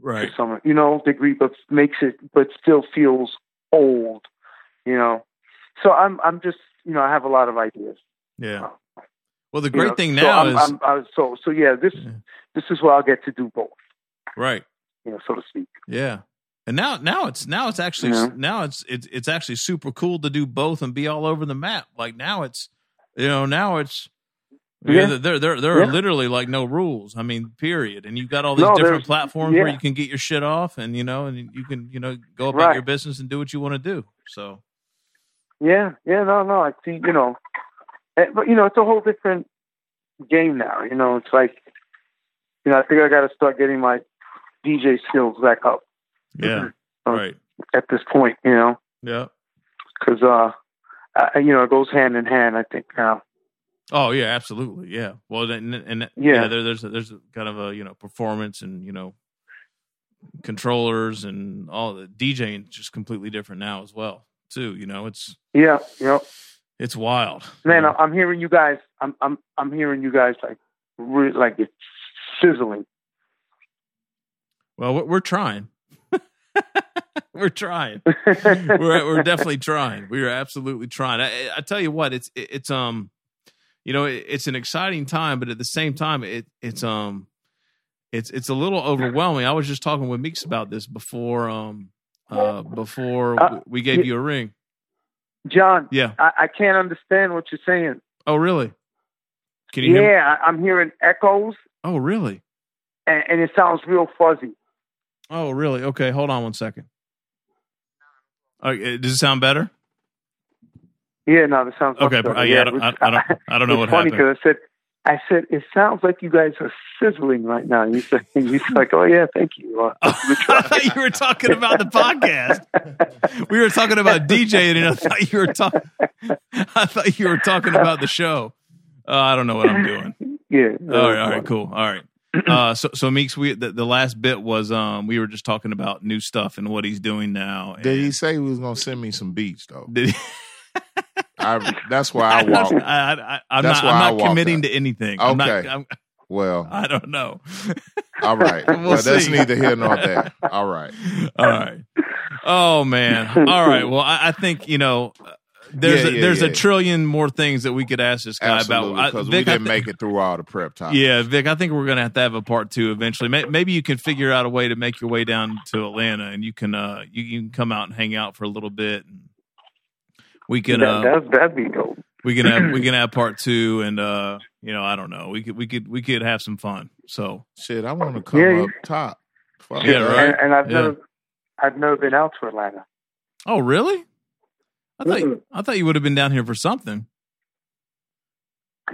Right.
some you know degree, but makes it but still feels old, you know. So I'm I'm just you know I have a lot of ideas.
Yeah. Uh, well, the
you
great
know.
thing
So
now
I'm,
is
I'm, i so so yeah this
Yeah.
this is where I'll get to do both,
right.
you know, so to speak.
Yeah. And now, now it's now it's actually
Yeah.
now it's it's it's actually super cool to do both and be all over the map. Like now it's you know now it's yeah,
Yeah.
there there there are
Yeah.
literally like no rules. I mean, period. And you've got all these
No,
different platforms where you can get your shit off, and you know, and you can you know go about
Right.
your business and do what you want to do. So
Yeah, yeah, no, no, I see, you know, eh, but you know it's a whole different game now. You know, it's like you know I think I got to start getting my DJ skills back up
yeah,
Oh.
right,
at this point. You know,
yeah.
because uh, uh, you know it goes hand in hand. I think now.
Oh yeah, absolutely. Yeah. Well, and, and
Yeah.
yeah, there, there's a, there's a kind of a you know performance and you know controllers and all the DJing just completely different now as well too. You know, it's
Yeah, you know,
it's wild.
man,
You know?
I'm hearing you guys. I'm I'm I'm hearing you guys like re- like it's sizzling.
well, we're, we're trying. we're trying. we're we're definitely trying. We are absolutely trying. I, I tell you what, it's it's um, you know, it, it's an exciting time, but at the same time, it it's um, it's it's a little overwhelming. I was just talking with Meeks about this before um, uh, before
Uh,
we gave you a ring.
John,
Yeah.
I, I can't understand what you're saying.
Oh, really? Can you hear? Me?
Yeah, I'm hearing echoes,
Oh, really?
and, and it sounds real fuzzy.
Oh, really? Okay, hold on one second. Okay, does it sound better?
Yeah, no, that sounds
Okay,
better.
uh, yeah, I don't, I, I don't, I don't know
it's
what
funny
happened.
because I said, I said, it sounds like you guys are sizzling right now. And you said, you said like, oh yeah, thank you. Uh,
I thought you were talking about the podcast. We were talking about DJing, and I thought you were talking. I thought you were talking about the show. Uh, I don't know what I'm doing.
yeah.
All right, all right, cool. All right. Uh, so, so Meeks, we the, the last bit was um we were just talking about new stuff and what he's doing now.
Did he say he was gonna send me some beats though?
Did he?
I, that's why I
I. I, I, I'm
That's
not. I'm not committing
out.
to anything. I'm not,
Okay.
I'm,
Well,
I don't know.
all right.
We'll
well, that's neither here nor there. All right.
All right. Oh man. All right. Well, I, I think you know. There's
Yeah,
a,
yeah,
there's
yeah.
a trillion more things that we could ask this guy
Absolutely,
about.
Because we didn't
thi-
make it through all the prep time.
Yeah, Vic, I think we're gonna have to have a part two eventually. May- Maybe you can figure out a way to make your way down to Atlanta, and you can uh you, you can come out and hang out for a little bit, and we can
that,
uh
that, that'd be dope.
we can have we can have part two, and uh you know I don't know we could we could we could have some fun. So
Shit, I want to come
Yeah,
up top. Fuck
Yeah, right.
And, and I've
Yeah.
never, I've never been out to Atlanta.
oh really? I thought you,
Mm-mm.
I thought you would have been down here for something.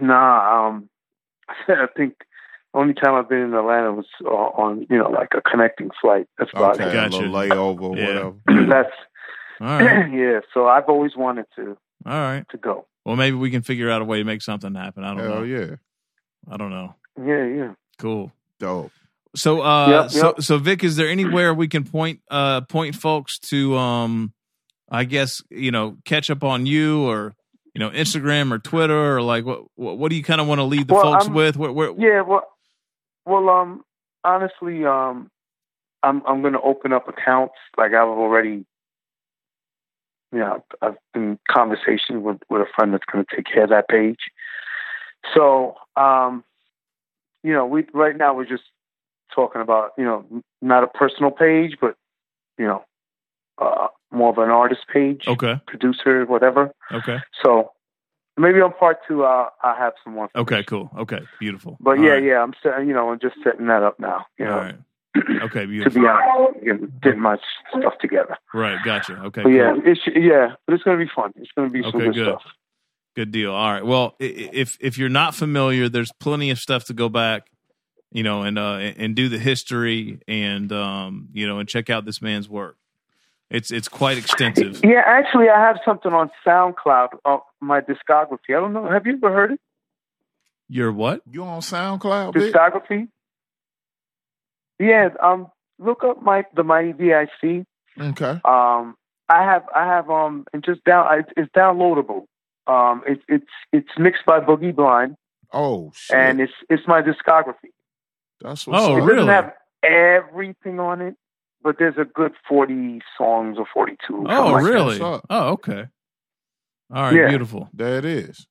Nah, um, I think the only time I've been in Atlanta was uh, on, you know, like a connecting flight. That's about
Okay,
it.
Gotcha.
a layover,
Yeah.
whatever.
That's
All right,
yeah. So I've always wanted to
all right.
to go.
Well, maybe we can figure out a way to make something happen. I don't
Hell
know.
yeah,
I don't know.
Yeah, yeah.
Cool.
dope.
So, uh,
Yep,
so,
yep.
so Vic, is there anywhere we can point, uh, point folks to, um, I guess, you know, catch up on you or, you know, Instagram or Twitter or like, what, what, what do you kind of want to leave the
Well,
folks
I'm-
with? Where, where,
Yeah, well, well, um, honestly, um, I'm I'm going to open up accounts. Like I've already, you know, I've been in conversation with with a friend that's going to take care of that page. So, um, you know, we right now we're just talking about, you know, not a personal page, but you know, uh, more of an artist page,
Okay.
producer, whatever.
Okay.
So maybe on part two, I'll, I'll have some more.
Okay. Cool. Okay. Beautiful.
But
All
yeah,
right.
yeah, I'm you know, I'm just setting that up now. You
All
know,
right. Okay.
to be honest, you know, getting my stuff together.
Right. Gotcha. Okay.
But yeah, it's yeah, but it's gonna be fun. It's gonna be some
Okay,
good,
good.
stuff.
Good deal. All right. Well, i- i- if if you're not familiar, there's plenty of stuff to go back, you know, and uh and do the history and um you know and check out this man's work. It's it's quite extensive.
Yeah, actually, I have something on SoundCloud, uh, my discography. I don't know. Have you ever heard it?
You're what?
You on SoundCloud? Vic?
Discography. Yeah, um, look up my the Mighty VIC.
Okay.
Um, I have I have um, and just down it's, it's downloadable. Um, it's it's it's mixed by Boogie Blind,
Oh shit.
and it's it's my discography.
That's what's
Oh,
up.
it
really?
doesn't have everything on it, but there's a good forty songs or forty two.
Oh,
like
really? Oh, okay. All right,
Yeah.
beautiful.
There it is.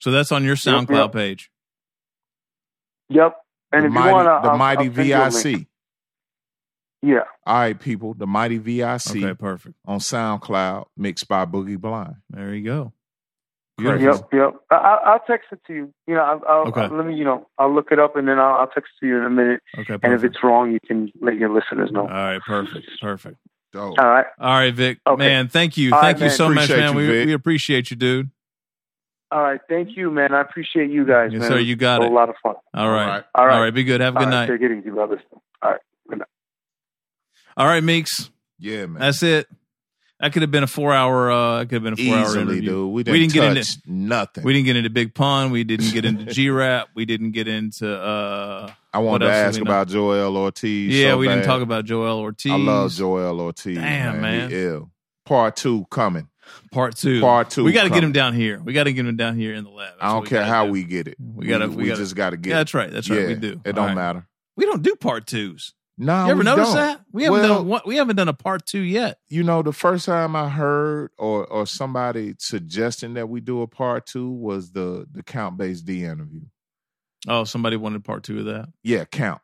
So that's on your
Yep,
SoundCloud
yep.
page.
Yep. And
the
if
mighty,
you want to,
the mighty VIC.
Yeah.
All right, people. The mighty VIC
Okay, perfect.
on SoundCloud, mixed by Boogie Blind.
There you go.
Crazy.
Yep, yep. I, I- I'll text it to you. You know, I'll, I'll,
Okay.
I'll- let me, you know, I'll look it up and then I'll, I'll text it to you in a minute.
Okay,
And if it's wrong, you can let your listeners know.
All right, perfect. Perfect.
Dope.
All right,
All right, Vic.
Okay.
Man, thank you.
All
thank
right,
you
man.
so much, man.
you,
we we appreciate you, dude.
All right. Thank you, man. I appreciate you guys,
Yes,
man.
sir. You got
It. A lot of fun.
All right.
All right.
All right.
All right. Be good. Have a good
All right,
night.
Take it easy, brothers. All right.
All right, Meeks.
Yeah, man.
That's it. That could have been a four hour. Uh, it could have been a four hour
Easily,
interview.
dude. We
We
didn't,
didn't get into-
nothing.
We didn't get into Big Pun. We didn't get into G Rap. We didn't get into. uh
I
what
wanted to ask about Joel Ortiz.
Yeah,
so
we didn't talk about Joel Ortiz.
I love Joel Ortiz.
Damn, man.
He ill. Part two coming.
Part two.
Part two
We got to get him down here. We got to get him down here in the lab. That's
I don't care how
do.
we get it.
We gotta-
We,
we gotta-
just got to get.
Yeah,
it.
that's right. That's right. We do.
It
All
don't
right.
matter.
We don't do part twos.
No,
You ever notice
don't.
that? We haven't
Well-
done one- we haven't done a part two yet.
You know, the first time I heard or or somebody suggesting that we do a part two was the the Count Bass D interview.
Oh, somebody wanted part two of that.
Yeah, Count.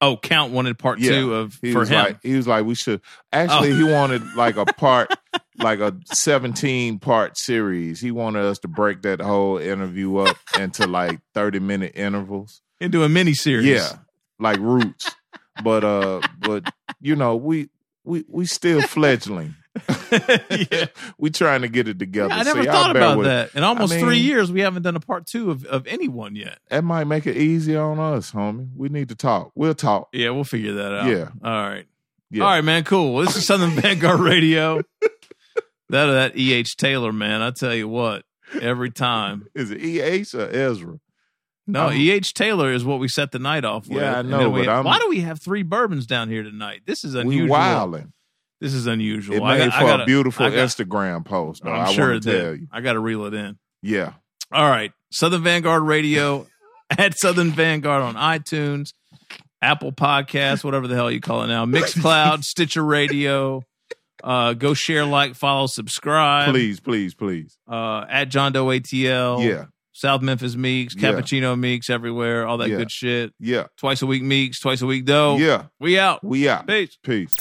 Oh, Count wanted part
Yeah.
two of
He
for
was
him.
like he was like we should actually
Oh.
he wanted like a part like a 17 part series. He wanted us to break that whole interview up into like 30 minute intervals.
into a mini series.
Yeah, like roots. But uh but you know, we we we still fledgling.
yeah.
we trying to get it together.
I never
y'all
thought about
it.
that. In almost
I
three years, we haven't done a part two of, of anyone yet.
That might make it easier on us, homie. We need to talk. We'll talk.
Yeah, we'll figure that out.
Yeah.
All right.
Yeah.
All right, man. Cool. Well, this is Southern Vanguard Radio. that that E. H. Taylor, man. I tell you what, every time.
Is it EH or Ezra?
No, E. H. Taylor is what we set the night off with.
Yeah, I know,
then we-
but I'm-
why do we have three bourbons down here tonight? This is unusual.
We wilding.
This is unusual.
It
I
made
got- I
for
gotta-
a beautiful
got-
Instagram post. Though,
I'm
I
sure it
tell
did.
you.
I got to reel it in.
Yeah.
All right. Southern Vanguard Radio at Southern Vanguard on iTunes, Apple Podcasts, whatever the hell you call it now, Mixcloud, Stitcher Radio. Uh, go share, like, follow, subscribe.
Please, please, please.
Uh, at John Doe ATL.
Yeah.
South Memphis Meeks,
Yeah.
Cappuccino Meeks everywhere, all that
Yeah.
good shit.
Yeah.
Twice a week Meeks, twice a week Doe.
Yeah.
We out.
We out.
Peace.
Peace.